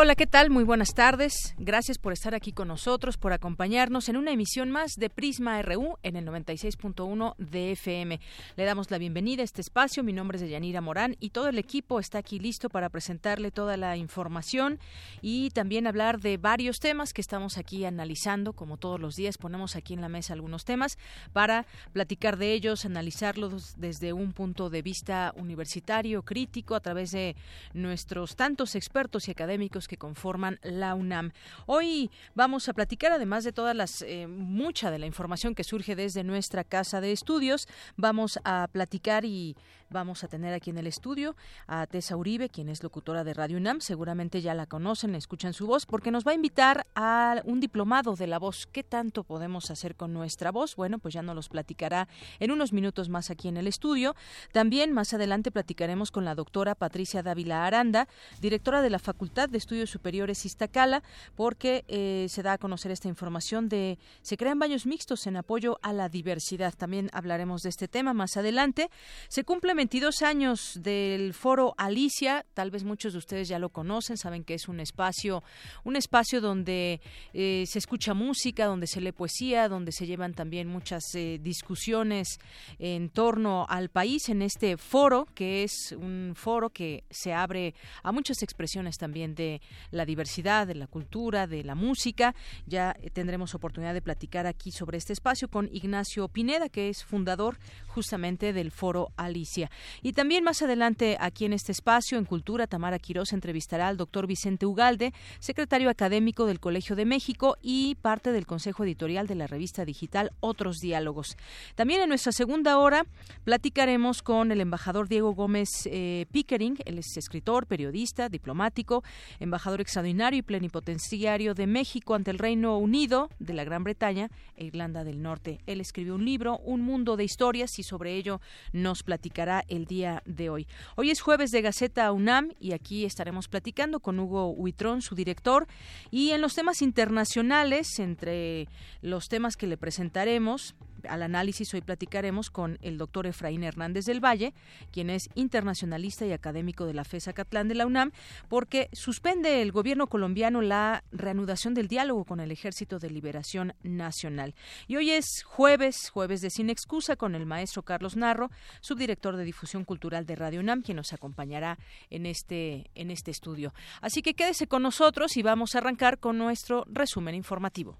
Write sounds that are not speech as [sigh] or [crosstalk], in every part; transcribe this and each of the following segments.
Hola, ¿qué tal? Muy buenas tardes. Gracias por estar aquí con nosotros, por acompañarnos en una emisión más de Prisma RU en el 96.1 de FM. Le damos la bienvenida a este espacio. Mi nombre es Deyanira Morán y todo el equipo está aquí listo para presentarle toda la información y también hablar de varios temas que estamos aquí analizando. Como todos los días, ponemos aquí en la mesa algunos temas para platicar de ellos, analizarlos desde un punto de vista universitario, crítico, a través de nuestros tantos expertos y académicos que conforman la UNAM. Hoy vamos a platicar, además de todas las, eh, mucha de la información que surge desde nuestra casa de estudios, vamos a platicar y vamos a tener aquí en el estudio a Tessa Uribe, quien es locutora de Radio UNAM. Seguramente ya la conocen, escuchan su voz, porque nos va a invitar a un diplomado de la voz. ¿Qué tanto podemos hacer con nuestra voz? Bueno, pues ya nos los platicará en unos minutos más aquí en el estudio. También más adelante platicaremos con la doctora Patricia Dávila Aranda, directora de la Facultad de Estudios Superiores Iztacala, porque eh, se da a conocer esta información de se crean baños mixtos en apoyo a la diversidad. También hablaremos de este tema más adelante. Se cumplen 22 años del Foro Alicia, tal vez muchos de ustedes ya lo conocen, saben que es un espacio, un espacio donde eh, se escucha música, donde se lee poesía, donde se llevan también muchas eh, discusiones en torno al país en este foro, que es un foro que se abre a muchas expresiones también de la diversidad, de la cultura, de la música. Ya tendremos oportunidad de platicar aquí sobre este espacio con Ignacio Pineda, que es fundador justamente del Foro Alicia. Y también más adelante aquí en este espacio, en Cultura, Tamara Quirós entrevistará al doctor Vicente Ugalde, secretario académico del Colegio de México y parte del Consejo Editorial de la revista digital Otros Diálogos. También en nuestra segunda hora platicaremos con el embajador Diego Gómez eh, Pickering, él es escritor, periodista, diplomático, embajador extraordinario y plenipotenciario de México ante el Reino Unido de la Gran Bretaña e Irlanda del Norte. Él escribió un libro, Un mundo de historias, y sobre ello nos platicará el día de hoy. Hoy es jueves de Gaceta UNAM y aquí estaremos platicando con Hugo Huitrón, su director, y en los temas internacionales, entre los temas que le presentaremos, al análisis hoy platicaremos con el doctor Efraín Hernández del Valle, quien es internacionalista y académico de la FESA Catlán de la UNAM, porque suspende el gobierno colombiano la reanudación del diálogo con el Ejército de Liberación Nacional. Y hoy es jueves, jueves de Sin Excusa, con el maestro Carlos Narro, subdirector de difusión cultural de Radio UNAM, quien nos acompañará en este, en este estudio. Así que quédese con nosotros y vamos a arrancar con nuestro resumen informativo.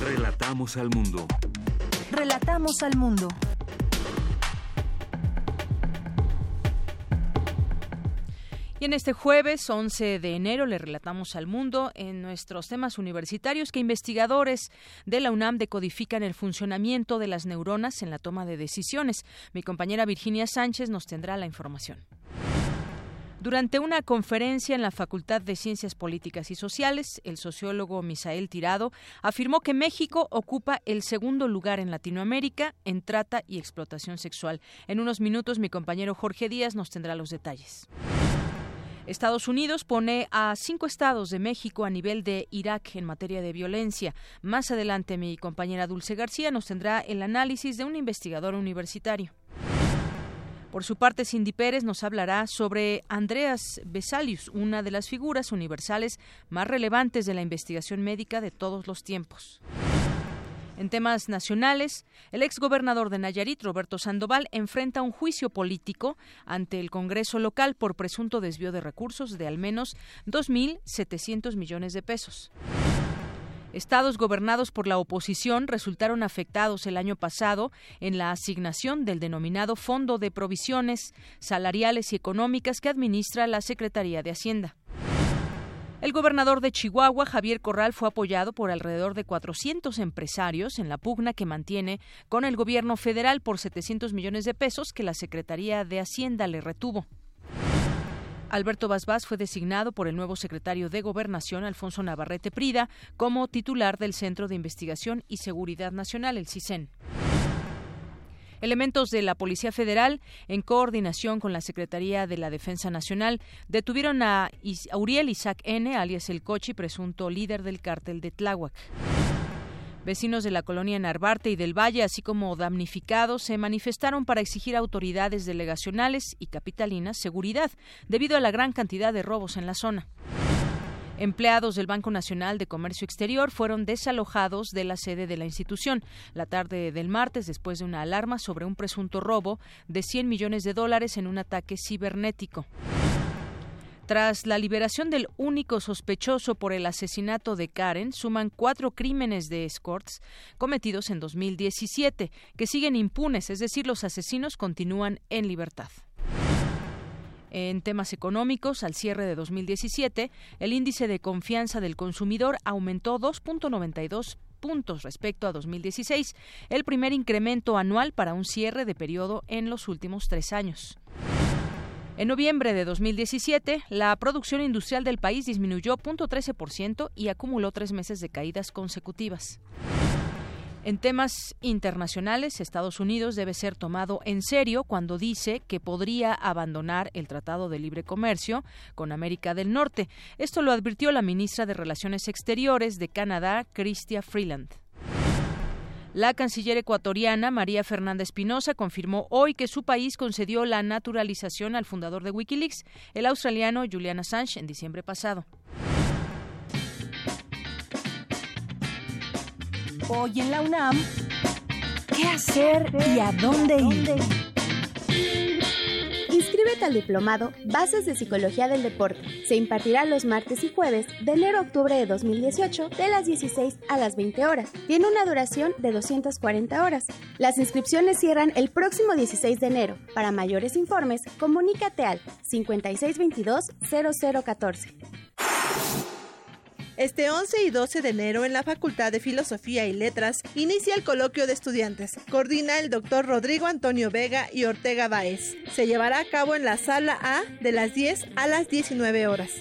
Relatamos al mundo. Relatamos al mundo. Y en este jueves 11 de enero le relatamos al mundo en nuestros temas universitarios que investigadores de la UNAM decodifican el funcionamiento de las neuronas en la toma de decisiones. Mi compañera Virginia Sánchez nos tendrá la información. Durante una conferencia en la Facultad de Ciencias Políticas y Sociales, el sociólogo Misael Tirado afirmó que México ocupa el segundo lugar en Latinoamérica en trata y explotación sexual. En unos minutos mi compañero Jorge Díaz nos tendrá los detalles. Estados Unidos pone a cinco estados de México a nivel de Irak en materia de violencia. Más adelante mi compañera Dulce García nos tendrá el análisis de un investigador universitario. Por su parte, Cindy Pérez nos hablará sobre Andreas Vesalius, una de las figuras universales más relevantes de la investigación médica de todos los tiempos. En temas nacionales, el exgobernador de Nayarit, Roberto Sandoval, enfrenta un juicio político ante el Congreso local por presunto desvío de recursos de al menos 2.700 millones de pesos. Estados gobernados por la oposición resultaron afectados el año pasado en la asignación del denominado Fondo de Provisiones Salariales y Económicas que administra la Secretaría de Hacienda. El gobernador de Chihuahua, Javier Corral, fue apoyado por alrededor de 400 empresarios en la pugna que mantiene con el gobierno federal por 700 millones de pesos que la Secretaría de Hacienda le retuvo. Alberto Basbás fue designado por el nuevo secretario de Gobernación, Alfonso Navarrete Prida, como titular del Centro de Investigación y Seguridad Nacional, el CISEN. Elementos de la Policía Federal, en coordinación con la Secretaría de la Defensa Nacional, detuvieron a Uriel Isaac N., alias El Cochi, presunto líder del cártel de Tláhuac. Vecinos de la colonia Narvarte y del Valle, así como damnificados, se manifestaron para exigir a autoridades delegacionales y capitalinas seguridad debido a la gran cantidad de robos en la zona. Empleados del Banco Nacional de Comercio Exterior fueron desalojados de la sede de la institución la tarde del martes después de una alarma sobre un presunto robo de 100 millones de dólares en un ataque cibernético. Tras la liberación del único sospechoso por el asesinato de Karen, suman cuatro crímenes de escorts cometidos en 2017 que siguen impunes, es decir, los asesinos continúan en libertad. En temas económicos, al cierre de 2017, el índice de confianza del consumidor aumentó 2.92 puntos respecto a 2016, el primer incremento anual para un cierre de periodo en los últimos tres años. En noviembre de 2017, la producción industrial del país disminuyó 0.13% y acumuló tres meses de caídas consecutivas. En temas internacionales, Estados Unidos debe ser tomado en serio cuando dice que podría abandonar el Tratado de Libre Comercio con América del Norte. Esto lo advirtió la ministra de Relaciones Exteriores de Canadá, Chrystia Freeland. La canciller ecuatoriana María Fernanda Espinosa confirmó hoy que su país concedió la naturalización al fundador de Wikileaks, el australiano Julian Assange, en diciembre pasado. Hoy en la UNAM, ¿qué hacer y a dónde ir? Inscríbete al diplomado Bases de Psicología del Deporte. Se impartirá los martes y jueves de enero a octubre de 2018 de las 16 a las 20 horas. Tiene una duración de 240 horas. Las inscripciones cierran el próximo 16 de enero. Para mayores informes, comunícate al 5622 0014. Este 11 y 12 de enero en la Facultad de Filosofía y Letras inicia el coloquio de estudiantes. Coordina el doctor Rodrigo Antonio Vega y Ortega Baez. Se llevará a cabo en la sala A de las 10 a las 19 horas.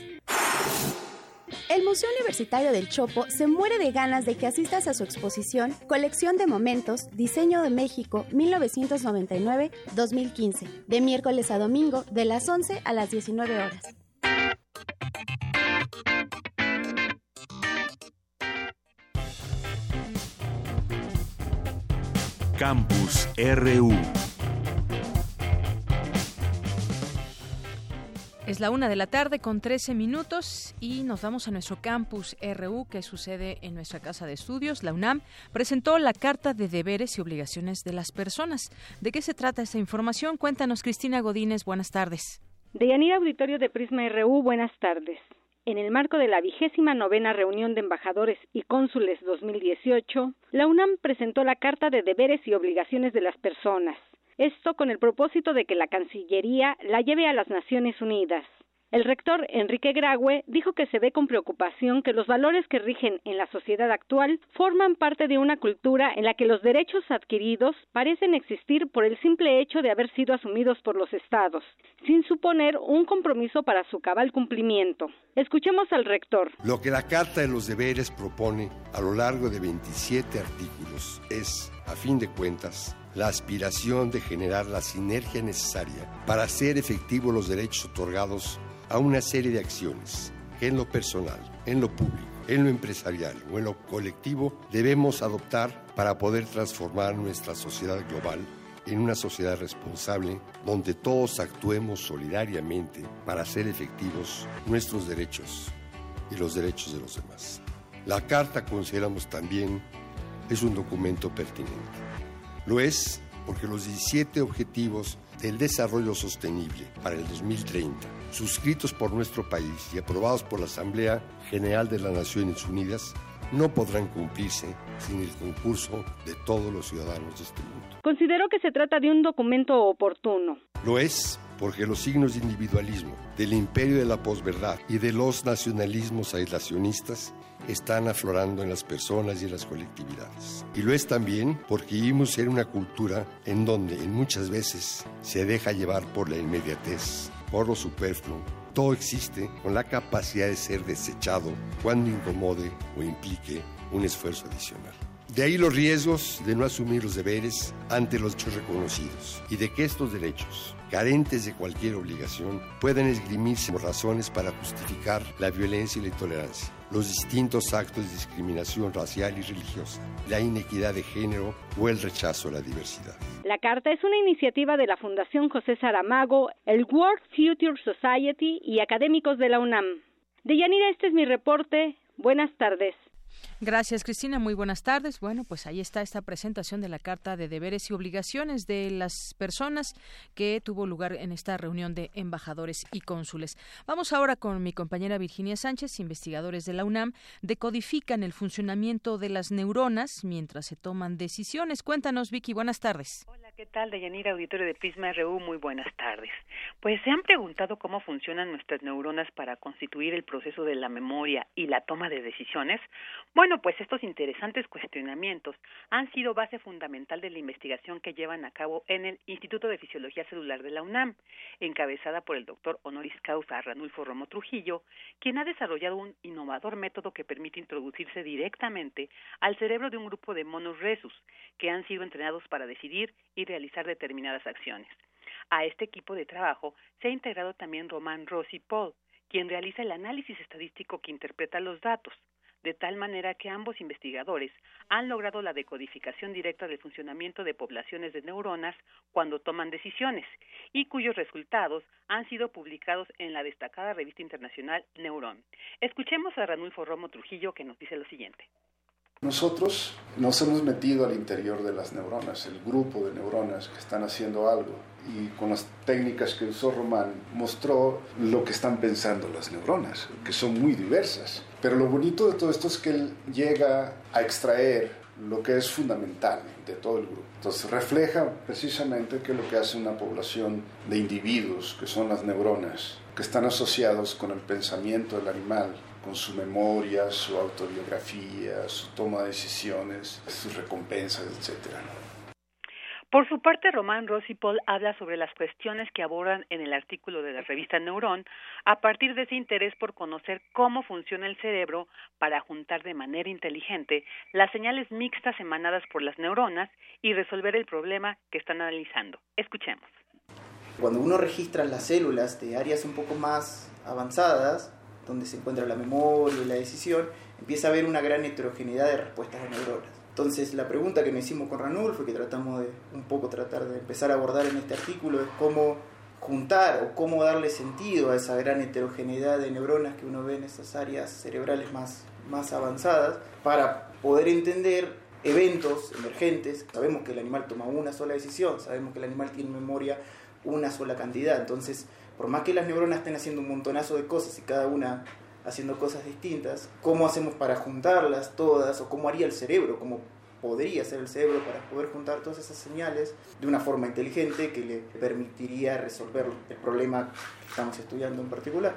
El Museo Universitario del Chopo se muere de ganas de que asistas a su exposición Colección de Momentos, Diseño de México 1999-2015, de miércoles a domingo de las 11 a las 19 horas. Campus RU. Es la una de la tarde con 13 minutos y nos vamos a nuestro campus RU que sucede en nuestra casa de estudios. La UNAM presentó la Carta de Deberes y Obligaciones de las Personas. ¿De qué se trata esta información? Cuéntanos, Cristina Godínez. Buenas tardes. De Yanira Auditorio de Prisma RU, buenas tardes en el marco de la vigésima novena reunión de embajadores y cónsules 2018, la UNAM presentó la Carta de Deberes y Obligaciones de las Personas. Esto con el propósito de que la Cancillería la lleve a las Naciones Unidas. El rector Enrique Graue dijo que se ve con preocupación que los valores que rigen en la sociedad actual forman parte de una cultura en la que los derechos adquiridos parecen existir por el simple hecho de haber sido asumidos por los estados, sin suponer un compromiso para su cabal cumplimiento. Escuchemos al rector. Lo que la Carta de los Deberes propone a lo largo de 27 artículos es, a fin de cuentas, la aspiración de generar la sinergia necesaria para hacer efectivos los derechos otorgados a una serie de acciones que en lo personal, en lo público, en lo empresarial o en lo colectivo debemos adoptar para poder transformar nuestra sociedad global en una sociedad responsable donde todos actuemos solidariamente para hacer efectivos nuestros derechos y los derechos de los demás. La Carta, consideramos también, es un documento pertinente. Lo es porque los 17 Objetivos del Desarrollo Sostenible para el 2030 suscritos por nuestro país y aprobados por la Asamblea General de las Naciones Unidas, no podrán cumplirse sin el concurso de todos los ciudadanos de este mundo. Considero que se trata de un documento oportuno. Lo es porque los signos de individualismo, del imperio de la posverdad y de los nacionalismos aislacionistas están aflorando en las personas y en las colectividades. Y lo es también porque vivimos en una cultura en donde en muchas veces se deja llevar por la inmediatez, por lo superfluo. Todo existe con la capacidad de ser desechado cuando incomode o implique un esfuerzo adicional. De ahí los riesgos de no asumir los deberes ante los hechos reconocidos y de que estos derechos, carentes de cualquier obligación, pueden esgrimirse como razones para justificar la violencia y la intolerancia, los distintos actos de discriminación racial y religiosa, la inequidad de género o el rechazo a la diversidad. La carta es una iniciativa de la Fundación José Saramago, el World Future Society y académicos de la UNAM. Deyanira, este es mi reporte. Buenas tardes. Gracias, Cristina. Muy buenas tardes. Bueno, pues ahí está esta presentación de la Carta de Deberes y Obligaciones de las personas que tuvo lugar en esta reunión de embajadores y cónsules. Vamos ahora con mi compañera Virginia Sánchez. Investigadores de la UNAM decodifican el funcionamiento de las neuronas mientras se toman decisiones. Cuéntanos, Vicky. Buenas tardes. Hola, ¿qué tal? Deyanira, auditorio de Prisma RU. Muy buenas tardes. Pues se han preguntado cómo funcionan nuestras neuronas para constituir el proceso de la memoria y la toma de decisiones. Pues estos interesantes cuestionamientos han sido base fundamental de la investigación que llevan a cabo en el Instituto de Fisiología Celular de la UNAM, encabezada por el doctor honoris causa Ranulfo Romo Trujillo, quien ha desarrollado un innovador método que permite introducirse directamente al cerebro de un grupo de monos resus que han sido entrenados para decidir y realizar determinadas acciones. A este equipo de trabajo se ha integrado también Román Rossi Paul, quien realiza el análisis estadístico que interpreta los datos de tal manera que ambos investigadores han logrado la decodificación directa del funcionamiento de poblaciones de neuronas cuando toman decisiones y cuyos resultados han sido publicados en la destacada revista internacional Neurón. Escuchemos a Ranulfo Romo Trujillo que nos dice lo siguiente. Nosotros nos hemos metido al interior de las neuronas, el grupo de neuronas que están haciendo algo y con las técnicas que usó Román mostró lo que están pensando las neuronas, que son muy diversas. Pero lo bonito de todo esto es que él llega a extraer lo que es fundamental de todo el grupo. Entonces refleja precisamente que lo que hace una población de individuos, que son las neuronas, que están asociados con el pensamiento del animal, con su memoria, su autobiografía, su toma de decisiones, sus recompensas, etcétera. Por su parte, Román Rossi Paul habla sobre las cuestiones que abordan en el artículo de la revista Neurón a partir de ese interés por conocer cómo funciona el cerebro para juntar de manera inteligente las señales mixtas emanadas por las neuronas y resolver el problema que están analizando. Escuchemos. Cuando uno registra las células de áreas un poco más avanzadas, donde se encuentra la memoria y la decisión, empieza a haber una gran heterogeneidad de respuestas de neuronas. Entonces la pregunta que nos hicimos con Ranulfo, que tratamos de un poco tratar de empezar a abordar en este artículo, es cómo juntar o cómo darle sentido a esa gran heterogeneidad de neuronas que uno ve en esas áreas cerebrales más, más avanzadas para poder entender eventos emergentes. Sabemos que el animal toma una sola decisión, sabemos que el animal tiene memoria una sola cantidad, entonces por más que las neuronas estén haciendo un montonazo de cosas y cada una haciendo cosas distintas, ¿cómo hacemos para juntarlas todas? ¿O cómo haría el cerebro? ¿Cómo podría ser el cerebro para poder juntar todas esas señales de una forma inteligente que le permitiría resolver el problema que estamos estudiando en particular?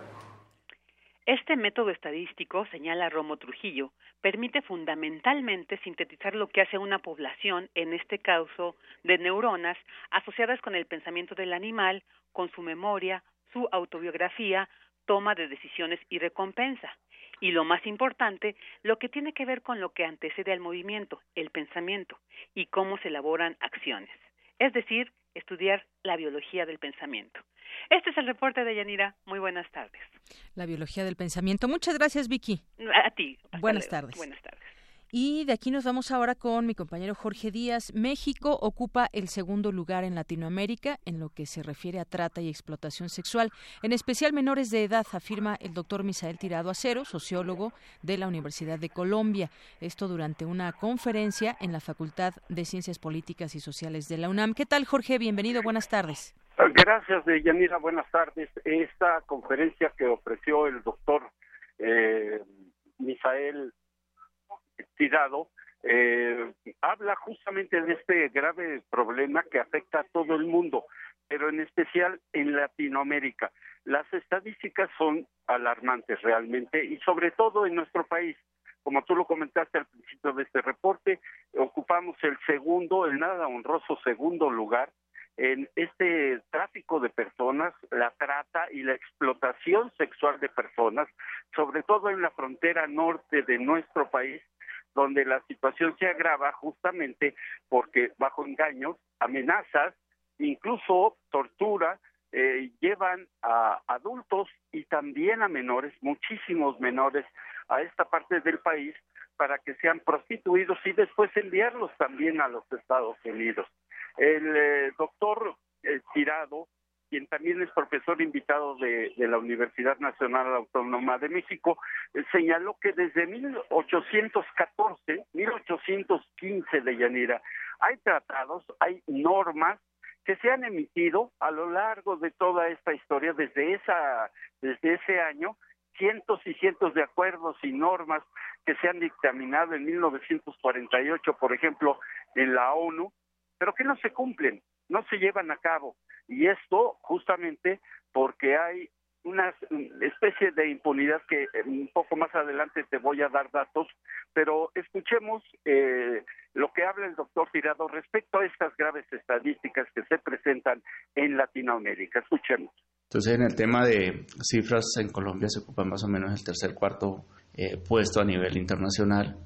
Este método estadístico, señala Romo Trujillo, permite fundamentalmente sintetizar lo que hace una población, en este caso de neuronas, asociadas con el pensamiento del animal, con su memoria, su autobiografía, toma de decisiones y recompensa. Y lo más importante, lo que tiene que ver con lo que antecede al movimiento, el pensamiento, y cómo se elaboran acciones. Es decir, estudiar la biología del pensamiento. Este es el reporte de Yanira. Muy buenas tardes. La biología del pensamiento. Muchas gracias, Vicky. A ti. buenas tardes. Buenas tardes. Y de aquí nos vamos ahora con mi compañero Jorge Díaz. México ocupa el segundo lugar en Latinoamérica en lo que se refiere a trata y explotación sexual, en especial menores de edad, afirma el doctor Misael Tirado Acero, sociólogo de la Universidad de Colombia. Esto durante una conferencia en la Facultad de Ciencias Políticas y Sociales de la UNAM. ¿Qué tal, Jorge? Bienvenido, buenas tardes. Gracias, Yanira. Buenas tardes. Esta conferencia que ofreció el doctor eh, Misael Tirado eh, habla justamente de este grave problema que afecta a todo el mundo, pero en especial en Latinoamérica. Las estadísticas son alarmantes realmente y sobre todo en nuestro país. Como tú lo comentaste al principio de este reporte, ocupamos el segundo, el nada honroso segundo lugar en este tráfico de personas, la trata y la explotación sexual de personas, sobre todo en la frontera norte de nuestro país, donde la situación se agrava justamente porque bajo engaños, amenazas, incluso tortura, eh, llevan a adultos y también a menores, muchísimos menores, a esta parte del país para que sean prostituidos y después enviarlos también a los Estados Unidos. El eh, doctor eh, Tirado, quien también es profesor invitado de, la Universidad Nacional Autónoma de México, eh, señaló que desde 1814, 1815 de Yanira, hay tratados, hay normas que se han emitido a lo largo de toda esta historia desde esa desde ese año cientos y cientos de acuerdos y normas que se han dictaminado en 1948 por ejemplo en la ONU pero que no se cumplen, no se llevan a cabo. Y esto justamente porque hay una especie de impunidad que eh, un poco más adelante te voy a dar datos, pero escuchemos eh, lo que habla el doctor Tirado respecto a estas graves estadísticas que se presentan en Latinoamérica. Escuchemos. Entonces, en el tema de cifras, en Colombia se ocupa más o menos el tercer, cuarto eh, puesto a nivel internacional.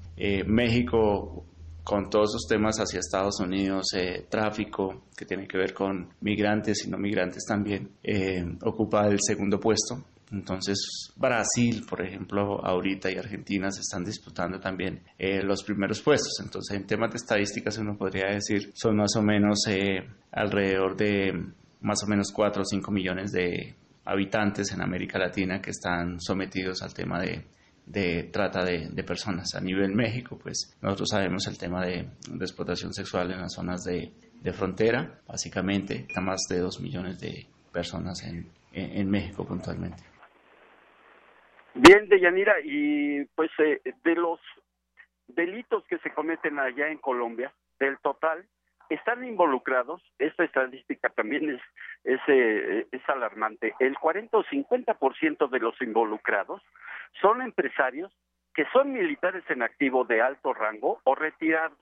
México con todos esos temas hacia Estados Unidos, eh, tráfico que tiene que ver con migrantes y no migrantes también, eh, ocupa el segundo puesto. Entonces Brasil, por ejemplo, ahorita y Argentina se están disputando también eh, los primeros puestos. Entonces en temas de estadísticas uno podría decir son más o menos alrededor de más o menos 4 o 5 millones de habitantes en América Latina que están sometidos al tema de de trata de, personas. A nivel México, pues nosotros sabemos el tema de, explotación sexual en las zonas de, frontera, básicamente, está más de dos millones de personas en, en, México puntualmente. Bien, Deyanira, y pues eh, de los delitos que se cometen allá en Colombia, del total, están involucrados, esta estadística también es, es, eh, es alarmante, el 40 o 50% de los involucrados son empresarios que son militares en activo de alto rango o retirados.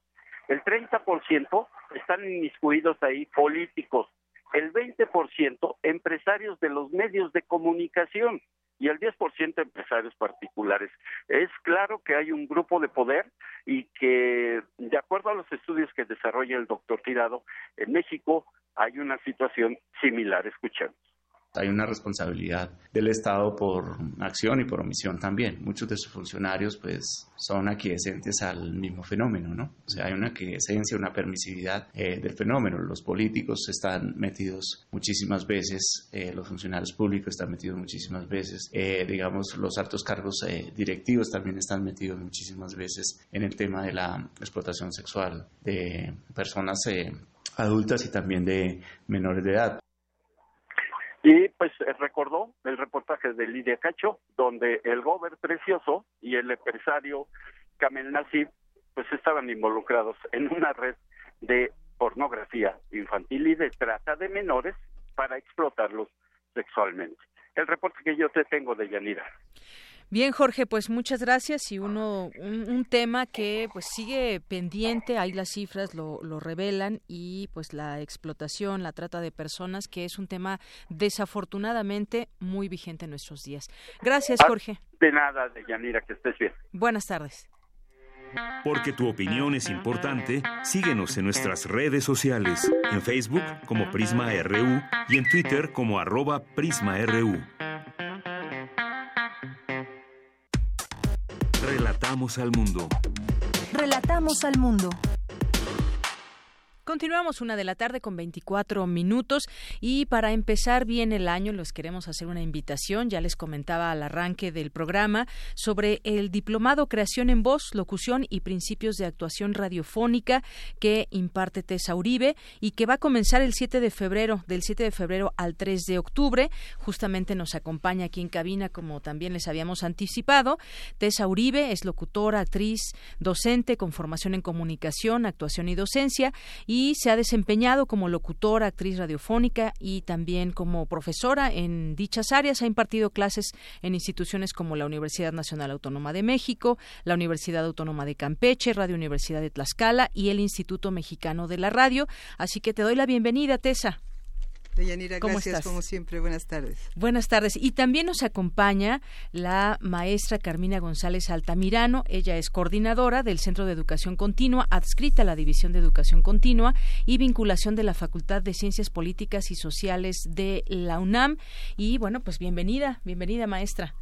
El 30% están inmiscuidos ahí políticos, el 20% empresarios de los medios de comunicación y el 10% empresarios particulares. Es claro que hay un grupo de poder y que, de acuerdo a los estudios que desarrolla el doctor Tirado, en México hay una situación similar. Escuchemos hay una responsabilidad del Estado por acción y por omisión también. Muchos de sus funcionarios pues son aquiescentes al mismo fenómeno, ¿no? O sea, hay una aquiescencia, una permisividad eh, del fenómeno. Los políticos están metidos muchísimas veces, eh, los funcionarios públicos están metidos muchísimas veces, eh, digamos, los altos cargos directivos también están metidos muchísimas veces en el tema de la explotación sexual de personas adultas y también de menores de edad. Y pues eh, recordó el reportaje de Lidia Cacho, donde el gober precioso y el empresario Kamel Nasib pues estaban involucrados en una red de pornografía infantil y de trata de menores para explotarlos sexualmente. El reporte que yo te tengo de Yanira. Bien, Jorge, pues muchas gracias y uno un, tema que pues sigue pendiente, ahí las cifras lo, lo, revelan y pues la explotación, la trata de personas, que es un tema desafortunadamente muy vigente en nuestros días. Gracias, ah, Jorge. De nada, de Yanira, que estés bien. Buenas tardes. Porque tu opinión es importante, síguenos en nuestras redes sociales, en Facebook como Prisma RU y en Twitter como arroba PrismaRU. Relatamos al mundo. Relatamos al mundo. Continuamos una de la tarde con 24 minutos y para empezar bien el año les queremos hacer una invitación. Ya les comentaba al arranque del programa sobre el diplomado Creación en Voz, Locución y Principios de Actuación Radiofónica que imparte Tessa Uribe y que va a comenzar el 7 de febrero, del 7 de febrero al 3 de octubre. Justamente nos acompaña aquí en cabina como también les habíamos anticipado. Tessa Uribe es locutora, actriz, docente con formación en comunicación, actuación y docencia y se ha desempeñado como locutora, actriz radiofónica y también como profesora en dichas áreas. Ha impartido clases en instituciones como la Universidad Nacional Autónoma de México, la Universidad Autónoma de Campeche, Radio Universidad de Tlaxcala y el Instituto Mexicano de la Radio. Así que te doy la bienvenida, Tessa. Deyanira, gracias como siempre. Buenas tardes. Buenas tardes. Y también nos acompaña la maestra Carmina González Altamirano. Ella es coordinadora del Centro de Educación Continua, adscrita a la División de Educación Continua y vinculación de la Facultad de Ciencias Políticas y Sociales de la UNAM. Y bueno, pues bienvenida, bienvenida maestra.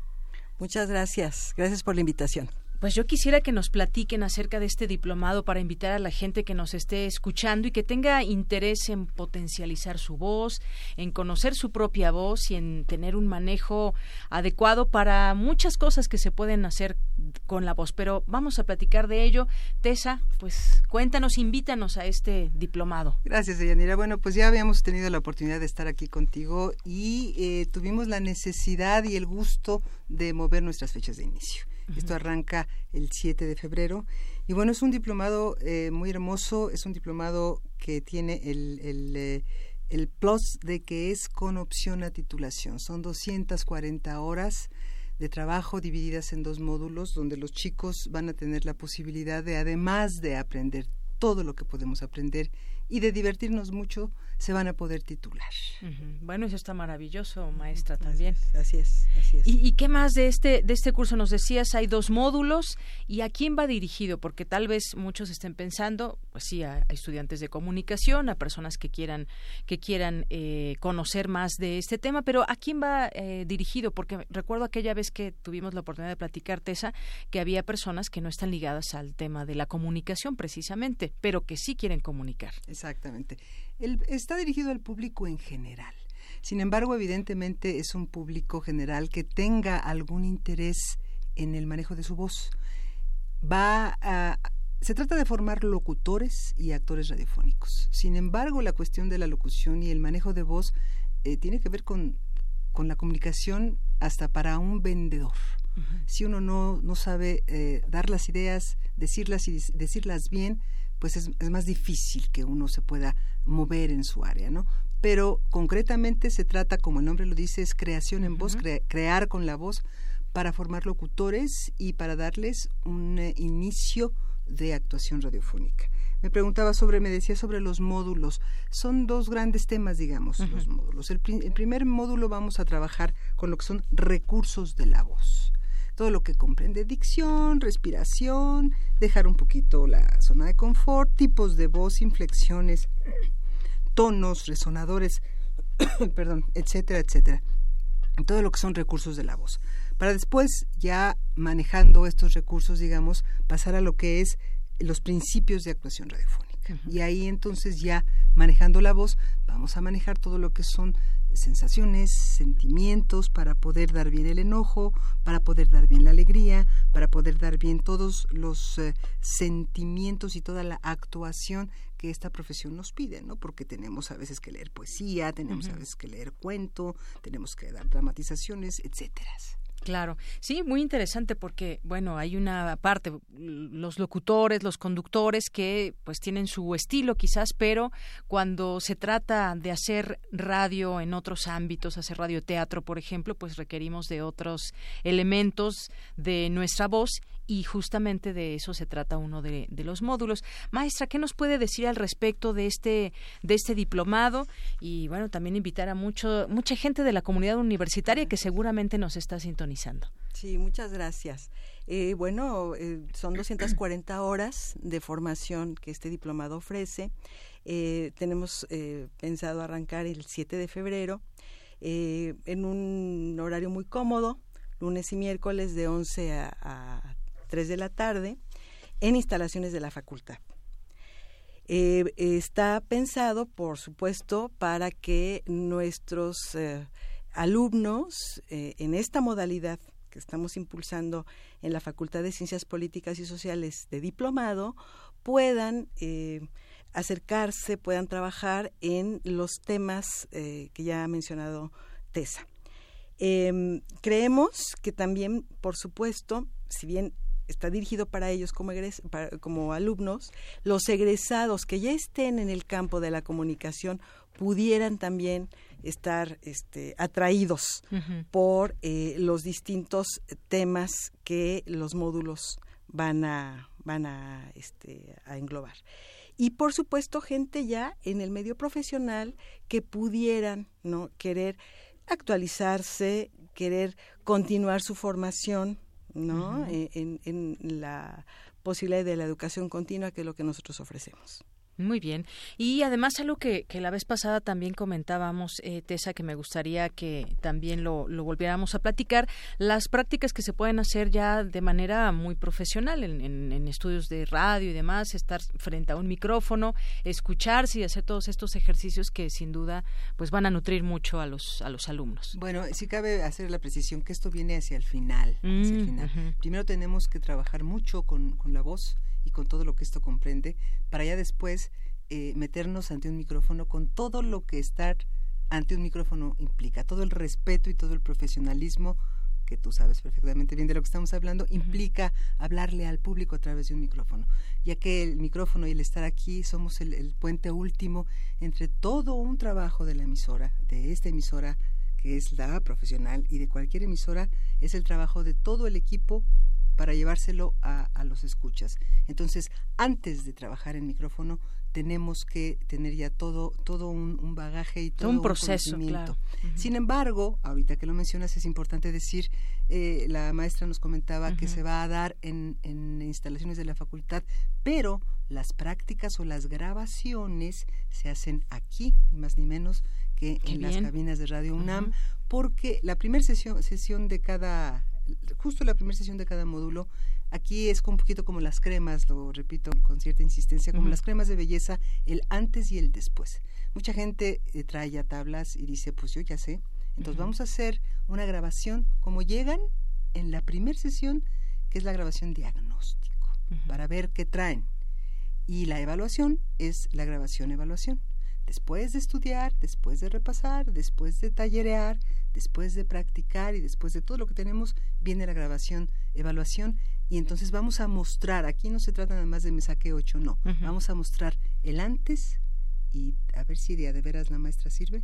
Muchas gracias. Gracias por la invitación. Pues yo quisiera que nos platiquen acerca de este diplomado para invitar a la gente que nos esté escuchando y que tenga interés en potencializar su voz, en conocer su propia voz y en tener un manejo adecuado para muchas cosas que se pueden hacer con la voz. Pero vamos a platicar de ello. Tessa, pues cuéntanos, invítanos a este diplomado. Gracias, Deyanira. Bueno, pues ya habíamos tenido la oportunidad de estar aquí contigo y eh, tuvimos la necesidad y el gusto de mover nuestras fechas de inicio. Esto arranca el 7 de febrero. Y bueno, es un diplomado eh, muy hermoso, es un diplomado que tiene el, el, eh, el, plus de que es con opción a titulación. Son 240 horas de trabajo divididas en dos módulos donde los chicos van a tener la posibilidad de, además de aprender todo lo que podemos aprender y de divertirnos mucho, se van a poder titular. Bueno, eso está maravilloso, maestra, también. Así es, así es. ¿Y, qué más de este, de este curso? Nos decías, hay dos módulos, ¿y a quién va dirigido? Porque tal vez muchos estén pensando, pues sí, a, estudiantes de comunicación, a personas que quieran, que quieran eh, conocer más de este tema, pero ¿a quién va eh, dirigido? Porque recuerdo aquella vez que tuvimos la oportunidad de platicar, Tessa, que había personas que no están ligadas al tema de la comunicación precisamente, pero que sí quieren comunicar. Exactamente está dirigido al público en general. Sin embargo, evidentemente es un público general que tenga algún interés en el manejo de su voz. Va a, se trata de formar locutores y actores radiofónicos. Sin embargo, la cuestión de la locución y el manejo de voz eh, tiene que ver con, con, la comunicación hasta para un vendedor. Si uno no, no sabe eh, dar las ideas, decirlas y decirlas bien, pues es, más difícil que uno se pueda mover en su área, ¿no? Pero concretamente se trata, como el nombre lo dice, es creación en voz, crear con la voz para formar locutores y para darles un eh, inicio de actuación radiofónica. Me preguntaba sobre, me decía sobre los módulos. Son dos grandes temas, digamos, los módulos. el primer módulo vamos a trabajar con lo que son recursos de la voz todo lo que comprende dicción, respiración, dejar un poquito la zona de confort, tipos de voz, inflexiones, tonos, resonadores, [coughs] perdón, etcétera, etcétera. Todo lo que son recursos de la voz. Para después, ya manejando estos recursos, digamos, pasar a lo que es los principios de actuación radiofónica. Y ahí entonces ya manejando la voz, vamos a manejar todo lo que son sensaciones, sentimientos, para poder dar bien el enojo, para poder dar bien la alegría, para poder dar bien todos los eh, sentimientos y toda la actuación que esta profesión nos pide, ¿no? Porque tenemos a veces que leer poesía, tenemos a veces que leer cuento, tenemos que dar dramatizaciones, etcétera. Claro, sí, muy interesante porque, bueno, hay una parte, los locutores, los conductores que pues tienen su estilo quizás, pero cuando se trata de hacer radio en otros ámbitos, hacer radioteatro, por ejemplo, pues requerimos de otros elementos de nuestra voz y justamente de eso se trata uno de, los módulos. Maestra, ¿qué nos puede decir al respecto de este, de este diplomado? Y bueno, también invitar a mucho, mucha gente de la comunidad universitaria que seguramente nos está sintonizando. Sí, muchas gracias. Eh, bueno, eh, son 240 horas de formación que este diplomado ofrece. Eh, tenemos pensado arrancar el 7 de febrero en un horario muy cómodo, lunes y miércoles de 11 a 3 de la tarde en instalaciones de la facultad. Eh, está pensado, por supuesto, para que nuestros eh, alumnos eh, en esta modalidad que estamos impulsando en la Facultad de Ciencias Políticas y Sociales de Diplomado puedan acercarse, puedan trabajar en los temas que ya ha mencionado Tessa. Em, creemos que también, por supuesto, si bien está dirigido para ellos como, como alumnos, los egresados que ya estén en el campo de la comunicación pudieran también estar este, atraídos por eh, los distintos temas que los módulos van a, van a, este, a englobar. Y por supuesto, gente ya en el medio profesional que pudieran no querer actualizarse, querer continuar su formación, ¿no? Eh, en, en, la posibilidad de la educación continua, que es lo que nosotros ofrecemos. Muy bien. Y además algo que, que la vez pasada también comentábamos, eh, Tessa, que me gustaría que también lo, lo, volviéramos a platicar, las prácticas que se pueden hacer ya de manera muy profesional en, en, estudios de radio y demás, estar frente a un micrófono, escucharse y hacer todos estos ejercicios que sin duda pues van a nutrir mucho a los, a los alumnos. Bueno, sí cabe hacer la precisión que esto viene hacia el final. Hacia el mm. Primero tenemos que trabajar mucho con, con la voz y con todo lo que esto comprende, para ya después eh, meternos ante un micrófono con todo lo que estar ante un micrófono implica, todo el respeto y todo el profesionalismo que tú sabes perfectamente bien de lo que estamos hablando, implica hablarle al público a través de un micrófono, ya que el micrófono y el estar aquí somos el, el puente último entre todo un trabajo de la emisora, de esta emisora que es la profesional y de cualquier emisora, es el trabajo de todo el equipo para llevárselo a, los escuchas. Entonces, antes de trabajar en micrófono, tenemos que tener ya todo todo un, bagaje y todo un proceso. Sin embargo, ahorita que lo mencionas, es importante decir, eh, la maestra nos comentaba que se va a dar en, en instalaciones de la facultad, pero las prácticas o las grabaciones se hacen aquí, ni más ni menos que en las cabinas de Radio UNAM, porque la primera sesión, sesión de cada justo la primera sesión de cada módulo, aquí es un poquito como las cremas, lo repito con cierta insistencia, como las cremas de belleza, el antes y el después. Mucha gente eh, trae ya tablas y dice, pues yo ya sé. Entonces vamos a hacer una grabación como llegan en la primera sesión, que es la grabación diagnóstico, para ver qué traen. Y la evaluación es la grabación evaluación. Después de estudiar, después de repasar, después de tallerear, después de practicar y después de todo lo que tenemos, viene la grabación, evaluación y entonces vamos a mostrar, aquí no se trata nada más de me saqué ocho, no, vamos a mostrar el antes y a ver si de, de veras la maestra sirve,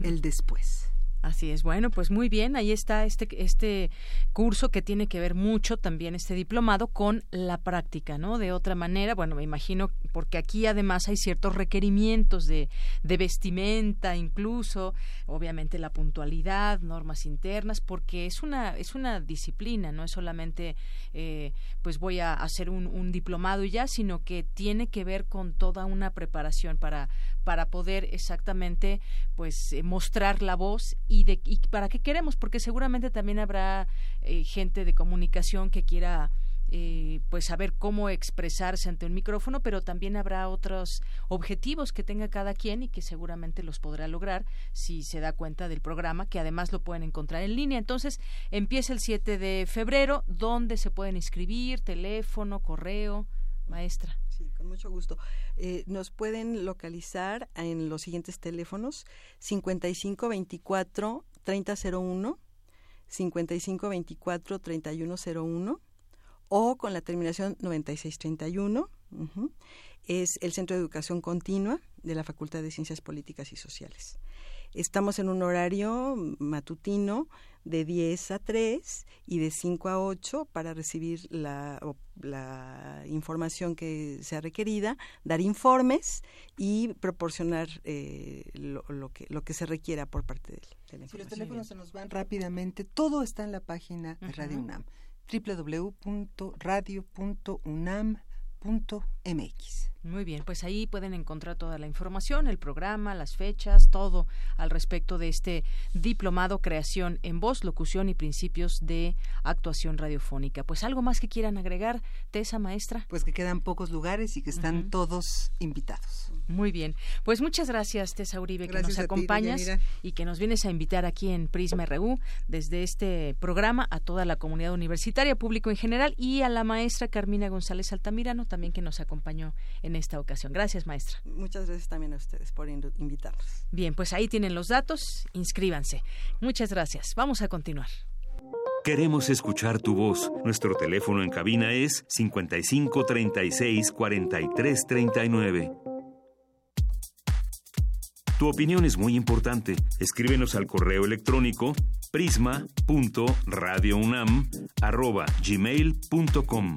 el después. Así es, bueno, pues muy bien, ahí está este, este curso que tiene que ver mucho también este diplomado con la práctica, ¿no? De otra manera, bueno, me imagino, porque aquí además hay ciertos requerimientos de, de vestimenta, incluso, obviamente la puntualidad, normas internas, porque es una, es una disciplina, no es solamente, eh, pues voy a hacer un, un diplomado y ya, sino que tiene que ver con toda una preparación para, para poder exactamente, pues, eh, mostrar la voz y, de, y para qué queremos, porque seguramente también habrá eh, gente de comunicación que quiera eh, pues saber cómo expresarse ante un micrófono, pero también habrá otros objetivos que tenga cada quien y que seguramente los podrá lograr si se da cuenta del programa, que además lo pueden encontrar en línea. Entonces, empieza el 7 de febrero, donde se pueden inscribir, teléfono, correo, maestra. Sí, con mucho gusto. Eh, nos pueden localizar en los siguientes teléfonos 5524 3001, 5524 3101 o con la terminación 9631. Es el Centro de Educación Continua de la Facultad de Ciencias Políticas y Sociales. Estamos en un horario matutino de 10 a 3 y de 5 a 8 para recibir la, la información que sea requerida, dar informes y proporcionar eh, lo, que, lo que se requiera por parte de, de la Si los teléfonos se nos van rápidamente, todo está en la página de Radio UNAM, www.radio.unam.mx mx. Muy bien, pues ahí pueden encontrar toda la información, el programa, las fechas, todo al respecto de este diplomado Creación en Voz, Locución y Principios de Actuación Radiofónica. Pues algo más que quieran agregar, Tesa, maestra. Pues que quedan pocos lugares y que están todos invitados. Muy bien, pues muchas gracias, Tesa Uribe, que nos acompañas y que nos vienes a invitar aquí en Prisma RU desde este programa a toda la comunidad universitaria, público en general y a la maestra Carmina González Altamirano también que nos acompañó en esta ocasión. Gracias, maestra. Muchas gracias también a ustedes por invitarnos. Bien, pues ahí tienen los datos, inscríbanse. Muchas gracias. Vamos a continuar. Queremos escuchar tu voz. Nuestro teléfono en cabina es 55 36 43 39. Tu opinión es muy importante. Escríbenos al correo electrónico prisma.radiounam@gmail.com.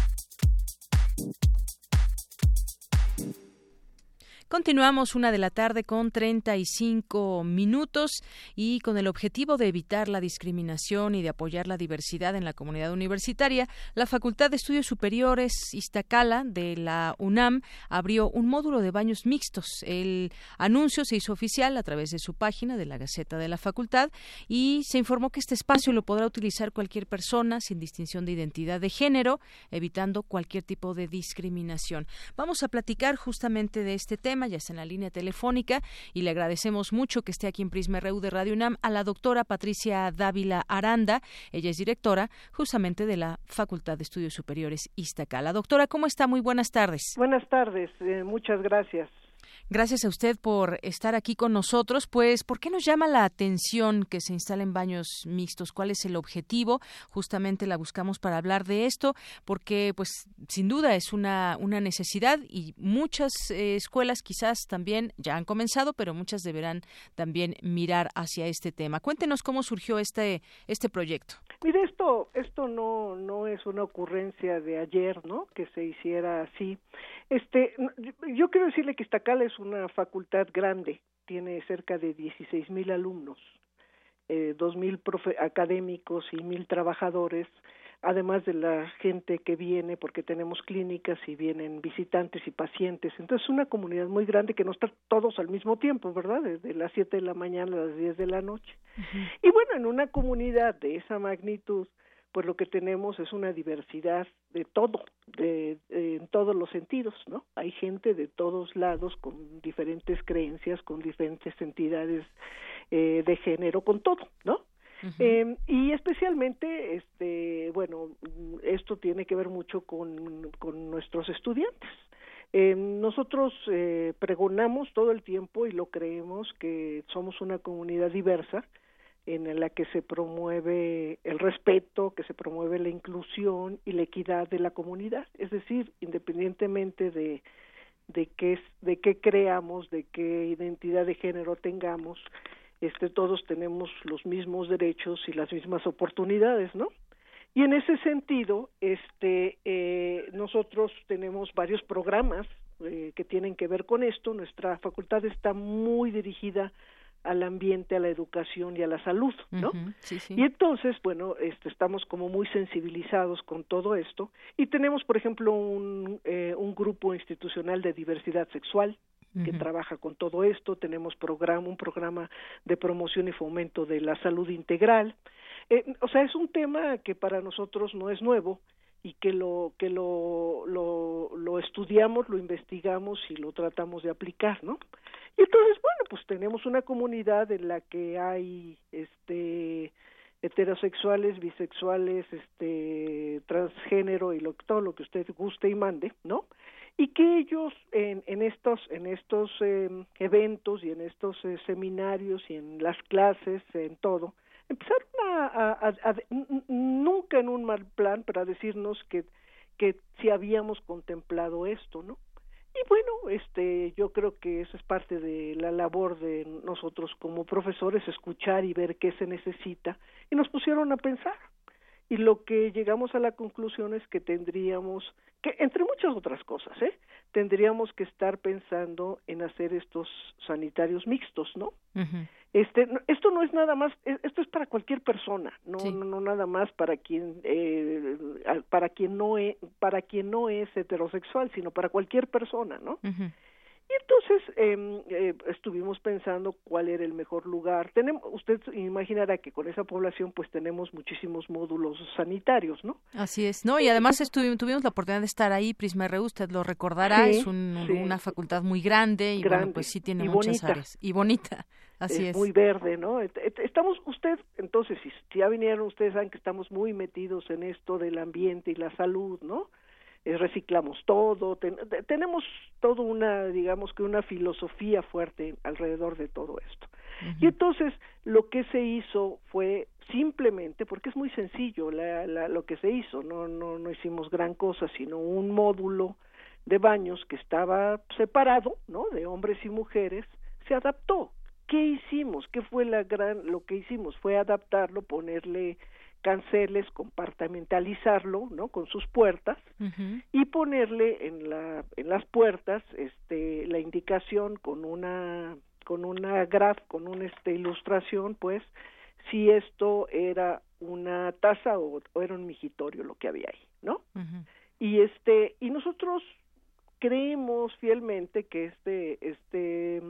Continuamos una de la tarde con 35 minutos y con el objetivo de evitar la discriminación y de apoyar la diversidad en la comunidad universitaria, la Facultad de Estudios Superiores Iztacala de la UNAM abrió un módulo de baños mixtos. El anuncio se hizo oficial a través de su página de la Gaceta de la Facultad y se informó que este espacio lo podrá utilizar cualquier persona sin distinción de identidad de género, evitando cualquier tipo de discriminación. Vamos a platicar justamente de este tema ya está en la línea telefónica y le agradecemos mucho que esté aquí en Prisma RU de Radio UNAM a la doctora Patricia Dávila Aranda. Ella es directora justamente de la Facultad de Estudios Superiores Iztacala. Doctora, ¿cómo está? Muy buenas tardes. Buenas tardes, eh, muchas gracias. Gracias a usted por estar aquí con nosotros. Pues, ¿por qué nos llama la atención que se instalen baños mixtos? ¿Cuál es el objetivo? Justamente la buscamos para hablar de esto, porque, pues, sin duda es una, una necesidad y muchas eh, escuelas quizás también ya han comenzado, pero muchas deberán también mirar hacia este tema. Cuéntenos cómo surgió este, este proyecto. Mire, esto, esto no, no es una ocurrencia de ayer, ¿no? Que se hiciera así. Este, yo quiero decirle que Iztacal es una facultad grande, tiene cerca de 16 mil alumnos, eh, dos mil académicos y mil trabajadores, además de la gente que viene, porque tenemos clínicas y vienen visitantes y pacientes. Entonces, es una comunidad muy grande que no está todos al mismo tiempo, ¿verdad? Desde las 7 de la mañana a las 10 de la noche. Y bueno, en una comunidad de esa magnitud, pues lo que tenemos es una diversidad de todo, de, en todos los sentidos, ¿no? Hay gente de todos lados con diferentes creencias, con diferentes entidades eh, de género, con todo, ¿no? Eh, y especialmente, este, bueno, esto tiene que ver mucho con, con nuestros estudiantes. Eh, nosotros eh, pregonamos todo el tiempo y lo creemos que somos una comunidad diversa, en la que se promueve el respeto, que se promueve la inclusión y la equidad de la comunidad, es decir, independientemente de de qué de qué creamos, de qué identidad de género tengamos, este todos tenemos los mismos derechos y las mismas oportunidades, ¿no? Y en ese sentido, este eh, nosotros tenemos varios programas eh, que tienen que ver con esto. Nuestra facultad está muy dirigida al ambiente, a la educación y a la salud, ¿no? Y entonces, bueno, este, estamos como muy sensibilizados con todo esto y tenemos, por ejemplo, un, eh, un grupo institucional de diversidad sexual que trabaja con todo esto, tenemos programa, un programa de promoción y fomento de la salud integral. Eh, o sea, es un tema que para nosotros no es nuevo y que lo que lo, lo, lo estudiamos, lo investigamos y lo tratamos de aplicar, ¿no? Y entonces, bueno, pues tenemos una comunidad en la que hay este heterosexuales, bisexuales, este transgénero y lo, todo lo que usted guste y mande, ¿no? Y que ellos en, en estos en estos em, eventos y en estos eh, seminarios y en las clases, en todo, empezaron a, a, nunca en un mal plan para decirnos que que si habíamos contemplado esto, ¿no? Y bueno, este, yo creo que eso es parte de la labor de nosotros como profesores, escuchar y ver qué se necesita. Y nos pusieron a pensar. Y lo que llegamos a la conclusión es que tendríamos que entre muchas otras cosas, ¿eh? tendríamos que estar pensando en hacer estos sanitarios mixtos, ¿no? Este, esto no es nada más, e, esto es para cualquier persona, no, no, nada más para quien, eh, para quien no es, para quien no es heterosexual, sino para cualquier persona, ¿no? Y entonces eh, eh, estuvimos pensando cuál era el mejor lugar. Tenemos, usted imaginará que con esa población pues tenemos muchísimos módulos sanitarios, ¿no? Así es, ¿no? Y además estuvimos, tuvimos la oportunidad de estar ahí, Prisma R, usted lo recordará, es una facultad muy grande y bueno, pues sí tiene muchas áreas. Y bonita, así es. Muy verde, ¿no? Estamos, usted, entonces, si ya vinieron, ustedes saben que estamos muy metidos en esto del ambiente y la salud, ¿no? Eh, reciclamos todo, tenemos toda una, digamos que una filosofía fuerte alrededor de todo esto. Y entonces lo que se hizo fue simplemente, porque es muy sencillo la, lo que se hizo, no, no, no hicimos gran cosa, sino un módulo de baños que estaba separado, ¿no? De hombres y mujeres, se adaptó. ¿Qué hicimos? ¿Qué fue la gran, lo que hicimos? Fue adaptarlo, ponerle canceles, compartimentalizarlo, ¿no? Con sus puertas y ponerle en la en las puertas este la indicación con una con una graf, con una este ilustración, pues si esto era una taza o, era un migitorio lo que había ahí, ¿no? Y este y nosotros creemos fielmente que este este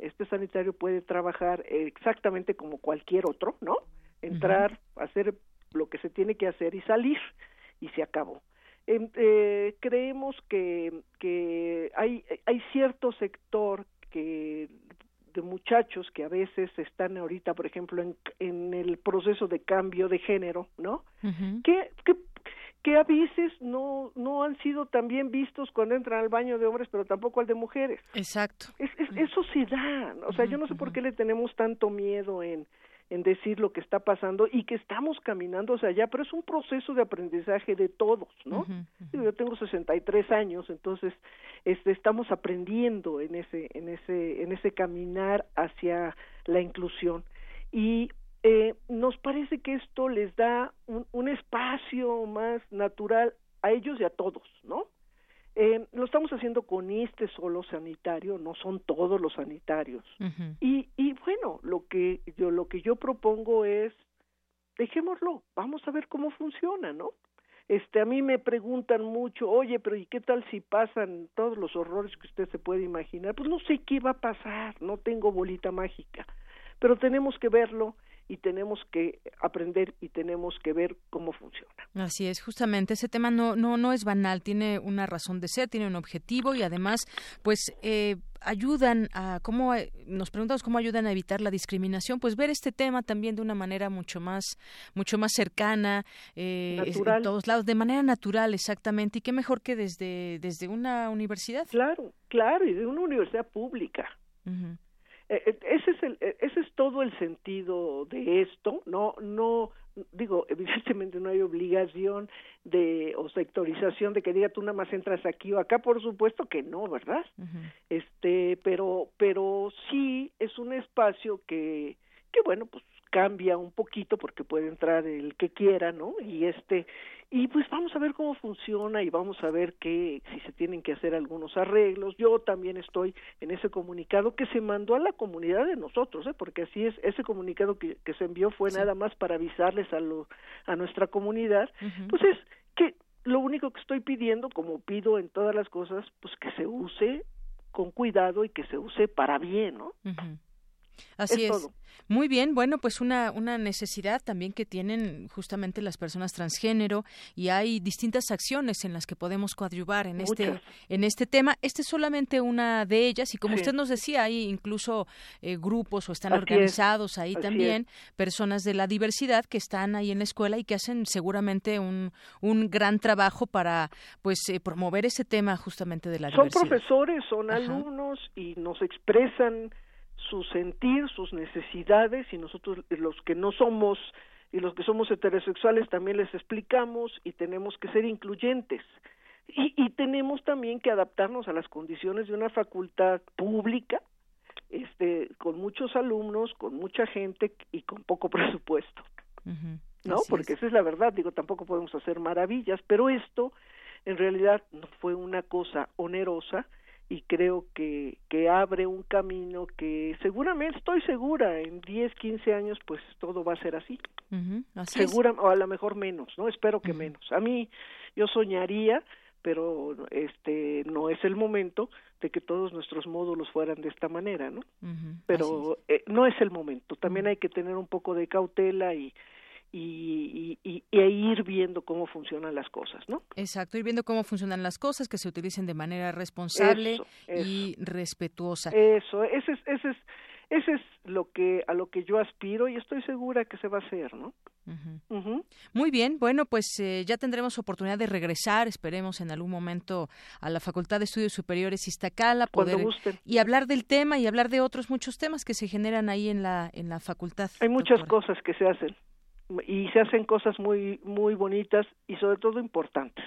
este sanitario puede trabajar exactamente como cualquier otro, ¿no? Entrar, hacer lo que se tiene que hacer y salir y se acabó. Em, eh, creemos que, que hay, hay cierto sector que de muchachos que a veces están ahorita, por ejemplo, en, en el proceso de cambio de género, ¿no? que, que, que a veces no, no han sido tan bien vistos cuando entran al baño de hombres, pero tampoco al de mujeres. Exacto. Es, eso sí da. O sea, yo no sé por qué le tenemos tanto miedo en, en decir lo que está pasando y que estamos caminando hacia allá, pero es un proceso de aprendizaje de todos, ¿no? Yo tengo 63 años, entonces este, estamos aprendiendo en ese, en ese, en ese caminar hacia la inclusión y eh, nos parece que esto les da un, un espacio más natural a ellos y a todos, ¿no? Eh, lo estamos haciendo con este solo sanitario, no son todos los sanitarios. y, y bueno, lo que yo lo que yo propongo es dejémoslo, vamos a ver cómo funciona, ¿no? Este, a mí me preguntan mucho, oye, pero ¿y qué tal si pasan todos los horrores que usted se puede imaginar? Pues no sé qué va a pasar, no tengo bolita mágica, pero tenemos que verlo y tenemos que aprender y tenemos que ver cómo funciona. Así es, justamente ese tema no no no es banal, tiene una razón de ser, tiene un objetivo y además, pues eh, ayudan a cómo eh, nos preguntamos cómo ayudan a evitar la discriminación pues ver este tema también de una manera mucho más mucho más cercana eh, en todos lados de manera natural exactamente y qué mejor que desde desde una universidad. Claro claro y de una universidad pública. Eh, ese es el, eh, ese es todo el sentido de esto no no digo evidentemente no hay obligación de o sectorización de que diga tú nada más entras aquí o acá por supuesto que no verdad este pero pero sí es un espacio que que bueno pues cambia un poquito porque puede entrar el que quiera no y este y pues vamos a ver cómo funciona y vamos a ver que si se tienen que hacer algunos arreglos. Yo también estoy en ese comunicado que se mandó a la comunidad de nosotros, ¿eh? porque así es, ese comunicado que, que se envió fue nada más para avisarles a, lo, a nuestra comunidad, pues es que lo único que estoy pidiendo, como pido en todas las cosas, pues que se use con cuidado y que se use para bien, ¿no? Así es. Muy bien, bueno, pues una, una necesidad también que tienen justamente las personas transgénero y hay distintas acciones en las que podemos coadyuvar en este en este tema. Este es solamente una de ellas y como usted nos decía, hay incluso eh, grupos o están organizados ahí también personas de la diversidad que están ahí en la escuela y que hacen seguramente un, un gran trabajo para pues eh, promover ese tema justamente de la diversidad. Son profesores, son alumnos y nos expresan su sentir, sus necesidades y nosotros los que no somos y los que somos heterosexuales también les explicamos y tenemos que ser incluyentes. Y, y tenemos también que adaptarnos a las condiciones de una facultad pública, este, con muchos alumnos, con mucha gente y con poco [laughs] presupuesto. ¿no? Porque esa es la verdad, digo, tampoco podemos hacer maravillas, pero esto en realidad no fue una cosa onerosa y creo que, que abre un camino que seguramente, estoy segura, en 10, 15 años pues todo va a ser así. Segura, o a lo mejor menos, ¿no? Espero que menos. A mí yo soñaría, pero este no es el momento de que todos nuestros módulos fueran de esta manera, ¿no? Pero eh, no es el momento. También hay que tener un poco de cautela y y, y, y, ir viendo cómo funcionan las cosas, ¿no? Exacto, ir viendo cómo funcionan las cosas, que se utilicen de manera responsable y respetuosa. Eso, ese es, ese es, ese es lo que a lo que yo aspiro y estoy segura que se va a hacer, ¿no? Muy bien, bueno, pues eh, ya tendremos oportunidad de regresar, esperemos en algún momento a la Facultad de Estudios Superiores Iztacala, poder y hablar del tema y hablar de otros muchos temas que se generan ahí en la en la facultad. Hay muchas cosas que se hacen y se hacen cosas muy muy bonitas y sobre todo importantes.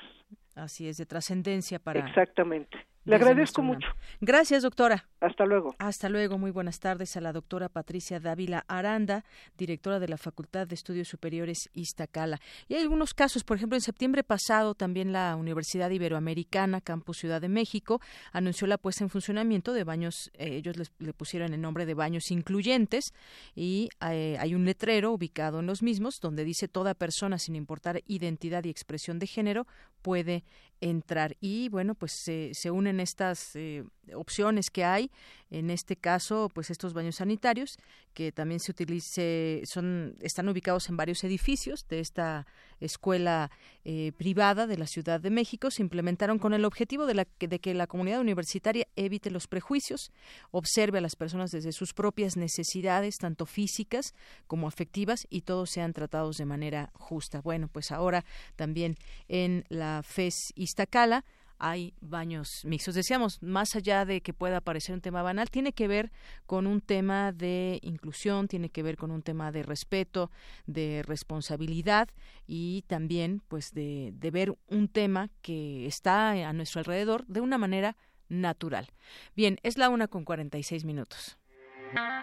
Así es, de trascendencia para. Exactamente. Le agradezco mucho. Gracias, doctora. Hasta luego. Hasta luego. Muy buenas tardes a la doctora Patricia Dávila Aranda, directora de la Facultad de Estudios Superiores Iztacala. Y hay algunos casos, por ejemplo, en septiembre pasado también la Universidad Iberoamericana, Campus Ciudad de México, anunció la puesta en funcionamiento de baños, eh, ellos le pusieron el nombre de baños incluyentes y eh, hay un letrero ubicado en los mismos donde dice toda persona sin importar identidad y expresión de género puede entrar. Y bueno, pues se, se unen estas eh, opciones que hay, en este caso, pues estos baños sanitarios, que también se utilice, son, están ubicados en varios edificios de esta escuela eh, privada de la Ciudad de México, se implementaron con el objetivo de, la, de que la comunidad universitaria evite los prejuicios, observe a las personas desde sus propias necesidades, tanto físicas como afectivas, y todos sean tratados de manera justa. Bueno, pues ahora también en la FES Iztacala, hay baños mixtos. Decíamos, más allá de que pueda parecer un tema banal, tiene que ver con un tema de inclusión, tiene que ver con un tema de respeto, de responsabilidad y también pues de, de ver un tema que está a nuestro alrededor de una manera natural. Bien, es la una con 46 minutos.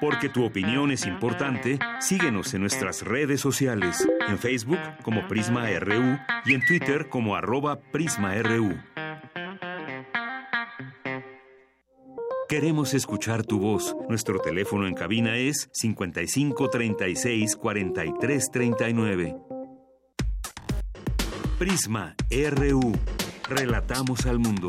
Porque tu opinión es importante, síguenos en nuestras redes sociales, en Facebook como Prisma RU y en Twitter como arroba PrismaRU. Queremos escuchar tu voz. Nuestro teléfono en cabina es 55 36 43 39. Prisma RU. Relatamos al mundo.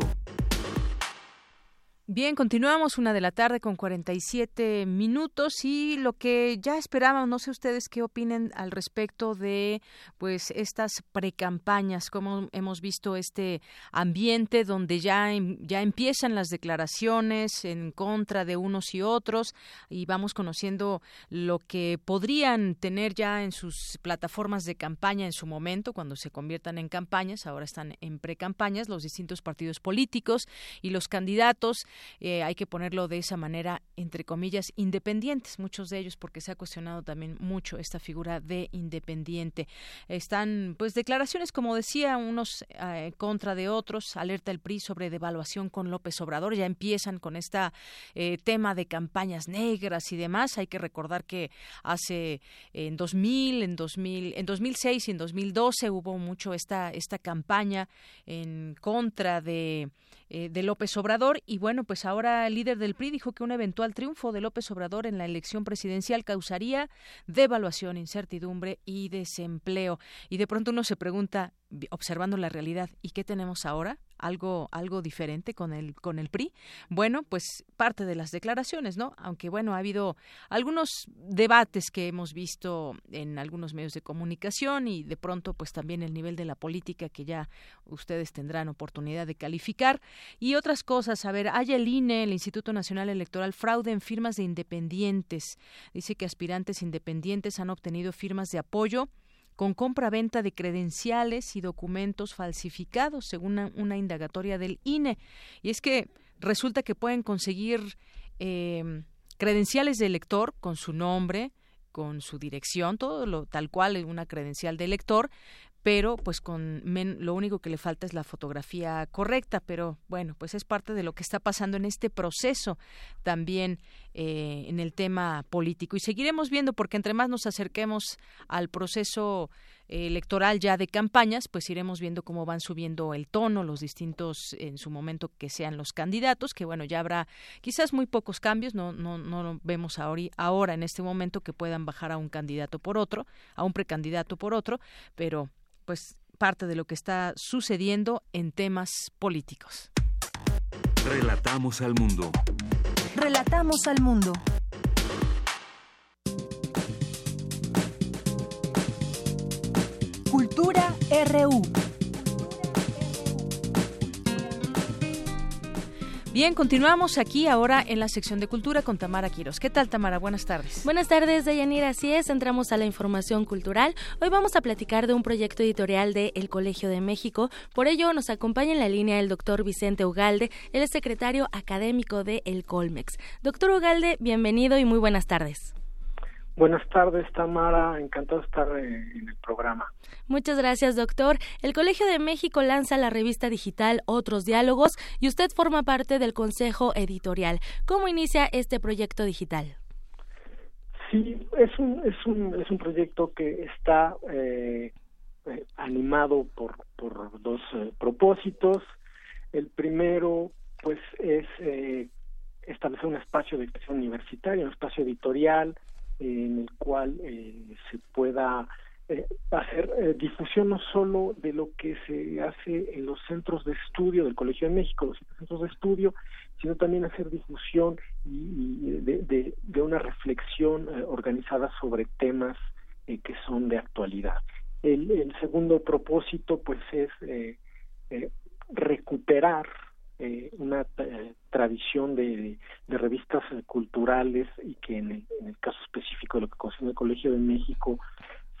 Bien, continuamos una de la tarde con 47 minutos y lo que ya esperábamos, no sé ustedes qué opinen al respecto de pues estas precampañas, cómo hemos visto este ambiente donde ya em, ya empiezan las declaraciones en contra de unos y otros y vamos conociendo lo que podrían tener ya en sus plataformas de campaña en su momento cuando se conviertan en campañas, ahora están en precampañas los distintos partidos políticos y los candidatos eh, hay que ponerlo de esa manera, entre comillas, independientes, muchos de ellos, porque se ha cuestionado también mucho esta figura de independiente. Están, pues, declaraciones, como decía, unos eh, contra de otros, alerta el PRI sobre devaluación con López Obrador, ya empiezan con este tema de campañas negras y demás. Hay que recordar que hace en 2000, en 2000, en 2006 y en 2012 hubo mucho esta esta campaña en contra de eh, de López Obrador. Y bueno, pues ahora el líder del PRI dijo que un eventual triunfo de López Obrador en la elección presidencial causaría devaluación, incertidumbre y desempleo. Y de pronto uno se pregunta, observando la realidad, ¿y qué tenemos ahora? Algo algo diferente con el con el PRI. Bueno, pues parte de las declaraciones, ¿no? Aunque bueno, ha habido algunos debates que hemos visto en algunos medios de comunicación y de pronto pues también el nivel de la política que ya ustedes tendrán oportunidad de calificar y otras cosas. A ver, hay el INE, el Instituto Nacional Electoral, fraude en firmas de independientes. Dice que aspirantes independientes han obtenido firmas de apoyo con compra-venta de credenciales y documentos falsificados, según una, indagatoria del INE. Y es que resulta que pueden conseguir em, credenciales de elector con su nombre, con su dirección, todo lo tal cual una credencial de elector, pero pues con lo único que le falta es la fotografía correcta, pero bueno, pues es parte de lo que está pasando en este proceso también eh, en el tema político. Y seguiremos viendo, porque entre más nos acerquemos al proceso electoral ya de campañas, pues iremos viendo cómo van subiendo el tono los distintos, en su momento que sean los candidatos, que bueno, ya habrá quizás muy pocos cambios, no, no, no vemos ahora, ahora en este momento que puedan bajar a un candidato por otro, a un precandidato por otro, pero pues parte de lo que está sucediendo en temas políticos. Relatamos al mundo. Relatamos al mundo. Cultura RU. Bien, continuamos aquí ahora en la sección de cultura con Tamara Quiros. ¿Qué tal, Tamara? Buenas tardes. Buenas tardes, Dayanira. Así es, entramos a la información cultural. Hoy vamos a platicar de un proyecto editorial de El Colegio de México. Por ello, nos acompaña en la línea el doctor Vicente Ugalde, el secretario académico de El Colmex. Doctor Ugalde, bienvenido y muy buenas tardes. Buenas tardes, Tamara. Encantado de estar eh, en el programa. Muchas gracias, doctor. El Colegio de México lanza la revista digital Otros Diálogos y usted forma parte del Consejo Editorial. ¿Cómo inicia este proyecto digital? Sí, es un, es un, es un proyecto que está eh, eh, animado por, por dos propósitos. El primero, pues, es establecer un espacio de expresión universitaria, un espacio editorial, en el cual eh, se pueda eh, hacer eh, difusión no solo de lo que se hace en los centros de estudio del Colegio de México, los centros de estudio, sino también hacer difusión y, de, de, una reflexión organizada sobre temas que son de actualidad. El, el, segundo propósito, pues, es recuperar eh, una eh, tradición de, revistas eh, culturales y que en el, caso específico de lo que concierne el Colegio de México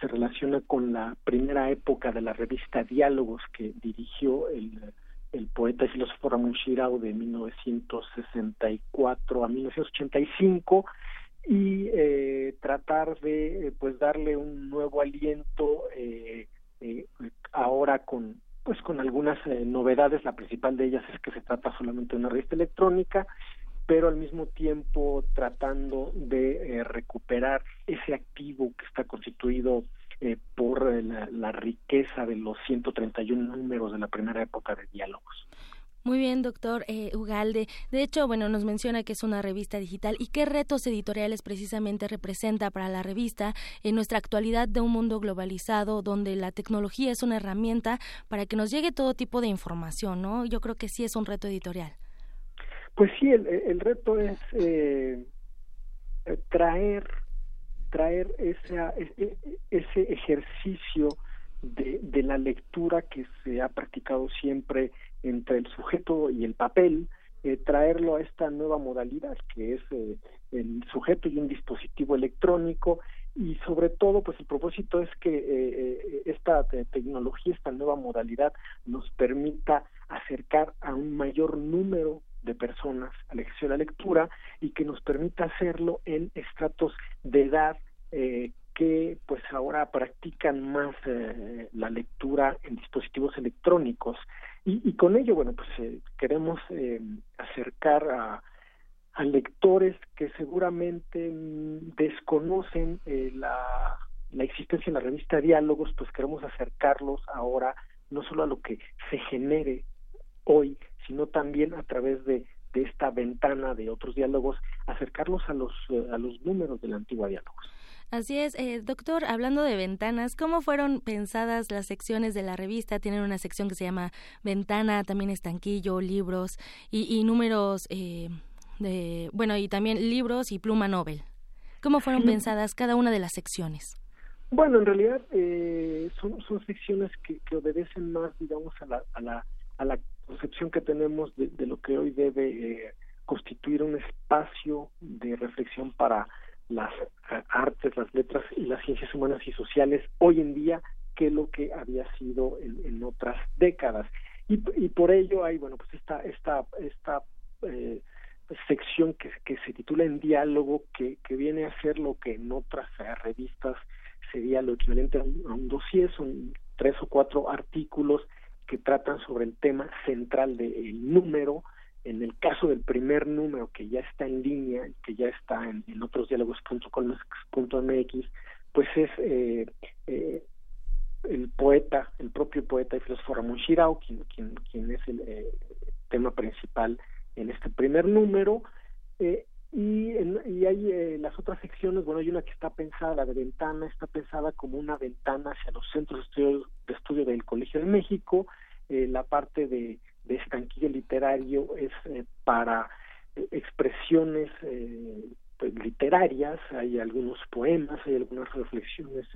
se relaciona con la primera época de la revista Diálogos que dirigió el, el poeta y filósofo Ramón Shirao de 1964 a 1985 y eh, tratar de pues darle un nuevo aliento ahora con pues con algunas eh, novedades. La principal de ellas es que se trata solamente de una revista electrónica, pero al mismo tiempo tratando de eh, recuperar ese activo que está constituido eh, por la, la, riqueza de los 131 números de la primera época de diálogos. Muy bien, doctor eh, Ugalde. De hecho, bueno, nos menciona que es una revista digital y qué retos editoriales precisamente representa para la revista en nuestra actualidad de un mundo globalizado donde la tecnología es una herramienta para que nos llegue todo tipo de información, ¿no? Yo creo que sí es un reto editorial. Pues sí, el, reto es eh, traer traer ese, ese ejercicio de la lectura que se ha practicado siempre entre el sujeto y el papel, eh, traerlo a esta nueva modalidad que es eh, el sujeto y un dispositivo electrónico. Y sobre todo pues el propósito es que eh, esta tecnología esta nueva modalidad nos permita acercar a un mayor número de personas al ejercicio de la lectura y que nos permita hacerlo en estratos de edad que pues ahora practican más la lectura en dispositivos electrónicos y, con ello, bueno, pues eh, queremos eh, acercar a, a, lectores que seguramente mm, desconocen eh, la, la existencia en la revista Diálogos, pues queremos acercarlos ahora no solo a lo que se genere hoy, sino también a través de, de esta ventana de otros diálogos, acercarlos a los, a los números de la antigua Diálogos. Así es, eh, doctor, hablando de ventanas, ¿cómo fueron pensadas las secciones de la revista? Tienen una sección que se llama Ventana, también estanquillo, libros y, números eh, de, bueno, y también libros y pluma Nobel. ¿Cómo fueron pensadas cada una de las secciones? Bueno, en realidad eh, son, son secciones que, que, obedecen más, digamos, a la, a la, a la concepción que tenemos de, de lo que hoy debe constituir un espacio de reflexión para las eh, artes, las letras y las ciencias humanas y sociales hoy en día que lo que había sido en, otras décadas. Y, por ello hay, bueno, pues esta, esta, esta eh, sección que, que se titula En Diálogo, que, que viene a ser lo que en otras eh, revistas sería lo equivalente a un, a un dossier, son tres o cuatro artículos que tratan sobre el tema central del número, En el caso del primer número que ya está en línea, que ya está en, en otrosdiálogos.com.mx, pues es eh, eh, el poeta, el propio poeta y filósofo Ramón Shirao, quien, quien, quien es el eh, tema principal en este primer número. Eh, y, y hay las otras secciones, bueno, hay una que está pensada, la de ventana, está pensada como una ventana hacia los centros de estudio, de estudio del Colegio de México. La parte de, de estanquillo literario es eh, para expresiones pues, literarias, hay algunos poemas, hay algunas reflexiones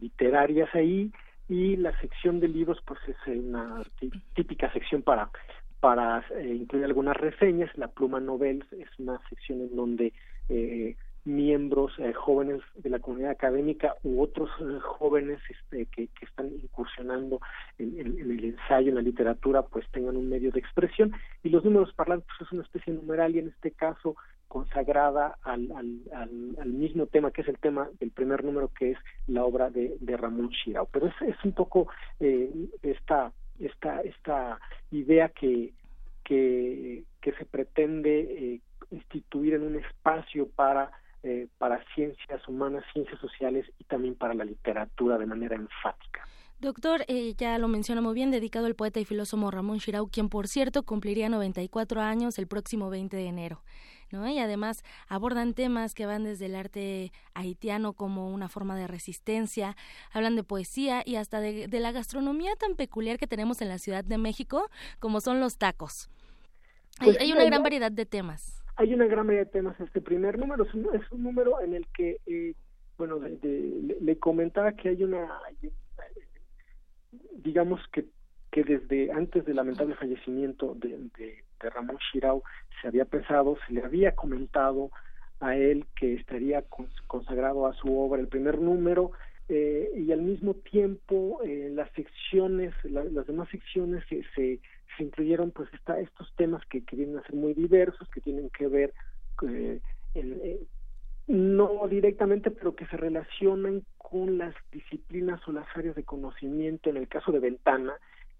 literarias ahí, y la sección de libros pues es una típica sección para para eh, incluir algunas reseñas. La Pluma Novels es una sección en donde eh, miembros eh, jóvenes de la comunidad académica u otros jóvenes este, que, que, están incursionando en, el ensayo, en la literatura, pues tengan un medio de expresión. Y los números parlantes pues, es una especie numeral y en este caso consagrada al, al, al, mismo tema que es el tema del primer número que es la obra de, de Ramón Chirao. Pero es, es un poco esta esta, esta idea que, que, que se pretende eh, instituir en un espacio para, eh, para ciencias humanas, ciencias sociales y también para la literatura de manera enfática. Doctor, eh, ya lo menciona muy bien, dedicado al poeta y filósofo Ramón Shirau, quien por cierto cumpliría 94 años el próximo 20 de enero. Y además abordan temas que van desde el arte haitiano como una forma de resistencia, hablan de poesía y hasta de, la gastronomía tan peculiar que tenemos en la Ciudad de México como son los tacos. hay, pues una gran variedad de temas. Hay una gran variedad de temas. Este primer número es un, número en el que, eh, bueno, le, comentaba que hay una, digamos que que desde antes del lamentable fallecimiento de, de, Ramón Shirao se había pensado, se le había comentado a él que estaría consagrado a su obra el primer número eh, y al mismo tiempo eh, las secciones, las demás secciones se, se, incluyeron pues está, estos temas que, que, vienen a ser muy diversos, que tienen que ver eh, eh, no directamente, pero que se relacionan con las disciplinas o las áreas de conocimiento, en el caso de Ventana,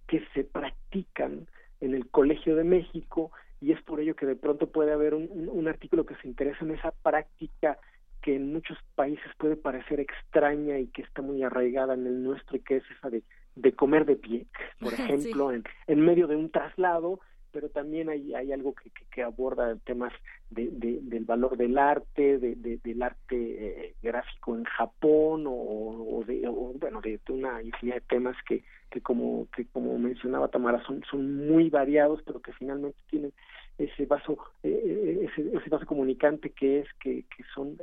que se practican en el Colegio de México y es por ello que de pronto puede haber un, un, artículo que se interesa en esa práctica que en muchos países puede parecer extraña y que está muy arraigada en el nuestro y que es esa de, de comer de pie, por [laughs] ejemplo, en, en medio de un traslado pero también hay, hay algo que, que, aborda temas de, de, del valor del arte, de, del arte eh, gráfico en Japón o, de, bueno, de, una infinidad de temas que, que como que como mencionaba Tamara son, son muy variados, pero que finalmente tienen ese vaso eh, eh, ese, ese vaso comunicante que es que, que son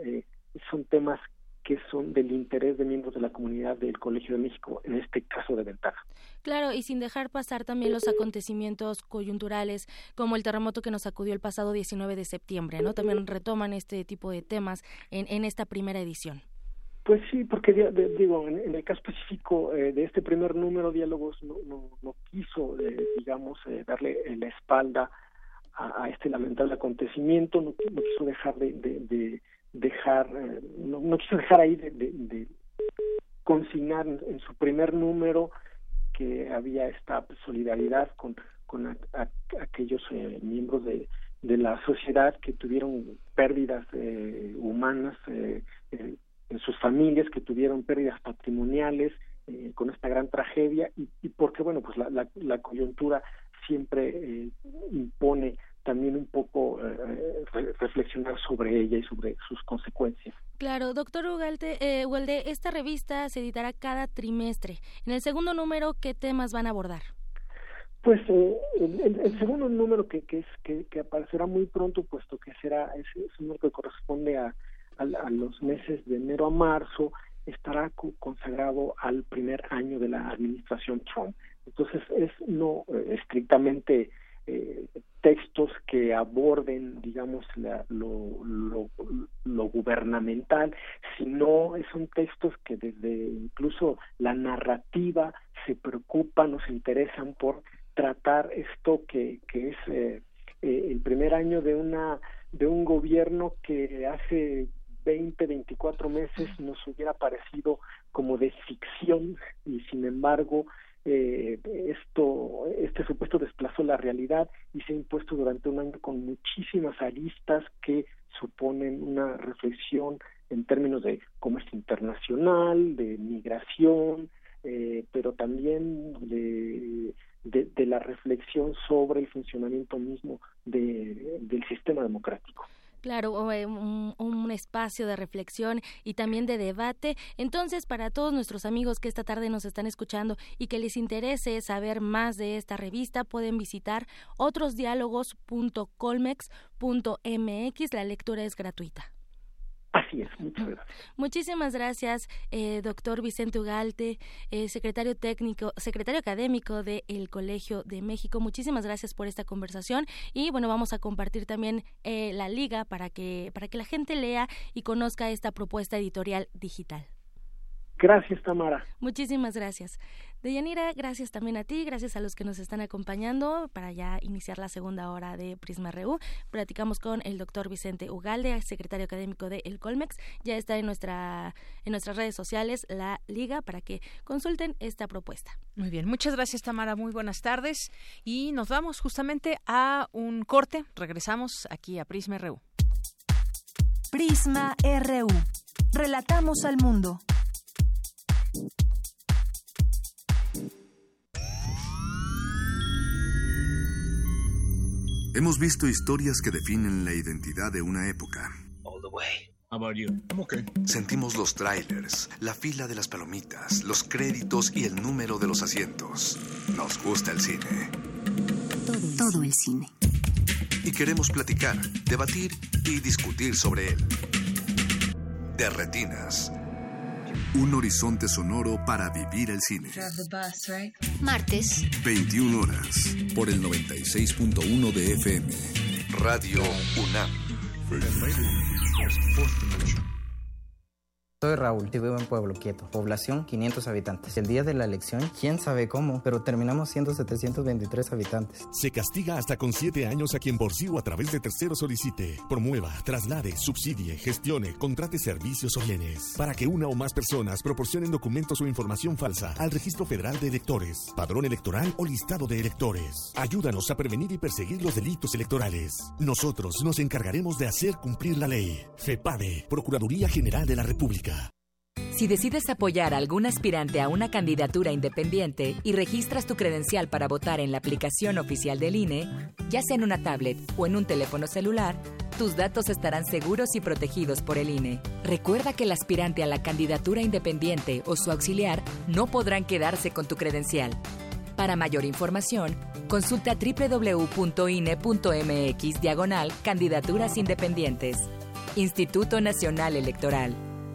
son temas que son del interés de miembros de la comunidad del Colegio de México, en este caso de ventaja. Claro, y sin dejar pasar también los acontecimientos coyunturales, como el terremoto que nos acudió el pasado 19 de septiembre, ¿no? También retoman este tipo de temas en, en esta primera edición. Pues sí, porque digo, en, el caso específico eh, de este primer número, Diálogos no, no, no quiso, eh, digamos, eh, darle la espalda a, este lamentable acontecimiento, no, quiso dejar de dejar, eh, no, no, quiso dejar ahí de, de, consignar en, su primer número que había esta solidaridad con, con aquellos eh, miembros de, de la sociedad que tuvieron pérdidas eh, humanas en sus familias, que tuvieron pérdidas patrimoniales con esta gran tragedia y, y porque, bueno, pues la, la, la coyuntura siempre impone también un poco eh, reflexionar sobre ella y sobre sus consecuencias. Claro, doctor Ugalte, eh, esta revista se editará cada trimestre. En el segundo número, ¿qué temas van a abordar? Pues eh, el, segundo número que, que es que, aparecerá muy pronto, puesto que será es, un número que corresponde a, a, los meses de enero a marzo, estará consagrado al primer año de la administración Trump. Entonces es no eh, estrictamente eh, textos que aborden, digamos, la, lo, lo, lo, gubernamental, sino son textos que desde incluso la narrativa se preocupan o se interesan por tratar esto que, que es eh, eh, el primer año de una de un gobierno que hace 20, 24 meses nos hubiera parecido como de ficción y sin embargo eh, esto, este supuesto desplazó la realidad y se ha impuesto durante un año con muchísimas aristas que suponen una reflexión en términos de comercio internacional, de migración, eh, pero también de, de, la reflexión sobre el funcionamiento mismo del sistema democrático. Claro, eh, un, un, espacio de reflexión y también de debate. Entonces, para todos nuestros amigos que esta tarde nos están escuchando y que les interese saber más de esta revista, pueden visitar otrosdiálogos.colmex.mx. La lectura es gratuita. Así es, muchas gracias. Muchísimas gracias, eh, doctor Vicente Ugalte, eh, secretario técnico, secretario académico del Colegio de México. Muchísimas gracias por esta conversación y bueno, vamos a compartir también eh, la liga para que para que la gente lea y conozca esta propuesta editorial digital. Gracias, Tamara. Muchísimas gracias. Deyanira, gracias también a ti, gracias a los que nos están acompañando para ya iniciar la segunda hora de Prisma RU. Platicamos con el doctor Vicente Ugalde, secretario académico de El Colmex. Ya está en, nuestra, en nuestras redes sociales la liga para que consulten esta propuesta. Muy bien, muchas gracias Tamara, muy buenas tardes y nos vamos justamente a un corte. Regresamos aquí a Prisma RU. Prisma RU. Relatamos al mundo. Hemos visto historias que definen la identidad de una época. Sentimos los trailers, la fila de las palomitas, los créditos y el número de los asientos. Nos gusta el cine. Todo el cine. Y queremos platicar, debatir y discutir sobre él. De retinas un horizonte sonoro para vivir el cine. Martes. 21 horas. Por el 96.1 de FM. Radio UNAM. Soy Raúl y vivo en Pueblo Quieto, población 500 habitantes. El día de la elección, quién sabe cómo, pero terminamos siendo 723 habitantes. Se castiga hasta con 7 años a quien por sí o a través de tercero solicite, promueva, traslade, subsidie, gestione, contrate servicios o bienes para que una o más personas proporcionen documentos o información falsa al Registro Federal de Electores, Padrón Electoral o Listado de Electores. Ayúdanos a prevenir y perseguir los delitos electorales. Nosotros nos encargaremos de hacer cumplir la ley. FEPADE, Procuraduría General de la República. Si decides apoyar a algún aspirante a una candidatura independiente y registras tu credencial para votar en la aplicación oficial del INE, ya sea en una tablet o en un teléfono celular, tus datos estarán seguros y protegidos por el INE. Recuerda que el aspirante a la candidatura independiente o su auxiliar no podrán quedarse con tu credencial. Para mayor información, consulta www.ine.mx diagonal candidaturas independientes. Instituto Nacional Electoral.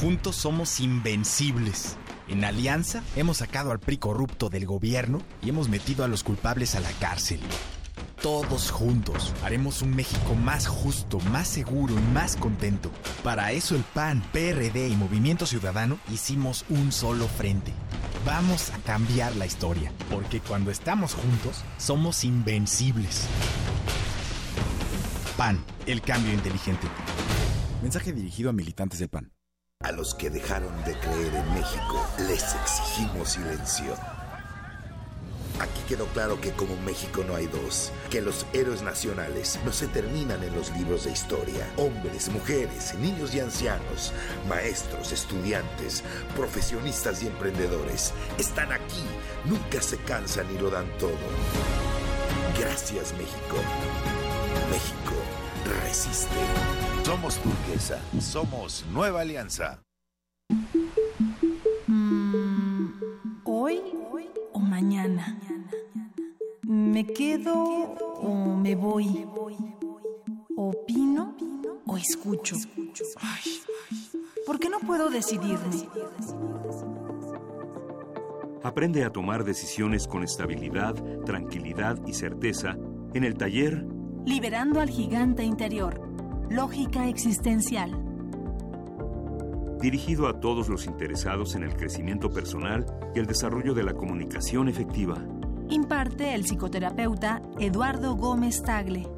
Juntos somos invencibles. En Alianza hemos sacado al PRI corrupto del gobierno y hemos metido a los culpables a la cárcel. Todos juntos haremos un México más justo, más seguro y más contento. Para eso el PAN, PRD y Movimiento Ciudadano hicimos un solo frente. Vamos a cambiar la historia, porque cuando estamos juntos somos invencibles. PAN, el cambio inteligente. Mensaje dirigido a militantes del PAN. A los que dejaron de creer en México les exigimos silencio. Aquí quedó claro que como México no hay dos, que los héroes nacionales no se terminan en los libros de historia. Hombres, mujeres, niños y ancianos, maestros, estudiantes, profesionistas y emprendedores están aquí, nunca se cansan y lo dan todo. Gracias México. México resiste. Somos turquesa, somos Nueva Alianza. Mm, ¿Hoy o mañana? ¿Me quedo o me voy? ¿Opino o escucho? ¿Por qué no puedo decidirme? Aprende a tomar decisiones con estabilidad, tranquilidad y certeza en el taller Liberando al gigante interior. Lógica existencial. Dirigido a todos los interesados en el crecimiento personal y el desarrollo de la comunicación efectiva. Imparte el psicoterapeuta Eduardo Gómez Tagle.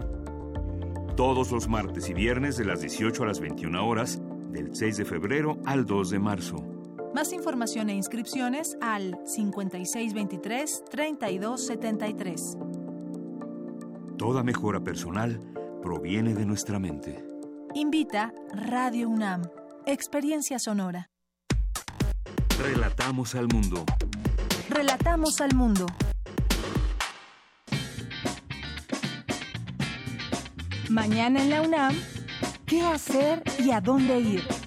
Todos los martes y viernes de las 18 a las 21 horas, del 6 de febrero al 2 de marzo. Más información e inscripciones al 5623-3273. Toda mejora personal proviene de nuestra mente. Invita Radio UNAM. Experiencia sonora. Relatamos al mundo. Relatamos al mundo. Mañana en la UNAM, ¿qué hacer y a dónde ir?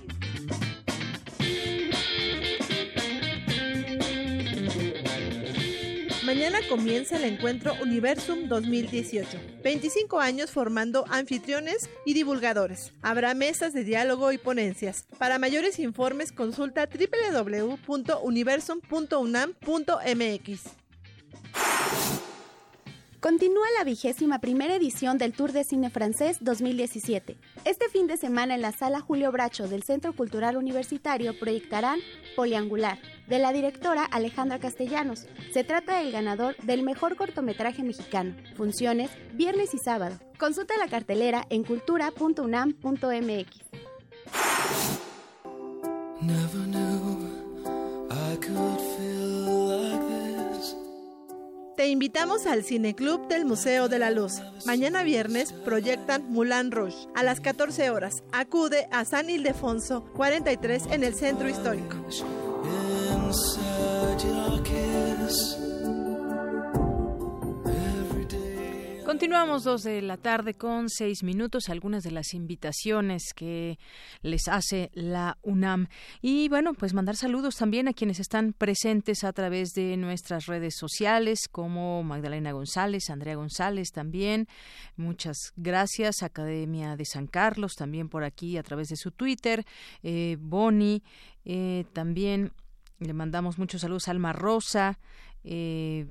Mañana comienza el encuentro Universum 2018. 25 años formando anfitriones y divulgadores. Habrá mesas de diálogo y ponencias. Para mayores informes consulta www.universum.unam.mx. Continúa la vigésima primera edición del Tour de Cine Francés 2017. Este fin de semana en la Sala Julio Bracho del Centro Cultural Universitario proyectarán Poliangular, de la directora Alejandra Castellanos. Se trata del ganador del mejor cortometraje mexicano. Funciones viernes y sábado. Consulta la cartelera en cultura.unam.mx. Te invitamos al Cineclub del Museo de la Luz. Mañana viernes proyectan Moulin Rouge a las 14 horas. Acude a San Ildefonso 43 en el centro histórico. Continuamos dos de la tarde con seis minutos, algunas de las invitaciones que les hace la UNAM. Y bueno, pues mandar saludos también a quienes están presentes a través de nuestras redes sociales, como Magdalena González, Andrea González también. Muchas gracias. Academia de San Carlos también por aquí a través de su Twitter. Eh, Boni, eh, también le mandamos muchos saludos a Alma Rosa. Eh,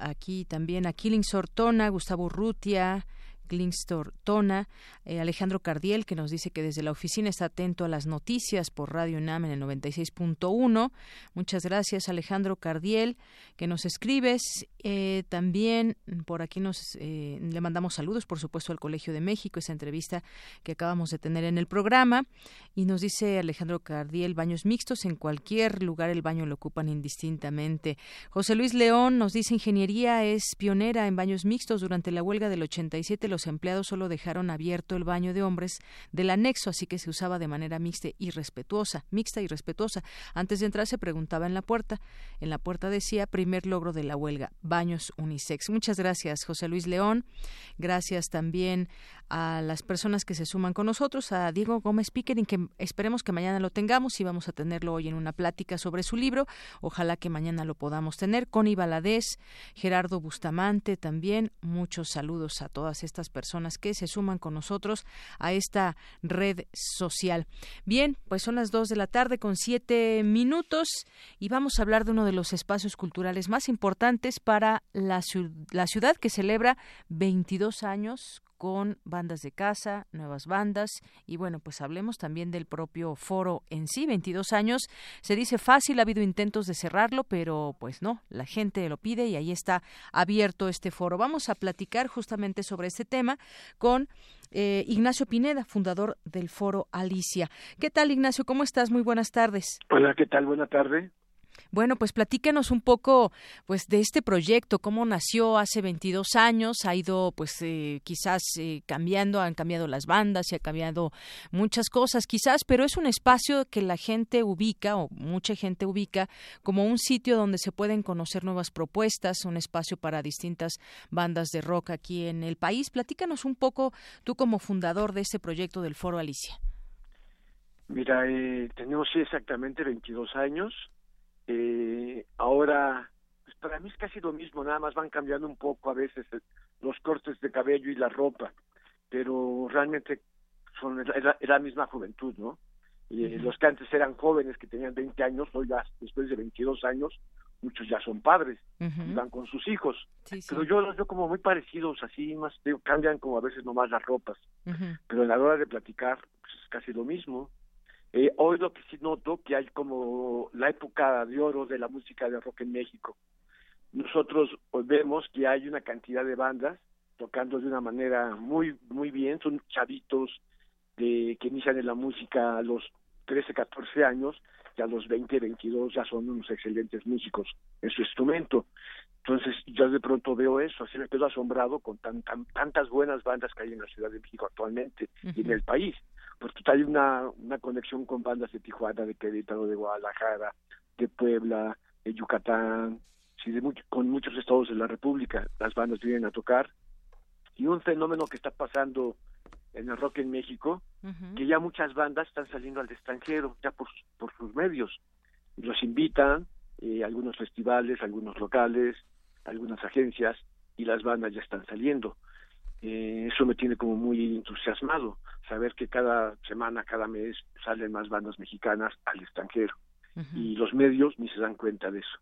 aquí también a Killing Sortona, Gustavo Rutia, Klingstor Tona, eh, Alejandro Cardiel, que nos dice que desde la oficina está atento a las noticias por Radio UNAM en el 96.1. Muchas gracias, Alejandro Cardiel, que nos escribes. Eh, también por aquí nos eh, le mandamos saludos, por supuesto, al Colegio de México, esa entrevista que acabamos de tener en el programa. Y nos dice Alejandro Cardiel, baños mixtos, en cualquier lugar el baño lo ocupan indistintamente. José Luis León nos dice, ingeniería es pionera en baños mixtos. Durante la huelga del 87 los empleados solo dejaron abierto el baño de hombres del anexo, así que se usaba de manera mixta y respetuosa, mixta y respetuosa. Antes de entrar se preguntaba en la puerta. En la puerta decía primer logro de la huelga, baños unisex. Muchas gracias, José Luis León. Gracias también a las personas que se suman con nosotros, a Diego Gómez Pickering, que esperemos que mañana lo tengamos y vamos a tenerlo hoy en una plática sobre su libro. Ojalá que mañana lo podamos tener. Connie Valadez, Gerardo Bustamante también. Muchos saludos a todas estas personas que se suman con nosotros a esta red social. Bien, pues son las dos de la tarde con siete minutos y vamos a hablar de uno de los espacios culturales más importantes para la, la ciudad que celebra 22 años con bandas de casa, nuevas bandas y bueno, pues hablemos también del propio foro en sí, 22 años. Se dice fácil, ha habido intentos de cerrarlo, pero pues no, la gente lo pide y ahí está abierto este foro. Vamos a platicar justamente sobre este tema con eh, Ignacio Pineda, fundador del foro Alicia. ¿Qué tal, Ignacio? ¿Cómo estás? Muy buenas tardes. Hola, ¿qué tal? Buena tarde. Bueno, pues platícanos un poco pues de este proyecto, cómo nació hace 22 años, ha ido pues eh, quizás eh, cambiando, han cambiado las bandas, se ha cambiado muchas cosas quizás, pero es un espacio que la gente ubica o mucha gente ubica como un sitio donde se pueden conocer nuevas propuestas, un espacio para distintas bandas de rock aquí en el país. Platícanos un poco tú como fundador de este proyecto del Foro Alicia. Mira, eh, tenemos exactamente 22 años eh, ahora, pues para mí es casi lo mismo, nada más van cambiando un poco a veces los cortes de cabello y la ropa, pero realmente son la, la misma juventud, ¿no? Y Los que antes eran jóvenes, que tenían 20 años, hoy ya después de 22 años, muchos ya son padres, y van con sus hijos, pero yo los veo como muy parecidos, así más, cambian como a veces nomás las ropas, pero a la hora de platicar pues, es casi lo mismo. Eh, hoy lo que sí noto que hay como la época de oro de la música de rock en México. Nosotros vemos que hay una cantidad de bandas tocando de una manera muy muy bien, son chavitos de que inician en la música a los 13, 14 años y a los 20, 22 ya son unos excelentes músicos en su instrumento. Entonces yo de pronto veo eso, así me quedo asombrado con tan, tan, tantas buenas bandas que hay en la Ciudad de México actualmente y en el país, porque hay una, una conexión con bandas de Tijuana, de Querétaro, de Guadalajara, de Puebla, de Yucatán, sí, de con muchos estados de la República, las bandas vienen a tocar y un fenómeno que está pasando en el rock en México, que ya muchas bandas están saliendo al extranjero, ya por, por sus medios. Los invitan, eh, algunos festivales, algunos locales, algunas agencias, y las bandas ya están saliendo. Eh, eso me tiene como muy entusiasmado, saber que cada semana, cada mes salen más bandas mexicanas al extranjero. Y los medios ni se dan cuenta de eso.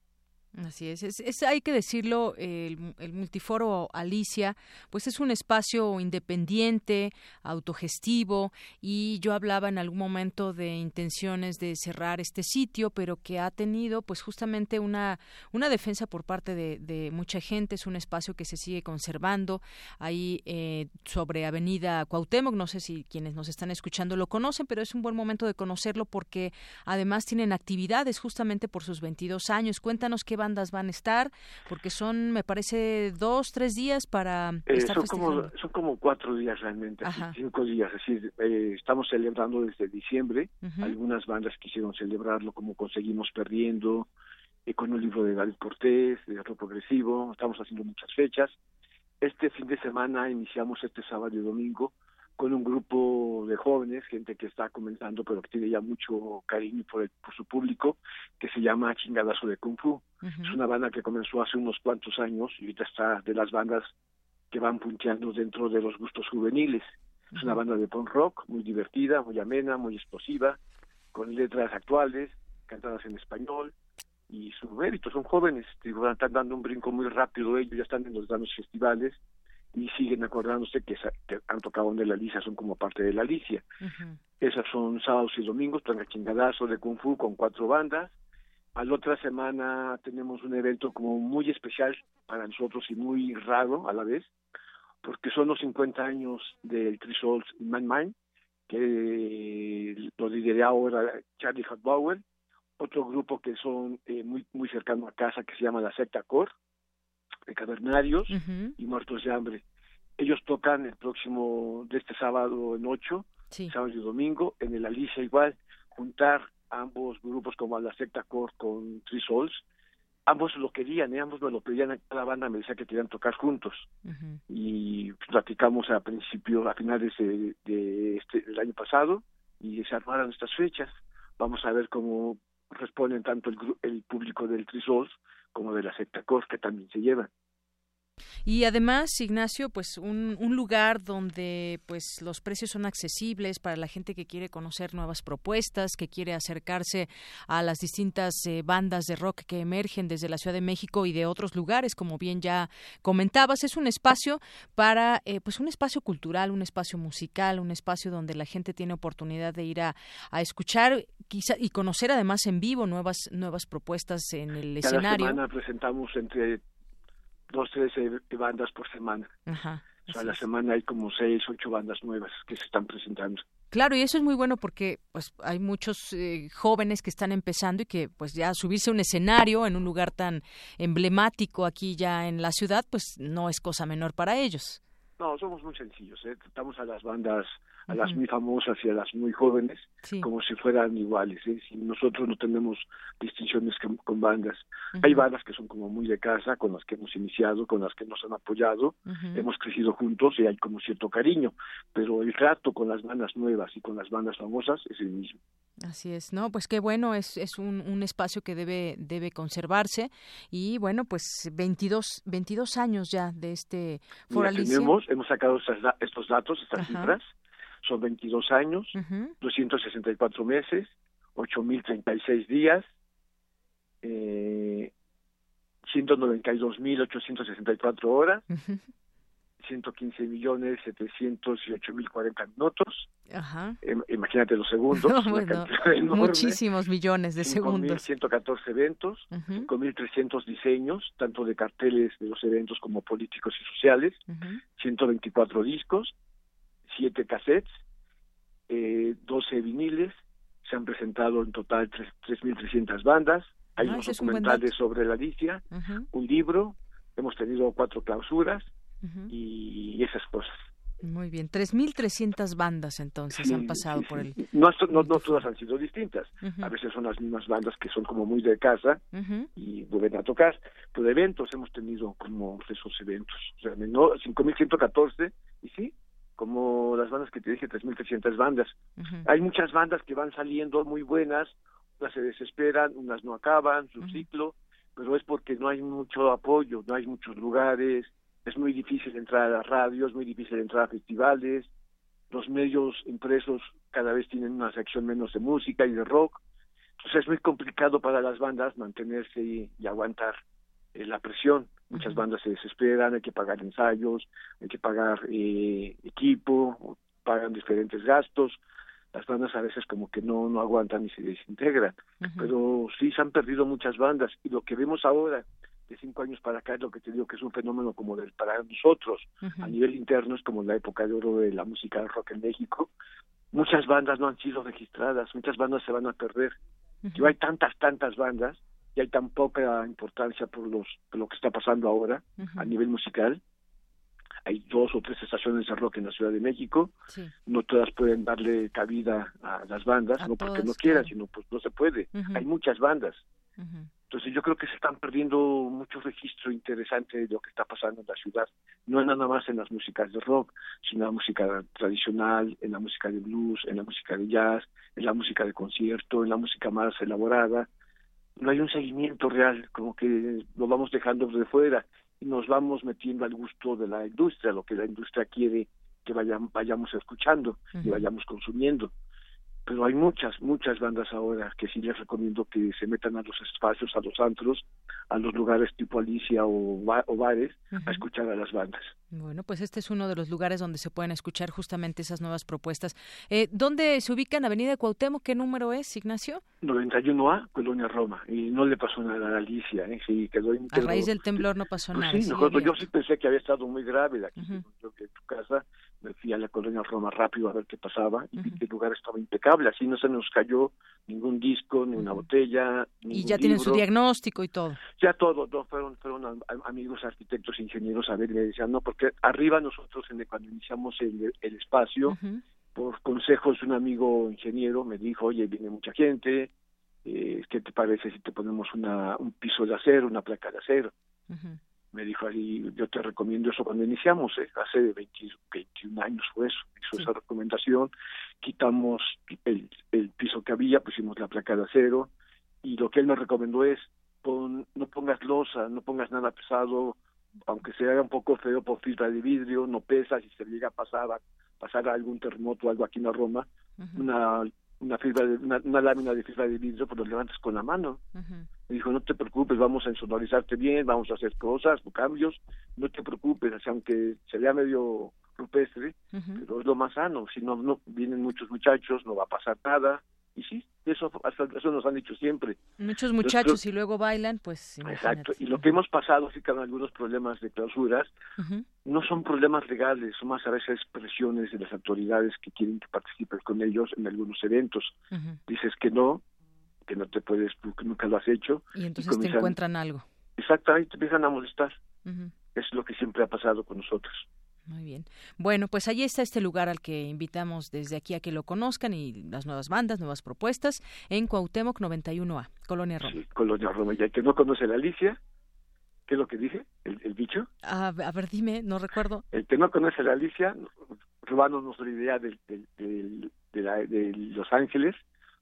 Así es, es, hay que decirlo, el, el, multiforo Alicia, pues es un espacio independiente, autogestivo, y yo hablaba en algún momento de intenciones de cerrar este sitio, pero que ha tenido pues justamente una, una defensa por parte de, de mucha gente, es un espacio que se sigue conservando ahí eh, sobre Avenida Cuauhtémoc, no sé si quienes nos están escuchando lo conocen, pero es un buen momento de conocerlo porque además tienen actividades justamente por sus 22 años. Cuéntanos qué bandas van a estar? Porque son, me parece, dos, tres días para eh, estar son como Son como cuatro días realmente, cinco días. Así, eh, estamos celebrando desde diciembre. Algunas bandas quisieron celebrarlo como Conseguimos Perdiendo, eh, con un libro de David Cortés, de Rock Progresivo. Estamos haciendo muchas fechas. Este fin de semana iniciamos este sábado y domingo con un grupo de jóvenes, gente que está comenzando, pero que tiene ya mucho cariño por, por su público, que se llama Chingadazo de Kung Fu. Es una banda que comenzó hace unos cuantos años y ahorita está de las bandas que van punteando dentro de los gustos juveniles. Es una banda de punk rock muy divertida, muy amena, muy explosiva, con letras actuales, cantadas en español, y su mérito, son jóvenes, digo, están dando un brinco muy rápido ellos, ya están en los grandes festivales, y siguen acordándose que, han tocado de la Alicia, son como parte de la Alicia. Esas son sábados y domingos, plan chingadazo de Kung Fu con cuatro bandas. A la otra semana tenemos un evento como muy especial para nosotros y muy raro a la vez, porque son los 50 años del Three Souls Man Mind, que lo lidera ahora Charlie Bauer otro grupo que son eh, muy muy cercano a casa que se llama la Secta Core, de Cavernarios y Muertos de Hambre. Ellos tocan el próximo, de este sábado en ocho, sábado y domingo, en el Alicia igual, juntar ambos grupos como la secta core con Three Souls, ambos lo querían, ¿eh? ambos me lo pedían a cada banda, me decía que querían tocar juntos. Y platicamos a principio, a finales de, de este, del año pasado, y se armaron estas fechas. Vamos a ver cómo responden tanto el, el público del Three Souls como de la secta COS que también se llevan. Y además, Ignacio, pues un, un, lugar donde pues los precios son accesibles para la gente que quiere conocer nuevas propuestas, que quiere acercarse a las distintas eh, bandas de rock que emergen desde la Ciudad de México y de otros lugares, como bien ya comentabas, es un espacio para eh, pues un espacio cultural, un espacio musical, un espacio donde la gente tiene oportunidad de ir a, a escuchar quizá y conocer además en vivo nuevas nuevas propuestas en el Cada escenario. Semana presentamos entre dos, tres bandas por semana. Ajá, o sea, a la semana hay como seis, ocho bandas nuevas que se están presentando. Claro, y eso es muy bueno porque pues hay muchos eh, jóvenes que están empezando y que pues ya subirse a un escenario en un lugar tan emblemático aquí ya en la ciudad, pues no es cosa menor para ellos. No, somos muy sencillos, ¿eh? tratamos a las bandas a las muy famosas y a las muy jóvenes como si fueran iguales. ¿eh? Si nosotros no tenemos distinciones con, bandas. Hay bandas que son como muy de casa, con las que hemos iniciado, con las que nos han apoyado, hemos crecido juntos y hay como cierto cariño, pero el trato con las bandas nuevas y con las bandas famosas es el mismo. Así es, ¿no? Pues qué bueno, es, es un, un espacio que debe, debe conservarse y bueno, pues 22, 22 años ya de este Foro Tenemos, hemos sacado estos datos, estas cifras, son 22 años, uh 264 meses, 8.036 días, eh, 192.864 horas, 115 millones 708 mil 40 minutos. Ajá. Im- Imagínate los segundos. [laughs] No, bueno, enorme. muchísimos millones de segundos. 5.114 eventos, Ujú. 5.300 diseños, tanto de carteles de los eventos como políticos y sociales, 124 discos, 7 cassettes, eh, 12 viniles, se han presentado en total tres- 3.300 bandas, hay Ah, unos un documentales dato. sobre la Alicia, Ujú, un libro, hemos tenido cuatro clausuras ujú. y esas cosas. Muy bien, 3.300 bandas entonces han Sí, pasado sí, por el... No, no, no todas han sido distintas. Ujú. A veces son las mismas bandas que son como muy de casa Ujú. y vuelven a tocar. Pero eventos hemos tenido como esos eventos. O sea, no, 5.114 y sí, como las bandas que te dije, 3.300 bandas. Hay muchas bandas que van saliendo muy buenas, unas se desesperan, unas no acaban su ciclo, pero es porque no hay mucho apoyo, no hay muchos lugares, es muy difícil entrar a las radios, muy difícil entrar a festivales, los medios impresos cada vez tienen una sección menos de música y de rock, entonces es muy complicado para las bandas mantenerse y, y aguantar eh, la presión. Muchas bandas se desesperan, hay que pagar ensayos, hay que pagar eh, equipo, pagan diferentes gastos. Las bandas a veces como que no, no aguantan y se desintegran. Pero sí se han perdido muchas bandas. Y lo que vemos ahora de cinco años para acá es lo que te digo que es un fenómeno como del para nosotros. A nivel interno es como la época de oro de la música del rock en México. Muchas bandas no han sido registradas muchas bandas se van a perder. Yo hay tantas tantas bandas y hay tan poca importancia por los por lo que está pasando ahora a nivel musical. Hay dos o tres estaciones de rock en la Ciudad de México. Sí. no todas pueden darle cabida a las bandas A no porque no todas, quieran claro. sino pues no se puede. Hay muchas bandas. Entonces yo creo que se están perdiendo mucho registro interesante de lo que está pasando en la ciudad, no nada más en las músicas de rock, sino en la música tradicional, en la música de blues, en la música de jazz, en la música de concierto, en la música más elaborada. No hay un seguimiento real, como que lo vamos dejando de fuera y nos vamos metiendo al gusto de la industria, lo que la industria quiere que vayam- vayamos escuchando y vayamos consumiendo pero hay muchas, muchas bandas ahora que sí les recomiendo que se metan a los espacios, a los antros, a los lugares tipo Alicia o, ba- o bares, a escuchar a las bandas. Bueno, pues este es uno de los lugares donde se pueden escuchar justamente esas nuevas propuestas. Eh, ¿Dónde se ubica en Avenida Cuauhtémoc? ¿Qué número es, Ignacio? 91A, Colonia Roma, y no le pasó nada a Alicia, ¿eh? sí, quedó A raíz del temblor no pasó Pues nada. sí, nosotros- yo sí pensé que había estado muy grave la Ujú. yo que en tu casa, me fui a la colonia Roma rápido a ver qué pasaba y vi que el lugar estaba impecable, así no se nos cayó ningún disco, ni una botella, Y ya tienen su libro. diagnóstico y todo. ya todo, no, fueron, fueron am- am- amigos arquitectos, ingenieros a ver y me decían, no, porque arriba nosotros en el- cuando iniciamos el, el espacio, por consejos de un amigo ingeniero, me dijo, oye, viene mucha gente, eh, ¿qué te parece si te ponemos una, un piso de acero, una placa de acero? Me dijo ahí, yo te recomiendo eso cuando iniciamos, ¿eh? hace 20 21 años fue eso, hizo esa recomendación, quitamos el, el piso que había, pusimos la placa de acero, y lo que él me recomendó es, pon, no pongas losa, no pongas nada pesado, aunque se haga un poco feo por fibra de vidrio, no pesa, si se llega a pasar, a pasar algún terremoto o algo aquí en la Roma, una una fibra de, una, una lámina de fibra de vidrio, pues lo levantas con la mano. Me dijo, no te preocupes, vamos a insonorizarte bien, vamos a hacer cosas, cambios, no te preocupes, aunque se vea medio rupestre, pero es lo más sano, si no, no vienen muchos muchachos, no va a pasar nada, y sí, eso, eso nos han dicho siempre. Muchos muchachos y luego bailan, pues Exacto, y lo que hemos pasado, sí que hay algunos problemas de clausuras, no son problemas legales, son más a veces presiones de las autoridades que quieren que participes con ellos en algunos eventos. Dices que no, que no te puedes, que nunca lo has hecho. Y entonces te comienzan- encuentran algo. Exactamente, te empiezan a molestar. Es lo que siempre ha pasado con nosotros. Muy bien. Bueno, pues ahí está este lugar al que invitamos desde aquí a que lo conozcan y las nuevas bandas, nuevas propuestas en Cuauhtémoc 91A, Colonia Roma. Colonia Roma, y el que no conoce la Alicia, ¿qué es lo que dije? ¿El, el bicho? A, a ver, dime, no recuerdo. El que no conoce la Alicia, robándonos la idea de, la- de Los Ángeles,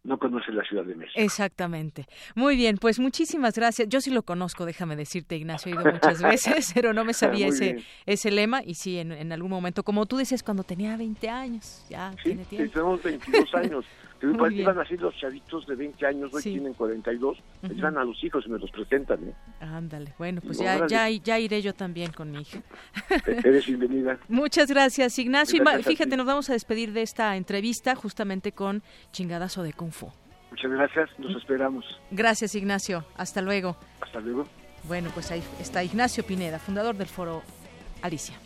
no conoce la Ciudad de México. Exactamente. Muy bien, pues muchísimas gracias. Yo sí lo conozco, déjame decirte, Ignacio, he ido muchas [laughs] veces, pero no me sabía ese ese lema y sí, en, algún momento, como tú decías, cuando tenía 20 años, ya tiene tiempo. tenemos 22 años. [laughs] iban así los chavitos de 20 años, hoy tienen 42, uh van a los hijos y me los presentan. ¿eh? Ándale, bueno, pues ya, ya, ya iré yo también con mi hija. E-, eres bienvenida. [laughs] Muchas gracias, Ignacio. y fíjate, nos vamos a despedir de esta entrevista justamente con Chingadazo de Kung Fu. Muchas gracias, nos esperamos. Gracias, Ignacio. Hasta luego. Hasta luego. Bueno, pues ahí está Ignacio Pineda, fundador del foro Alicia.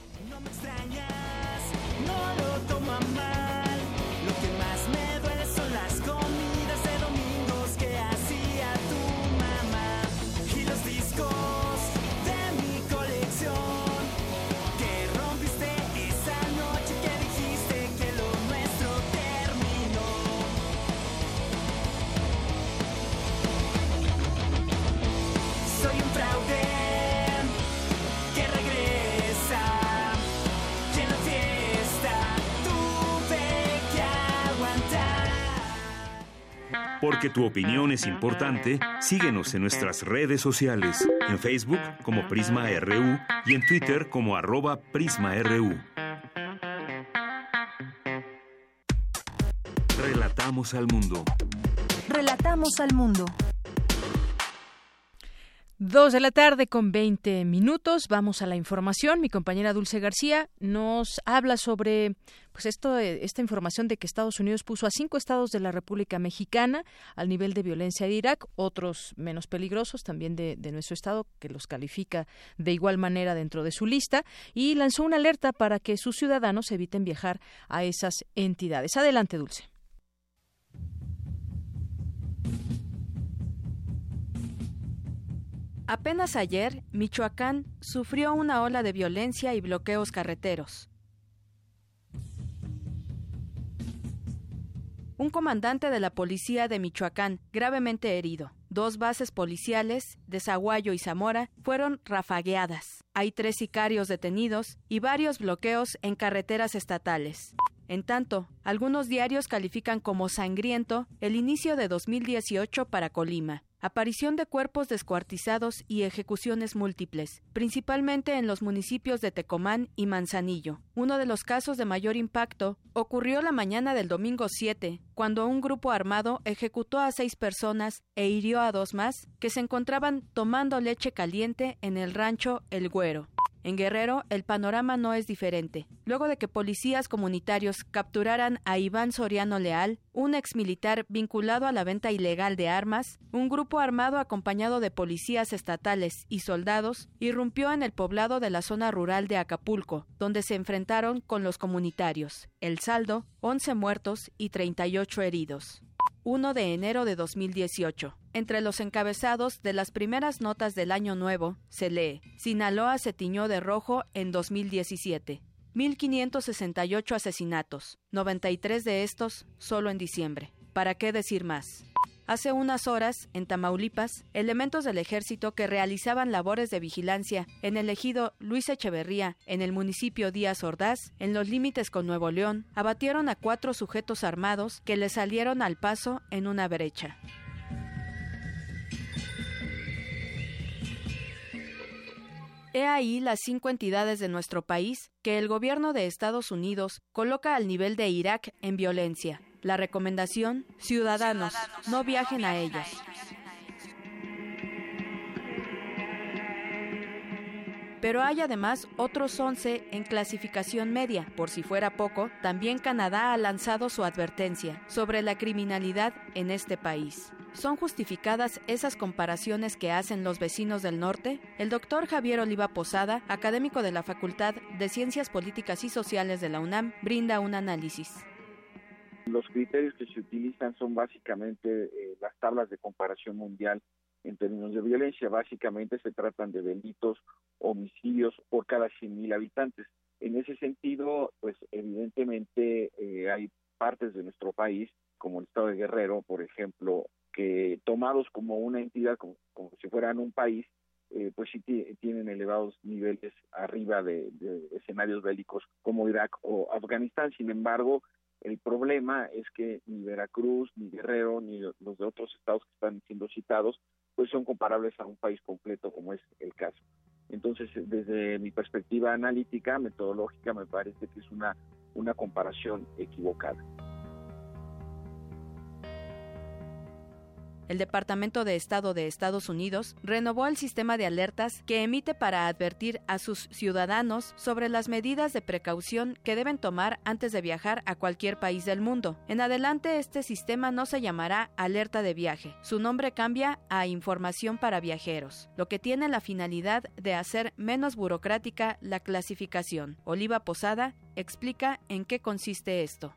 Porque tu opinión es importante, síguenos en nuestras redes sociales, en Facebook como Prisma RU y en Twitter como arroba PrismaRU. Relatamos al mundo. Relatamos al mundo. Dos de la tarde con 20 minutos. Vamos a la información. Mi compañera Dulce García nos habla sobre pues esto, esta información de que Estados Unidos puso a cinco estados de la República Mexicana al nivel de violencia de Irak, otros menos peligrosos también de, de nuestro estado, que los califica de igual manera dentro de su lista, y lanzó una alerta para que sus ciudadanos eviten viajar a esas entidades. Adelante, Dulce. Apenas ayer, Michoacán sufrió una ola de violencia y bloqueos carreteros. Un comandante de la policía de Michoacán, gravemente herido. Dos bases policiales, de Zaguayo y Zamora, fueron rafagueadas. Hay tres sicarios detenidos y varios bloqueos en carreteras estatales. En tanto, algunos diarios califican como sangriento el inicio de 2018 para Colima aparición de cuerpos descuartizados y ejecuciones múltiples, principalmente en los municipios de Tecomán y Manzanillo. Uno de los casos de mayor impacto ocurrió la mañana del domingo 7, cuando un grupo armado ejecutó a seis personas e hirió a dos más que se encontraban tomando leche caliente en el rancho El Güero. En Guerrero, el panorama no es diferente. Luego de que policías comunitarios capturaran a Iván Soriano Leal, un exmilitar vinculado a la venta ilegal de armas, un grupo armado acompañado de policías estatales y soldados irrumpió en el poblado de la zona rural de Acapulco, donde se enfrentaron con los comunitarios. El saldo, 11 muertos y 38 heridos. 1 de enero de 2018. Entre los encabezados de las primeras notas del año nuevo se lee, Sinaloa se tiñó de rojo en 2017. 1.568 asesinatos, 93 de estos solo en diciembre. ¿Para qué decir más? Hace unas horas, en Tamaulipas, elementos del ejército que realizaban labores de vigilancia en el ejido Luis Echeverría, en el municipio Díaz Ordaz, en los límites con Nuevo León, abatieron a cuatro sujetos armados que le salieron al paso en una brecha. He ahí las cinco entidades de nuestro país que el gobierno de Estados Unidos coloca al nivel de Irak en violencia. La recomendación, ciudadanos, no viajen a ellos. Pero hay además otros 11 en clasificación media. Por si fuera poco, también Canadá ha lanzado su advertencia sobre la criminalidad en este país. ¿Son justificadas esas comparaciones que hacen los vecinos del norte? El doctor Javier Oliva Posada, académico de la Facultad de Ciencias Políticas y Sociales de la UNAM, brinda un análisis. Los criterios que se utilizan son básicamente eh, las tablas de comparación mundial en términos de violencia. Básicamente se tratan de delitos, homicidios por cada 100.000 habitantes. En ese sentido, pues evidentemente eh, hay partes de nuestro país, como el estado de Guerrero, por ejemplo, que tomados como una entidad, como, si fueran un país, eh, pues sí tienen elevados niveles arriba de, de, escenarios bélicos como Irak o Afganistán. Sin embargo, El problema es que ni Veracruz, ni Guerrero, ni los de otros estados que están siendo citados, pues son comparables a un país completo como es el caso. Entonces, desde mi perspectiva analítica, metodológica, me parece que es una, una comparación equivocada. El Departamento de Estado de Estados Unidos renovó el sistema de alertas que emite para advertir a sus ciudadanos sobre las medidas de precaución que deben tomar antes de viajar a cualquier país del mundo. En adelante este sistema no se llamará alerta de viaje. Su nombre cambia a información para viajeros, lo que tiene la finalidad de hacer menos burocrática la clasificación. Oliva Posada explica en qué consiste esto.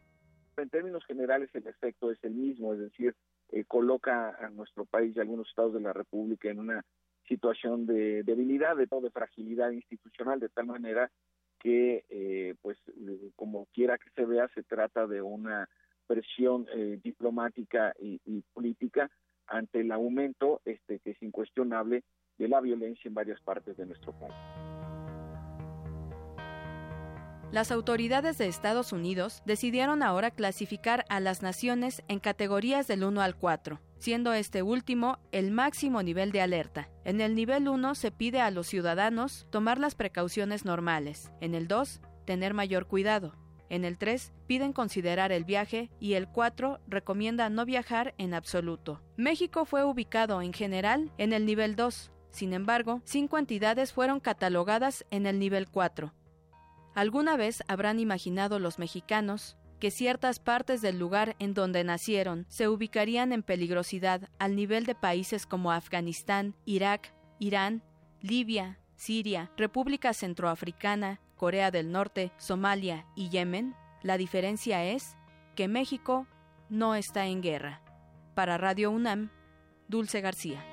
En términos generales el efecto es el mismo, es decir, eh, coloca a nuestro país y algunos estados de la República en una situación de debilidad, de, de fragilidad institucional, de tal manera que, eh, pues, como quiera que se vea, se trata de una presión eh, diplomática y, y, política ante el aumento, este, que es incuestionable, de la violencia en varias partes de nuestro país. Las autoridades de Estados Unidos decidieron ahora clasificar a las naciones en categorías del 1 al 4, siendo este último el máximo nivel de alerta. En el nivel 1 se pide a los ciudadanos tomar las precauciones normales. En el 2, tener mayor cuidado. En el 3 piden considerar el viaje y el 4 recomienda no viajar en absoluto. México fue ubicado en general en el nivel 2. Sin embargo, cinco entidades fueron catalogadas en el nivel 4, ¿Alguna vez habrán imaginado los mexicanos que ciertas partes del lugar en donde nacieron se ubicarían en peligrosidad al nivel de países como Afganistán, Irak, Irán, Libia, Siria, República Centroafricana, Corea del Norte, Somalia y Yemen? La diferencia es que México no está en guerra. Para Radio UNAM, Dulce García.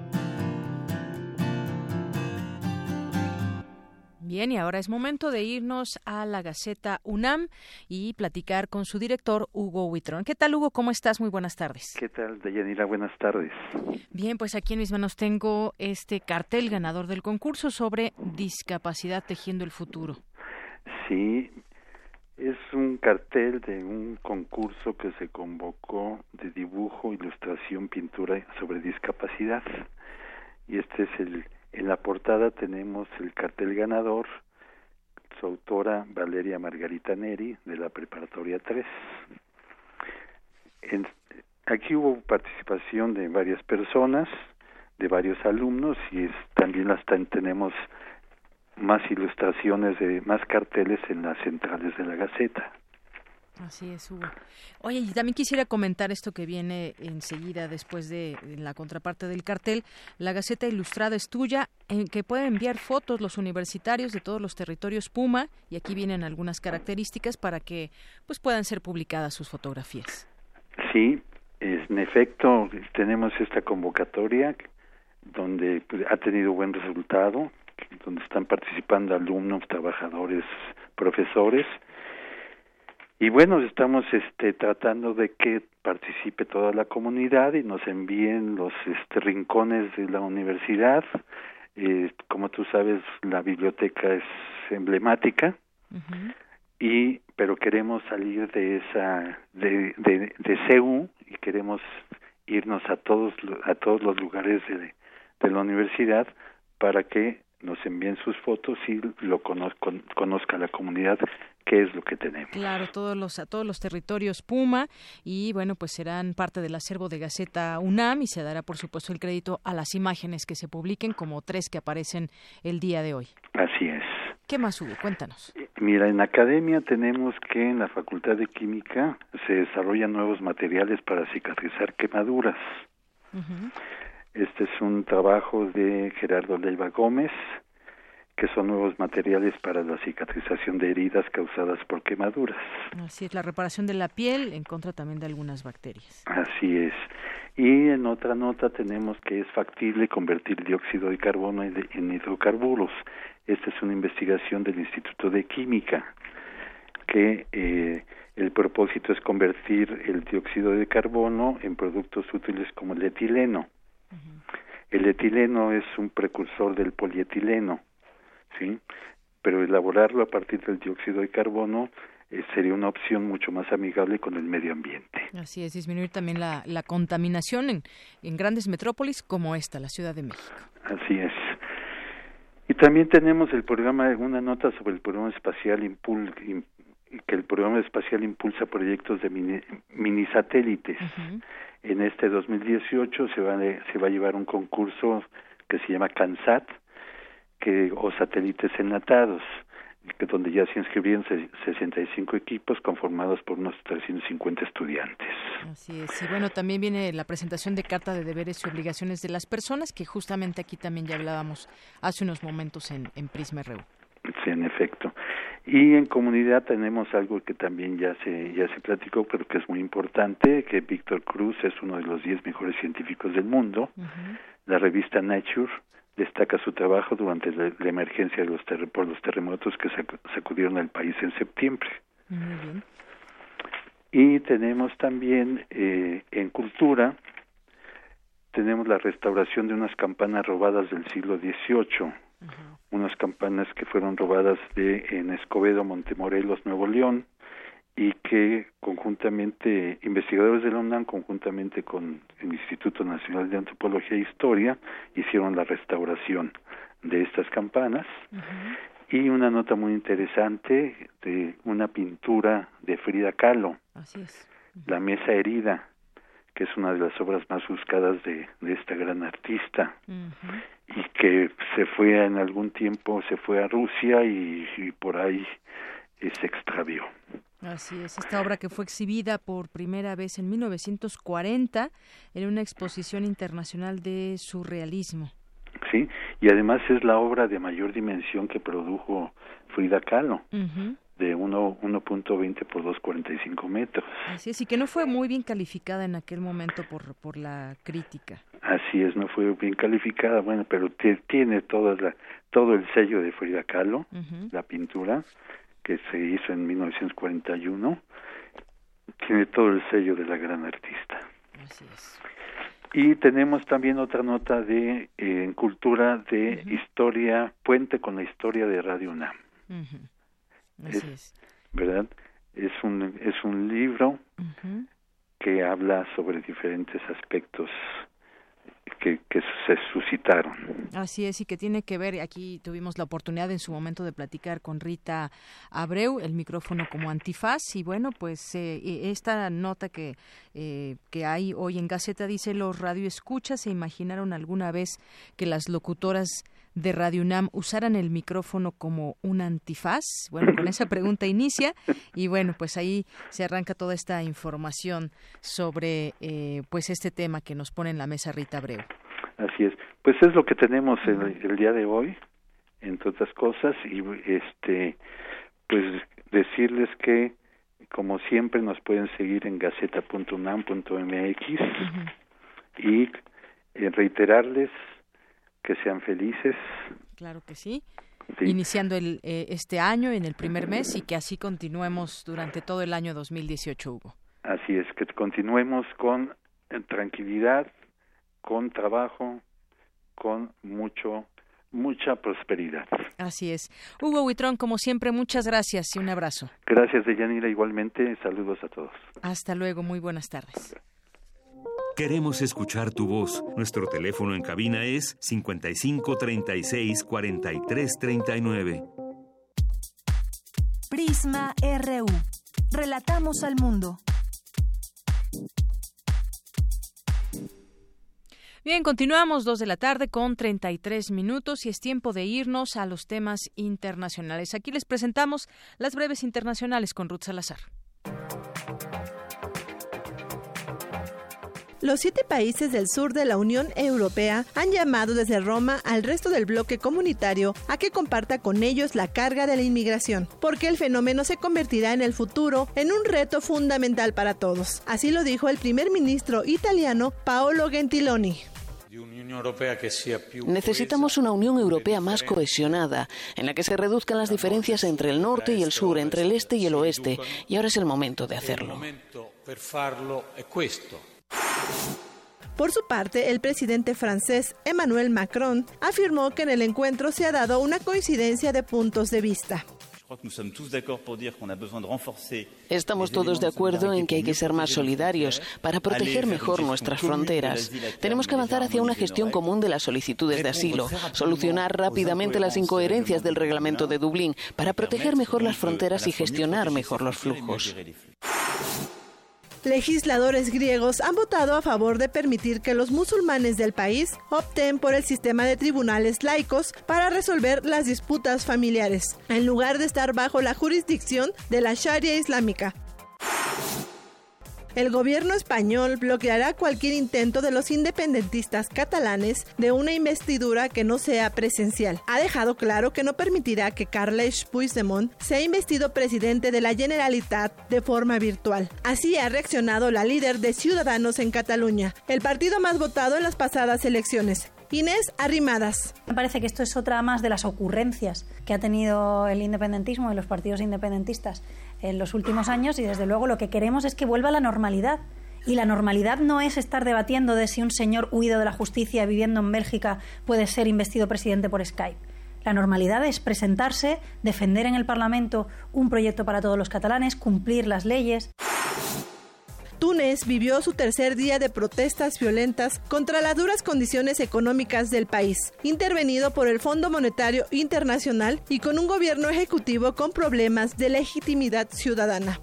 Bien, y ahora es momento de irnos a la Gaceta UNAM y platicar con su director, Hugo Huitrón. ¿Qué tal, Hugo? ¿Cómo estás? Muy buenas tardes. ¿Qué tal, Deyanira? Buenas tardes. Bien, pues aquí en mis manos tengo este cartel ganador del concurso sobre discapacidad tejiendo el futuro. Sí, es un cartel de un concurso que se convocó de dibujo, ilustración, pintura sobre discapacidad. Y este es el en la portada tenemos el cartel ganador, su autora Valeria Margarita Neri, de la Preparatoria 3. aquí hubo participación de varias personas, de varios alumnos, y también las tenemos más ilustraciones de más carteles en las centrales de la Gaceta. Así es, Hugo. Oye, y también quisiera comentar esto que viene enseguida después de la contraparte del cartel. La Gaceta Ilustrada es tuya, en que pueden enviar fotos los universitarios de todos los territorios Puma, y aquí vienen algunas características para que pues puedan ser publicadas sus fotografías. Sí, en efecto, tenemos esta convocatoria donde pues, ha tenido buen resultado, donde están participando alumnos, trabajadores, profesores, y bueno, estamos este, tratando de que participe toda la comunidad y nos envíen los este, rincones de la universidad. Eh, como tú sabes, la biblioteca es emblemática. y pero queremos salir de esa de, de, de CEU y queremos irnos a todos a todos los lugares de, de la universidad para que nos envíen sus fotos y lo conozca la comunidad qué es lo que tenemos. Claro, todos los a todos los territorios Puma y bueno, pues serán parte del acervo de Gaceta UNAM y se dará por supuesto el crédito a las imágenes que se publiquen como tres que aparecen el día de hoy. Así es. ¿Qué más hubo? Cuéntanos. Eh, mira, en academia tenemos que en la Facultad de Química se desarrollan nuevos materiales para cicatrizar quemaduras. Este es un trabajo de Gerardo Leiva Gómez, que son nuevos materiales para la cicatrización de heridas causadas por quemaduras. Así es, la reparación de la piel en contra también de algunas bacterias. Así es. Y en otra nota tenemos que es factible convertir dióxido de carbono en hidrocarburos. Esta es una investigación del Instituto de Química que eh, el propósito es convertir el dióxido de carbono en productos útiles como el etileno. El etileno es un precursor del polietileno, ¿sí? Pero elaborarlo a partir del dióxido de carbono eh, sería una opción mucho más amigable con el medio ambiente. Así es, disminuir también la, la contaminación en, en grandes metrópolis como esta, la Ciudad de México. Así es. Y también tenemos el programa, una nota sobre el programa espacial Impul, que el programa espacial impulsa proyectos de mini, satélites. En este 2018 se va, se va a llevar un concurso que se llama CANSAT, que, o satélites enlatados, que donde ya se inscribieron 65 equipos conformados por unos 350 estudiantes. Así es. Y bueno, también viene la presentación de Carta de Deberes y Obligaciones de las Personas, que justamente aquí también ya hablábamos hace unos momentos en, en Prisma RU. Sí, en efecto. Y en comunidad tenemos algo que también ya se ya se platicó, pero que es muy importante, que Víctor Cruz es uno de los 10 mejores científicos del mundo. La revista Nature destaca su trabajo durante la, emergencia de los por los terremotos que sacudieron al país en septiembre. Y tenemos también eh, en cultura, tenemos la restauración de unas campanas robadas del siglo XVIII unas campanas que fueron robadas de en Escobedo, Montemorelos, Nuevo León, y que conjuntamente, investigadores de la UNAM, conjuntamente con el Instituto Nacional de Antropología e Historia, hicieron la restauración de estas campanas. Y una nota muy interesante de una pintura de Frida Kahlo, La Mesa Herida, que es una de las obras más buscadas de, de esta gran artista y que se fue en algún tiempo, se fue a Rusia y, por ahí se extravió. Así es, esta obra que fue exhibida por primera vez en 1940 en una exposición internacional de surrealismo. Sí, y además es la obra de mayor dimensión que produjo Frida Kahlo de 1.20 por 2.45 metros. Así es, y que no fue muy bien calificada en aquel momento por, por la crítica. Así es, no fue bien calificada, bueno, pero tiene toda la, todo el sello de Frida Kahlo, la pintura, que se hizo en 1941, tiene todo el sello de la gran artista. Así es. Y tenemos también otra nota de eh, en cultura de historia, puente con la historia de Radio UNAM es, ¿Verdad? Es un, es un libro que habla sobre diferentes aspectos que, que, se suscitaron. Así es, y que tiene que ver, aquí tuvimos la oportunidad en su momento de platicar con Rita Abreu, el micrófono como antifaz, y bueno, pues eh, e, esta nota que, eh, que hay hoy en Gaceta dice, los radioescuchas se imaginaron alguna vez que las locutoras de Radio UNAM usaran el micrófono como un antifaz? Bueno, con esa pregunta inicia y bueno, pues ahí se arranca toda esta información sobre eh, pues este tema que nos pone en la mesa Rita Abreu. Así es. Pues es lo que tenemos el, el día de hoy, entre otras cosas, y este pues decirles que como siempre nos pueden seguir en gaceta.unam.mx y eh, reiterarles que sean felices. Claro que sí. Iniciando el, eh, este año en el primer mes y que así continuemos durante todo el año 2018, Hugo. Así es, que continuemos con eh, tranquilidad, con trabajo, con mucho mucha prosperidad. Así es. Hugo Huitrón, como siempre, muchas gracias y un abrazo. Gracias, Deyanira, igualmente. Saludos a todos. Hasta luego, muy buenas tardes. Queremos escuchar tu voz. Nuestro teléfono en cabina es 55 36 43 39. Prisma RU. Relatamos al mundo. Bien, continuamos dos de la tarde con 33 minutos y es tiempo de irnos a los temas internacionales. Aquí les presentamos las breves internacionales con Ruth Salazar. Los siete países del sur de la Unión Europea han llamado desde Roma al resto del bloque comunitario a que comparta con ellos la carga de la inmigración, porque el fenómeno se convertirá en el futuro en un reto fundamental para todos. Así lo dijo el primer ministro italiano Paolo Gentiloni. Necesitamos una Unión Europea más cohesionada, en la que se reduzcan las diferencias entre el norte y el sur, entre el este y el oeste, y ahora es el momento de hacerlo. Por su parte, el presidente francés Emmanuel Macron afirmó que en el encuentro se ha dado una coincidencia de puntos de vista. Estamos todos de acuerdo en que hay que ser más solidarios para proteger mejor nuestras fronteras. Tenemos que avanzar hacia una gestión común de las solicitudes de asilo, solucionar rápidamente las incoherencias del reglamento de Dublín para proteger mejor las fronteras y gestionar mejor los flujos. Legisladores griegos han votado a favor de permitir que los musulmanes del país opten por el sistema de tribunales laicos para resolver las disputas familiares, en lugar de estar bajo la jurisdicción de la Sharia islámica. El gobierno español bloqueará cualquier intento de los independentistas catalanes de una investidura que no sea presencial. Ha dejado claro que no permitirá que Carles Puigdemont sea investido presidente de la Generalitat de forma virtual. Así ha reaccionado la líder de Ciudadanos en Cataluña, el partido más votado en las pasadas elecciones. Inés Arrimadas. Me parece que esto es otra más de las ocurrencias que ha tenido el independentismo y los partidos independentistas en los últimos años y desde luego lo que queremos es que vuelva la normalidad. Y la normalidad no es estar debatiendo de si un señor huido de la justicia viviendo en Bélgica puede ser investido presidente por Skype. La normalidad es presentarse, defender en el Parlamento un proyecto para todos los catalanes, cumplir las leyes. Túnez vivió su tercer día de protestas violentas contra las duras condiciones económicas del país, intervenido por el Fondo Monetario Internacional y con un gobierno ejecutivo con problemas de legitimidad ciudadana.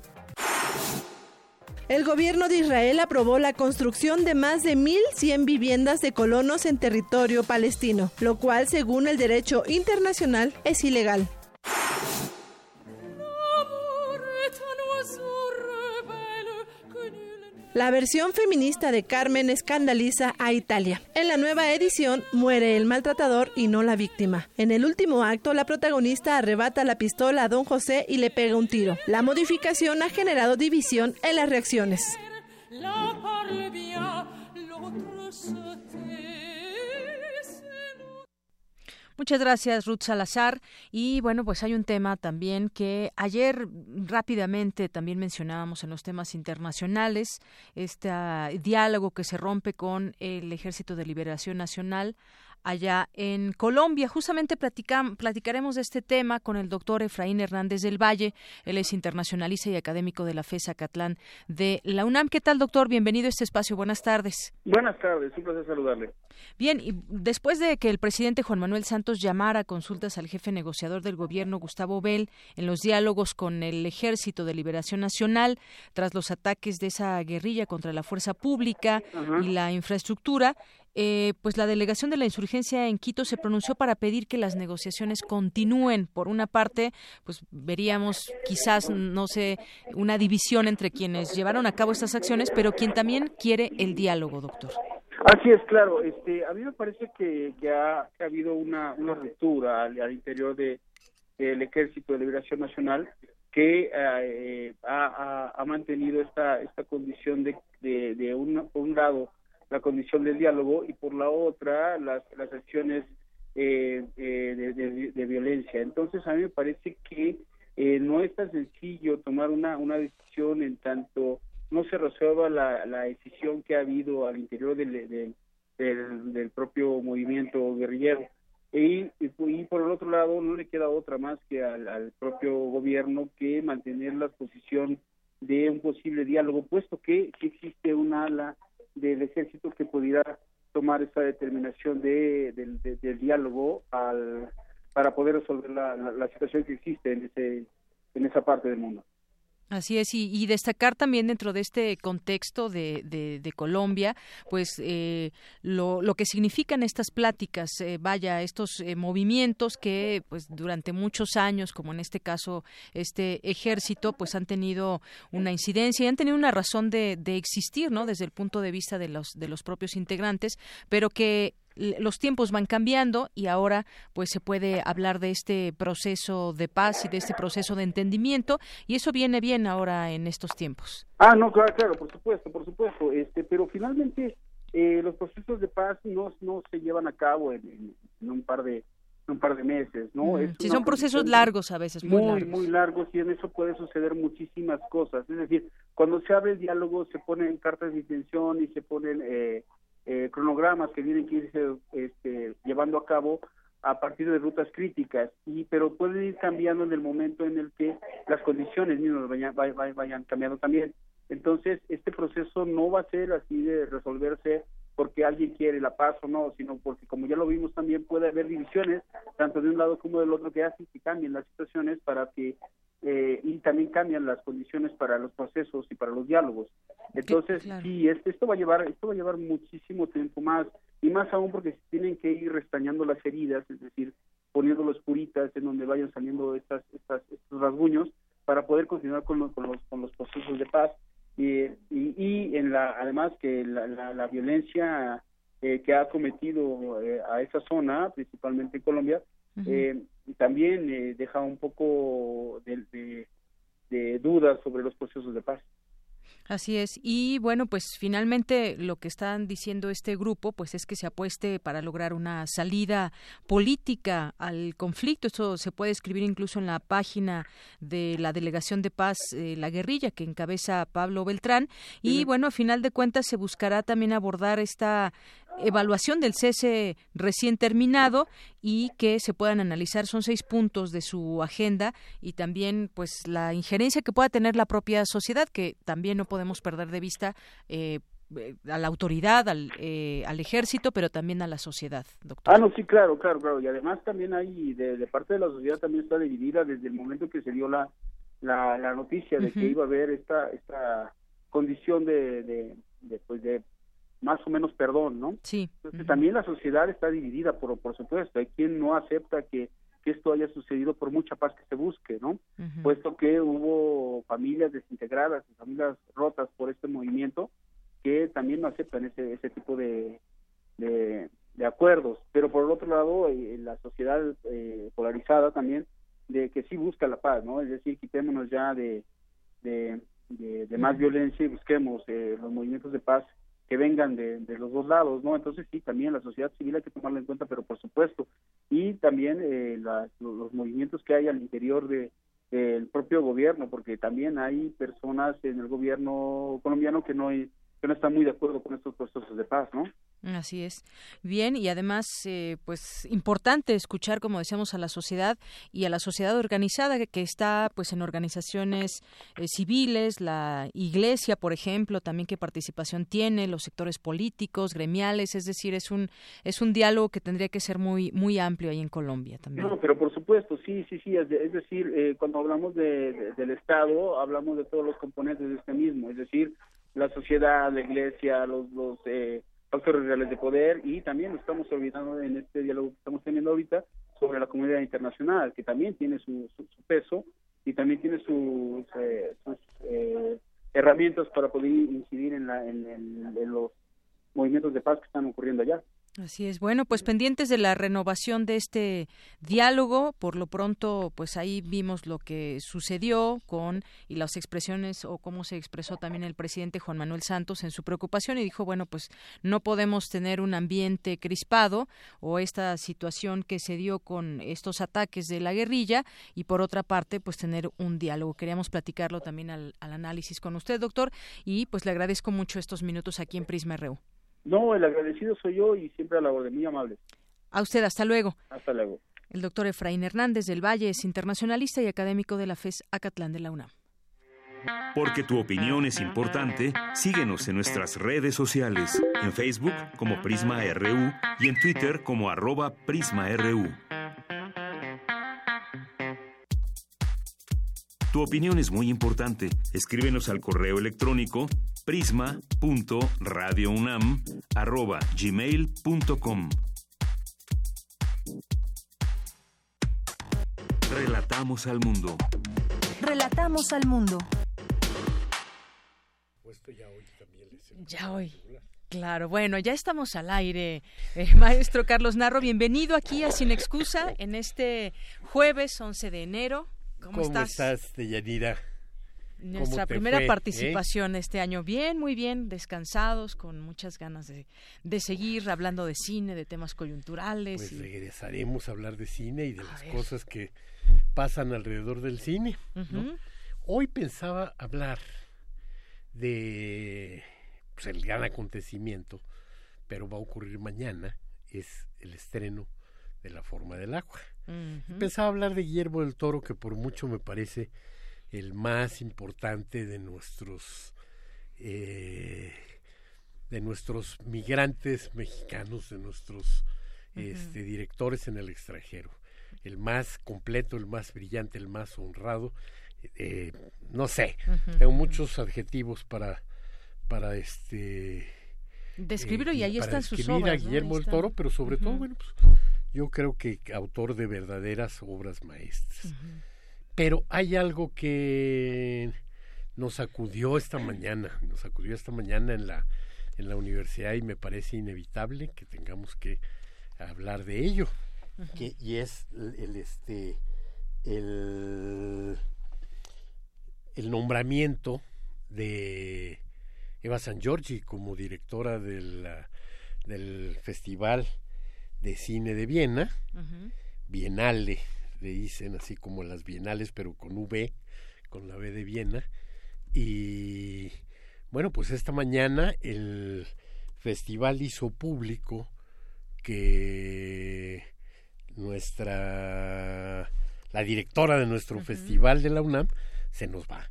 El gobierno de Israel aprobó la construcción de más de 1.100 viviendas de colonos en territorio palestino, lo cual, según el derecho internacional, es ilegal. La versión feminista de Carmen escandaliza a Italia. En la nueva edición muere el maltratador y no la víctima. En el último acto, la protagonista arrebata la pistola a don José y le pega un tiro. La modificación ha generado división en las reacciones. Muchas gracias, Ruth Salazar. Y bueno, pues hay un tema también que ayer rápidamente también mencionábamos en los temas internacionales, este diálogo que se rompe con el Ejército de Liberación Nacional allá en Colombia. Justamente platicaremos de este tema con el doctor Efraín Hernández del Valle. Él es internacionalista y académico de la FESA Catlán de la UNAM. ¿Qué tal, doctor? Bienvenido a este espacio. Buenas tardes. Buenas tardes, un placer saludarle. Bien, y después de que el presidente Juan Manuel Santos llamara a consultas al jefe negociador del gobierno, Gustavo Bell, en los diálogos con el Ejército de Liberación Nacional, tras los ataques de esa guerrilla contra la fuerza pública y la infraestructura, eh, pues la delegación de la insurgencia en Quito se pronunció para pedir que las negociaciones continúen. Por una parte, pues veríamos quizás, no sé, una división entre quienes llevaron a cabo estas acciones, pero quien también quiere el diálogo, doctor. Así es, claro. Este, a mí me parece que, ha, habido una, ruptura al, interior del de, Ejército de Liberación Nacional que eh, ha, ha, mantenido esta, esta condición de, de, de un lado la condición del diálogo y por la otra las, las acciones eh, eh, de, violencia. Entonces a mí me parece que eh, no es tan sencillo tomar una, una decisión en tanto no se resuelva la, la decisión que ha habido al interior del, del, propio movimiento guerrillero. Y, y, por el otro lado no le queda otra más que al, al propio gobierno que mantener la posición de un posible diálogo, puesto que existe una ala del ejército que pudiera tomar esa determinación de, del diálogo al, para poder resolver la, la, situación que existe en ese en esa parte del mundo. Así es, y, destacar también dentro de este contexto de, de, Colombia, pues eh, lo, lo, que significan estas pláticas, eh, vaya, estos eh, movimientos que pues durante muchos años, como en este caso este ejército, pues han tenido una incidencia y han tenido una razón de, de existir, ¿no? Desde el punto de vista de los, de los propios integrantes, pero que los tiempos van cambiando y ahora pues se puede hablar de este proceso de paz y de este proceso de entendimiento y eso viene bien ahora en estos tiempos. Ah, no, claro, claro, por supuesto, por supuesto, este, pero finalmente eh, los procesos de paz no, no se llevan a cabo en, un par de un par de meses, ¿no? sí, son procesos largos a veces, muy, muy largos. Muy largos y en eso puede suceder muchísimas cosas. Es decir, cuando se abre el diálogo se ponen cartas de intención y se ponen eh, eh, cronogramas que tienen que irse este, llevando a cabo a partir de rutas críticas, y pero pueden ir cambiando en el momento en el que las condiciones mismas vayan, vayan, cambiando también. Entonces, este proceso no va a ser así de resolverse porque alguien quiere la paz o no, sino porque, como ya lo vimos también, puede haber divisiones, tanto de un lado como del otro, que hacen que cambien las situaciones para que eh, y también cambian las condiciones para los procesos y para los diálogos. Entonces, sí, esto va a llevar esto va a llevar muchísimo tiempo más y más aún porque se tienen que ir restañando las heridas, es decir, poniendo los puritas en donde vayan saliendo estas, estas estos rasguños para poder continuar con los, con los, con los procesos de paz y, y, en la además que la, la, violencia eh, que ha cometido eh, a esa zona, principalmente en Colombia, eh, también eh, deja un poco de, de, dudas sobre los procesos de paz. Así es. Y bueno, pues finalmente lo que están diciendo este grupo, pues es que se apueste para lograr una salida política al conflicto. Esto se puede escribir incluso en la página de la Delegación de Paz, eh, la guerrilla, que encabeza Pablo Beltrán. Y bueno, a final de cuentas se buscará también abordar esta evaluación del cese recién terminado y que se puedan analizar son seis puntos de su agenda y también pues la injerencia que pueda tener la propia sociedad que también no podemos perder de vista eh, eh, a la autoridad, al, eh, al ejército, pero también a la sociedad, doctor. Ah, no, sí, claro, claro, claro. Y además también hay, de, parte de la sociedad también está dividida desde el momento que se dio la, la, noticia de que iba a haber esta, esta condición de, de, de, pues de más o menos perdón, ¿no? Sí. Entonces también la sociedad está dividida, por, por supuesto. Hay quien no acepta que, que esto haya sucedido por mucha paz que se busque, ¿no? Puesto que hubo familias desintegradas, familias rotas por este movimiento que también no aceptan ese, ese tipo de, de, acuerdos. Pero por el otro lado, eh, la sociedad eh, polarizada también, de que sí busca la paz, ¿no? Es decir, quitémonos ya de, de, de, más violencia y busquemos eh, los movimientos de paz que vengan de, los dos lados, ¿no? Entonces sí, también la sociedad civil hay que tomarla en cuenta, pero por supuesto, y también eh, los movimientos que hay al interior de del propio gobierno, porque también hay personas en el gobierno colombiano que no, que no están muy de acuerdo con estos procesos de paz, ¿no? Así es. Bien, y además, eh, pues importante escuchar, como decíamos, a la sociedad y a la sociedad organizada que, está, pues, en organizaciones eh, civiles, la Iglesia, por ejemplo, también qué participación tiene, los sectores políticos, gremiales, es decir, es un es un diálogo que tendría que ser muy muy amplio ahí en Colombia también. No, pero por supuesto, sí, sí, sí. Es, decir, eh, cuando hablamos de, del Estado, hablamos de todos los componentes de este mismo, es decir, la sociedad, la Iglesia, los los factores reales de poder y también estamos olvidando en este diálogo que estamos teniendo ahorita sobre la comunidad internacional, que también tiene su, su, peso y también tiene sus, eh, sus eh, herramientas para poder incidir en, la, en los movimientos de paz que están ocurriendo allá. Así es. Bueno, pues pendientes de la renovación de este diálogo, por lo pronto, pues ahí vimos lo que sucedió con y las expresiones o cómo se expresó también el presidente Juan Manuel Santos en su preocupación y dijo, bueno, pues no podemos tener un ambiente crispado o esta situación que se dio con estos ataques de la guerrilla y por otra parte, pues tener un diálogo. Queríamos platicarlo también al, análisis con usted, doctor, y pues le agradezco mucho estos minutos aquí en Prisma RU. No, el agradecido soy yo y siempre a la orden, muy amable. A usted, hasta luego. Hasta luego. El doctor Efraín Hernández del Valle es internacionalista y académico de la FES Acatlán de la UNAM. Porque tu opinión es importante, síguenos en nuestras redes sociales, en Facebook como Prisma RU y en Twitter como arroba PrismaRU. Tu opinión es muy importante. Escríbenos al correo electrónico prisma.radiounam@gmail.com. Relatamos al mundo. Relatamos al mundo. Ya hoy. Claro, bueno, ya estamos al aire. Eh, [laughs] maestro Carlos Narro, bienvenido aquí a Sin Excusa en este jueves 11 de enero. ¿Cómo, estás? estás, Deyanira? Nuestra primera participación este año. Bien, muy bien, descansados, con muchas ganas de, de, seguir hablando de cine, de temas coyunturales. Pues regresaremos a hablar de cine y de las cosas que pasan alrededor del cine. Hoy pensaba hablar de pues, el gran acontecimiento, pero va a ocurrir mañana, es el estreno de La Forma del Agua. Pensaba hablar de Guillermo del Toro, que por mucho me parece el más importante de nuestros eh, de nuestros migrantes mexicanos, de nuestros este, directores en el extranjero. El más completo, el más brillante, el más honrado. Eh, no sé, tengo muchos adjetivos para para este describirlo y ahí están sus obras. a Guillermo del Toro, pero sobre todo, bueno, pues yo creo que autor de verdaderas obras maestras. Pero hay algo que nos sacudió esta mañana, nos sacudió esta mañana en la en la universidad y me parece inevitable que tengamos que hablar de ello. que, y es el, este el, el nombramiento de Eva San Giorgi como directora del, del Festival de Cine de Viena, Bienale, le dicen así como las bienales, pero con V, con la B de Viena. Y bueno, pues esta mañana el festival hizo público que nuestra la directora de nuestro festival de la UNAM se nos va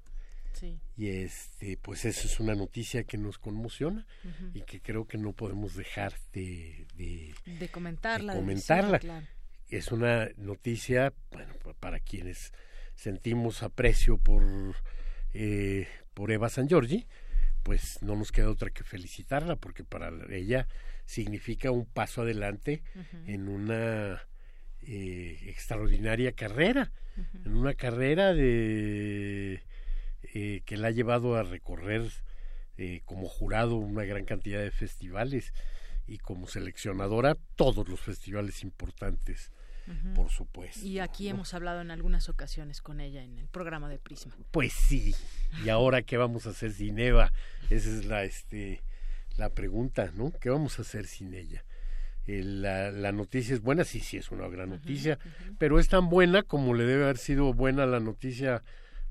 y este, pues eso es una noticia que nos conmociona y que creo que no podemos dejar de, de, comentarla. comentarla. Es una noticia, bueno, para quienes sentimos aprecio por, eh, por Eva San Giorgi, pues no nos queda otra que felicitarla, porque para ella significa un paso adelante en una eh, extraordinaria carrera, en una carrera de eh, que la ha llevado a recorrer eh, como jurado una gran cantidad de festivales y como seleccionadora todos los festivales importantes, por supuesto. Y aquí hemos hablado en algunas ocasiones con ella en el programa de Prisma. Pues sí. ¿Y ahora qué vamos a hacer sin Eva? Esa es la este la pregunta, ¿no? ¿Qué vamos a hacer sin ella? Eh, la, la, noticia es buena, sí, sí es una gran noticia, pero es tan buena como le debe haber sido buena la noticia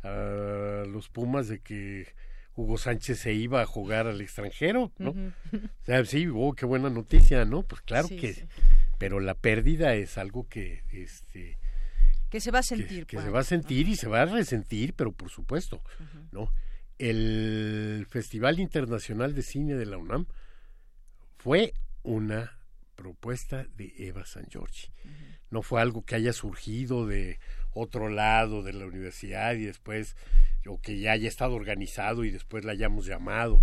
a los Pumas de que Hugo Sánchez se iba a jugar al extranjero, ¿no? O sea, sí, oh, qué buena noticia, ¿no? Pues claro que, pero la pérdida es algo que, este, que se va a sentir, que, se va a sentir y se va a resentir, pero por supuesto, ¿no? El Festival Internacional de Cine de la UNAM fue una propuesta de Eva San Giorgi. No fue algo que haya surgido de otro lado de la universidad y después o que ya haya estado organizado y después la hayamos llamado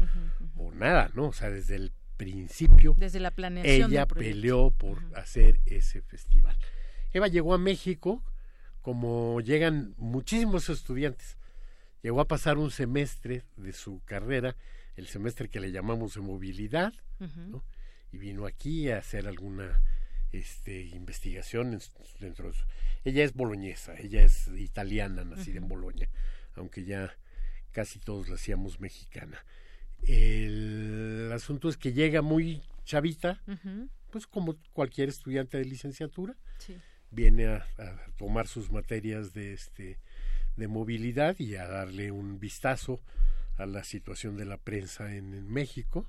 o nada, ¿no? O sea, desde el principio desde la planeación ella peleó por hacer ese festival. Eva llegó a México como llegan muchísimos estudiantes. Llegó a pasar un semestre de su carrera, el semestre que le llamamos de movilidad, ¿no? y vino aquí a hacer alguna este, investigación dentro de ella es boloñesa, ella es italiana, nacida en Boloña, aunque ya casi todos la hacíamos mexicana. El asunto es que llega muy chavita, pues como cualquier estudiante de licenciatura, viene a, tomar sus materias de este de movilidad y a darle un vistazo a la situación de la prensa en México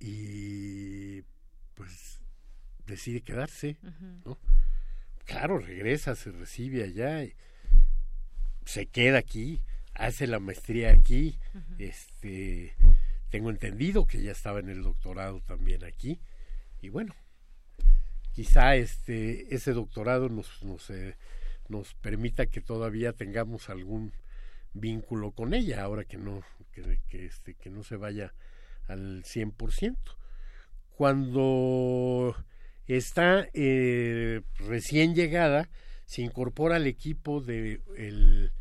y pues decide quedarse, ¿no? Claro, regresa, se recibe allá, y se queda aquí, hace la maestría aquí, este, tengo entendido que ya estaba en el doctorado también aquí, y bueno, quizá este, ese doctorado nos, nos, eh, permita que todavía tengamos algún vínculo con ella, ahora que no, que, que, este, no se vaya al 100%. Cuando está eh, recién llegada, se incorpora al equipo del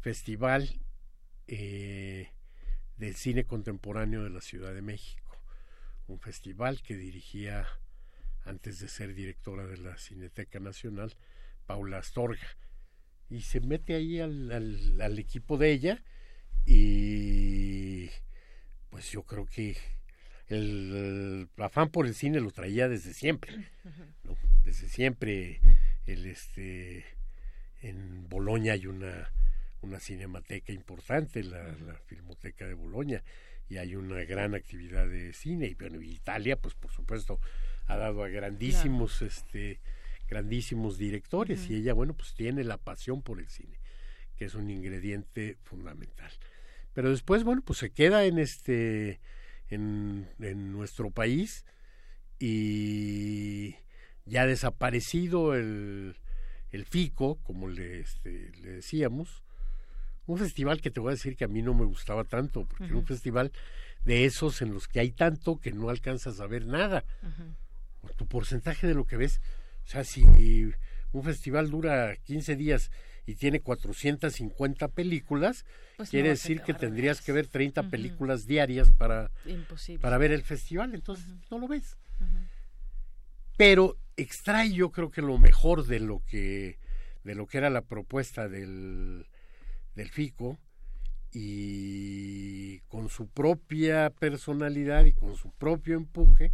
Festival eh, del Cine Contemporáneo de la Ciudad de México, un festival que dirigía antes de ser directora de la Cineteca Nacional, Paula Astorga. Y se mete ahí al, al, equipo de ella y pues yo creo que el, afán por el cine lo traía desde siempre, desde siempre el este en Bolonia hay una una cinemateca importante, la, la Filmoteca de Bolonia, y hay una gran actividad de cine. Y bueno, Italia, pues por supuesto, ha dado a grandísimos, este, grandísimos directores, y ella, bueno, pues tiene la pasión por el cine, que es un ingrediente fundamental. Pero después, bueno, pues se queda en este, en, en nuestro país, y ya ha desaparecido el, el FICO, como le, este, le decíamos, un festival que te voy a decir que a mí no me gustaba tanto, porque es un festival de esos en los que hay tanto que no alcanzas a ver nada. Tu porcentaje de lo que ves, o sea, si un festival dura 15 días y tiene 450 películas, pues quiere decir que tendrías que ver 30 películas diarias para, para ver el festival, entonces no lo ves. Pero extrae yo creo que lo mejor de lo que de lo que era la propuesta del del FICO y con su propia personalidad y con su propio empuje,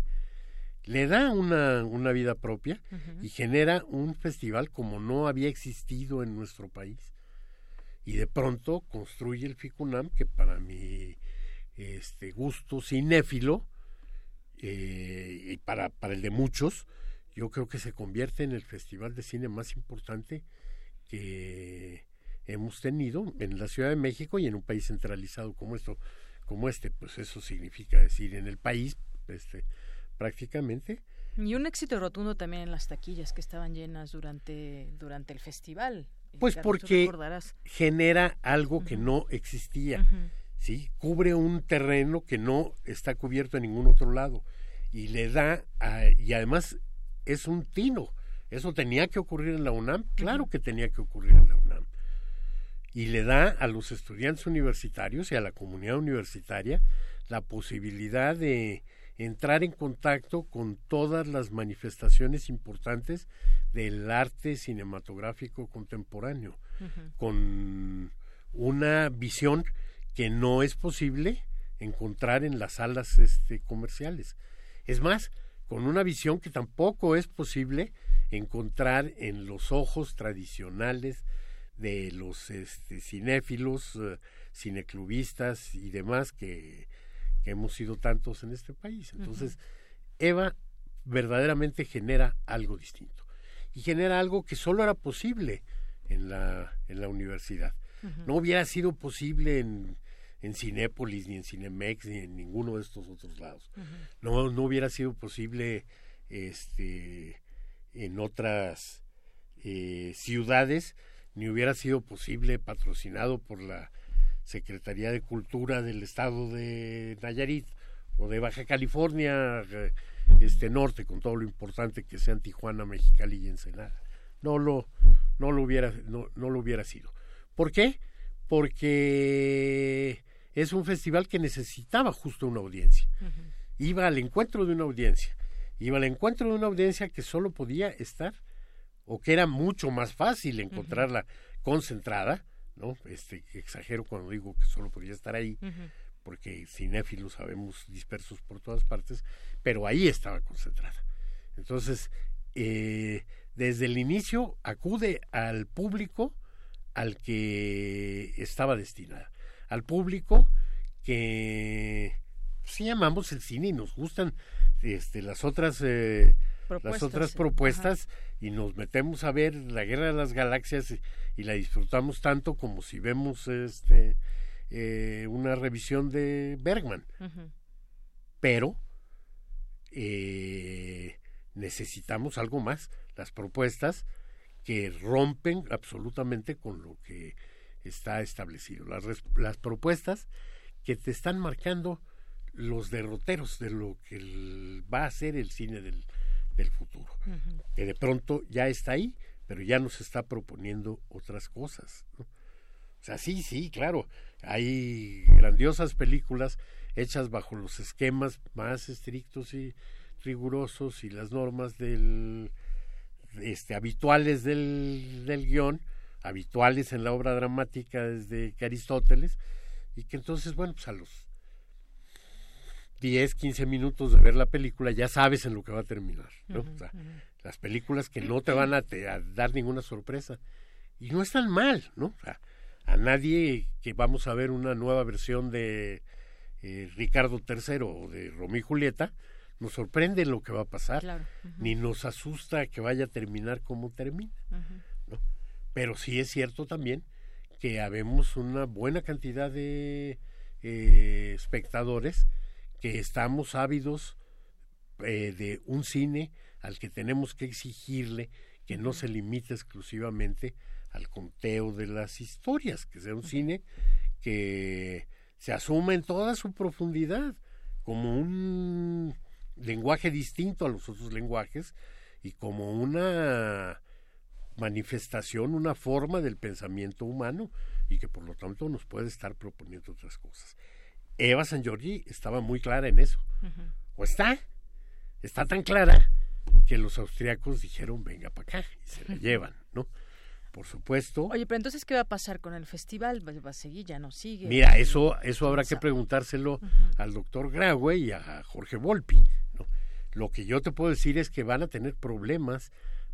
le da una, una vida propia y genera un festival como no había existido en nuestro país. Y de pronto construye el FICUNAM, que para mi este, gusto cinéfilo eh, y para, para el de muchos, yo creo que se convierte en el festival de cine más importante que, hemos tenido en la Ciudad de México y en un país centralizado como esto como este pues eso significa decir en el país este prácticamente. Y un éxito rotundo también en las taquillas que estaban llenas durante durante el festival. Pues porque genera algo que no existía sí cubre un terreno que no está cubierto en ningún otro lado y le da y además es un tino. Eso tenía que ocurrir en la UNAM. Claro que tenía que ocurrir en la UNAM y le da a los estudiantes universitarios y a la comunidad universitaria la posibilidad de entrar en contacto con todas las manifestaciones importantes del arte cinematográfico contemporáneo, con una visión que no es posible encontrar en las salas este, comerciales. Es más, con una visión que tampoco es posible encontrar en los ojos tradicionales de los este, cinéfilos, eh, cineclubistas y demás que, hemos sido tantos en este país. Entonces, Eva verdaderamente genera algo distinto y genera algo que solo era posible en la, en la universidad. No hubiera sido posible en, en Cinépolis, ni en Cinemex, ni en ninguno de estos otros lados. no, no hubiera sido posible este, en otras eh, ciudades ni hubiera sido posible patrocinado por la Secretaría de Cultura del Estado de Nayarit o de Baja California eh, este norte con todo lo importante que sean Tijuana, Mexicali y Ensenada. No lo no lo hubiera no, no lo hubiera sido. ¿Por qué? Porque es un festival que necesitaba justo una audiencia. Iba al encuentro de una audiencia. Iba al encuentro de una audiencia que solo podía estar o que era mucho más fácil encontrarla concentrada, ¿no? Este, exagero cuando digo que solo podía estar ahí, porque cinéfilos sabemos dispersos por todas partes, pero ahí estaba concentrada. Entonces, eh, desde el inicio acude al público al que estaba destinada, al público que si llamamos el cine y nos gustan este, las otras eh, las otras propuestas y nos metemos a ver la Guerra de las Galaxias y, la disfrutamos tanto como si vemos este eh, una revisión de Bergman. Pero eh, necesitamos algo más, las propuestas que rompen absolutamente con lo que está establecido. Las, las propuestas que te están marcando los derroteros de lo que va a ser el cine del, del futuro. Que de pronto ya está ahí, pero ya nos está proponiendo otras cosas. O sea, sí, sí, claro, hay grandiosas películas hechas bajo los esquemas más estrictos y rigurosos y las normas del este habituales del, del guion, habituales en la obra dramática desde Aristóteles, y que entonces, bueno, pues a los 10, 15 minutos de ver la película ya sabes en lo que va a terminar, ¿no? o sea, las películas que no te van a, dar ninguna sorpresa. Y no están mal, ¿no? O sea, a nadie que vamos a ver una nueva versión de eh, Ricardo III o de Romeo y Julieta, nos sorprende lo que va a pasar, ni nos asusta que vaya a terminar como termina. ¿no? Pero sí es cierto también que habemos una buena cantidad de eh, espectadores que estamos ávidos eh, de un cine al que tenemos que exigirle que no se limite exclusivamente al conteo de las historias, que sea un cine que se asuma en toda su profundidad como un lenguaje distinto a los otros lenguajes y como una manifestación, una forma del pensamiento humano y que por lo tanto nos puede estar proponiendo otras cosas. Eva San Giorgi estaba muy clara en eso. O está, está tan clara que los austriacos dijeron, venga para acá, y se la [laughs] llevan, ¿no? Por supuesto. Oye, pero entonces, ¿qué va a pasar con el festival? ¿Va a seguir? ¿Ya no sigue? Mira, eso, eso habrá que preguntárselo al doctor Graue y a Jorge Volpi. ¿no? Lo que yo te puedo decir es que van a tener problemas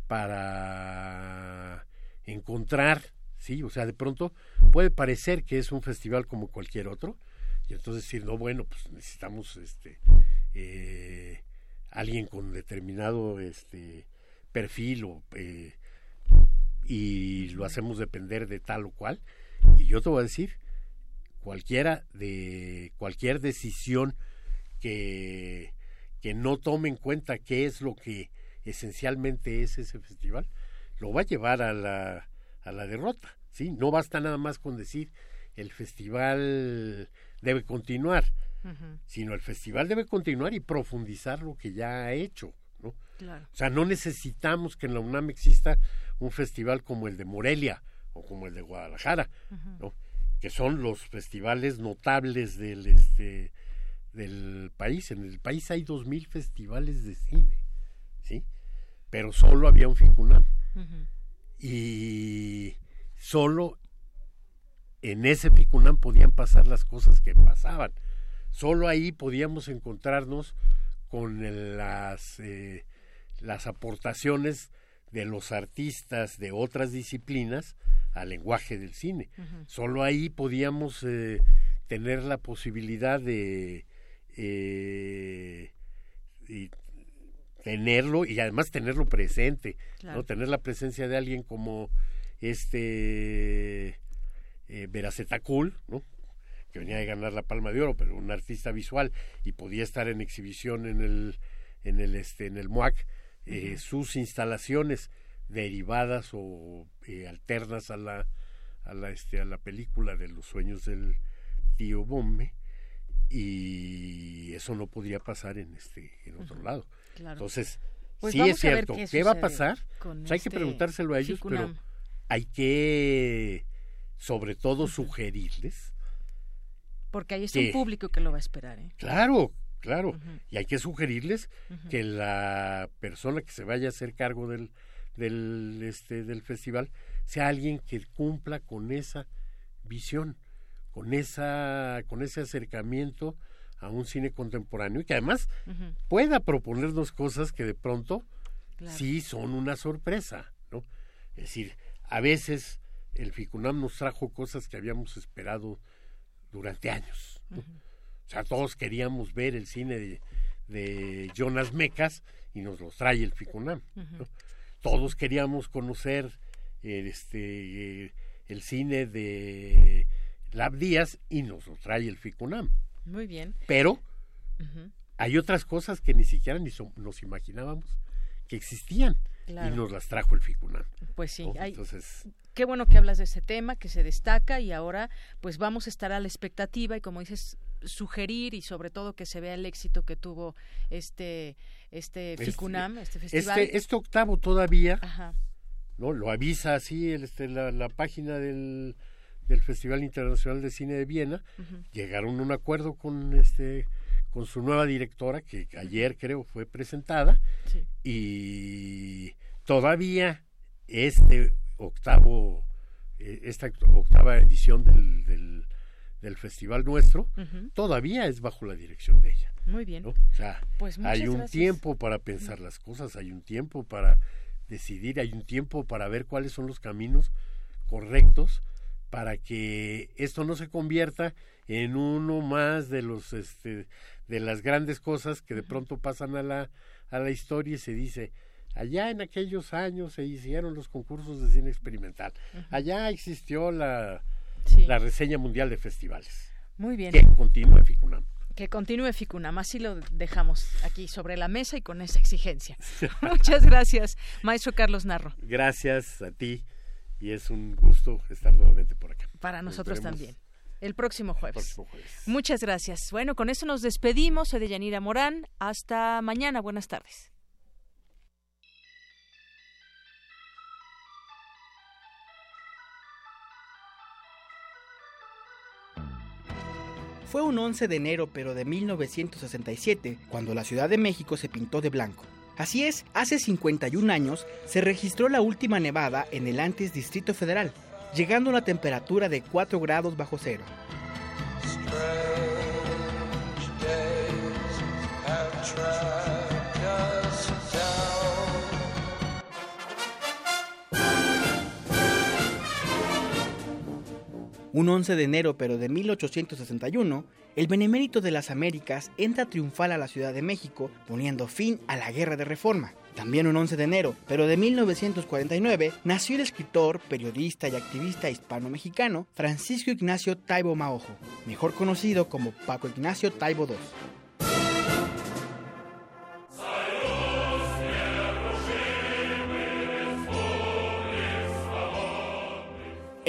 para encontrar, sí, o sea, de pronto puede parecer que es un festival como cualquier otro, y entonces decir, no, bueno, pues necesitamos este eh, alguien con determinado este perfil o eh, y lo hacemos depender de tal o cual. Y yo te voy a decir, cualquiera de cualquier decisión que, que no tome en cuenta qué es lo que esencialmente es ese festival, lo va a llevar a la, a la derrota. ¿sí? No basta nada más con decir el festival debe continuar, sino el festival debe continuar y profundizar lo que ya ha hecho. ¿no? O sea, no necesitamos que en la UNAM exista un festival como el de Morelia o como el de Guadalajara, ¿no? que son los festivales notables del este del país. En el país hay dos mil festivales de cine, ¿sí? Pero solo había un FICUNAM. Y solo en ese FICUNAM podían pasar las cosas que pasaban. Solo ahí podíamos encontrarnos con las, eh, las aportaciones de los artistas de otras disciplinas al lenguaje del cine. Solo ahí podíamos eh, tener la posibilidad de eh, tenerlo y además tenerlo presente, no tener la presencia de alguien como este eh, Veracetacul, ¿no? que venía de ganar la Palma de Oro, pero un artista visual y podía estar en exhibición en el en el este en el MUAC eh, sus instalaciones derivadas o eh, alternas a la a la este a la película de los sueños del tío Bombe y eso no podría pasar en este en otro lado. Entonces pues sí es cierto qué, va a pasar. hay que este preguntárselo a ellos pero hay que sobre todo sugerirles porque hay un público que lo va a esperar ¿eh? claro claro. Y hay que sugerirles que la persona que se vaya a hacer cargo del del este del festival sea alguien que cumpla con esa visión con esa con ese acercamiento a un cine contemporáneo y que además pueda proponernos cosas que de pronto sí son una sorpresa no es decir a veces el FICUNAM nos trajo cosas que habíamos esperado durante años. O sea, todos queríamos ver el cine de, Jonas Mecas y nos los trae el FICUNAM. Todos queríamos conocer este, el cine de Lab Díaz y nos lo trae el FICUNAM. Muy bien. Pero hay otras cosas que ni siquiera ni nos imaginábamos que existían y nos las trajo el FICUNAM. Pues sí, hay, qué bueno que hablas de ese tema, que se destaca y ahora pues vamos a estar a la expectativa y como dices, sugerir y sobre todo que se vea el éxito que tuvo este este, este FICUNAM, este, festival. Este, este octavo todavía, ¿no? Lo avisa así el, este, la, página del, del Festival Internacional de Cine de Viena. Llegaron a un acuerdo con este con su nueva directora que ayer creo fue presentada y todavía este octavo eh, esta octava edición del, del, festival nuestro todavía es bajo la dirección de ella muy bien. o sea pues hay un tiempo para pensar las cosas hay un tiempo para decidir hay un tiempo para ver cuáles son los caminos correctos para que esto no se convierta en uno más de los este de las grandes cosas que de pronto pasan a la a la historia y se dice Allá en aquellos años se hicieron los concursos de cine experimental. Allá existió la, la reseña mundial de festivales. Muy bien. Que continúe Ficunam. Que continúe Ficunam. Así lo dejamos aquí sobre la mesa y con esa exigencia. [laughs] Muchas gracias, maestro Carlos Narro. Gracias a ti y es un gusto estar nuevamente por acá. Para nosotros también. El próximo jueves. Muchas gracias. Bueno, con eso nos despedimos. Soy de Yanira Morán. Hasta mañana. Buenas tardes. Fue un 11 de enero pero de 1967 cuando la Ciudad de México se pintó de blanco. Así es, hace 51 años se registró la última nevada en el antes Distrito Federal, llegando a una temperatura de 4 grados bajo cero. Un 11 de enero pero de 1861, el Benemérito de las Américas entra triunfal a la Ciudad de México, poniendo fin a la Guerra de Reforma. También un 11 de enero, pero de 1949, nació el escritor, periodista y activista hispano-mexicano Francisco Ignacio Taibo Maojo, mejor conocido como Paco Ignacio Taibo II.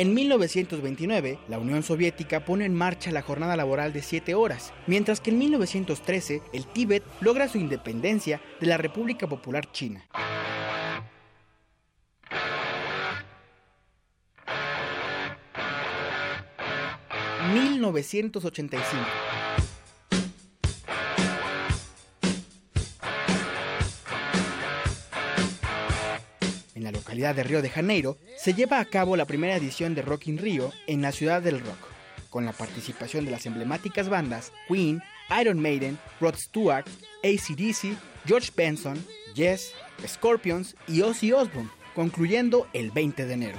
En 1929, la Unión Soviética pone en marcha la jornada laboral de 7 horas, mientras que en 1913 el Tíbet logra su independencia de la República Popular China. ...1985... localidad de Río de Janeiro, se lleva a cabo la primera edición de Rock in Rio en la ciudad del rock, con la participación de las emblemáticas bandas Queen, Iron Maiden, Rod Stewart, ACDC, George Benson, Yes, Scorpions y Ozzy Osbourne, concluyendo el 20 de enero.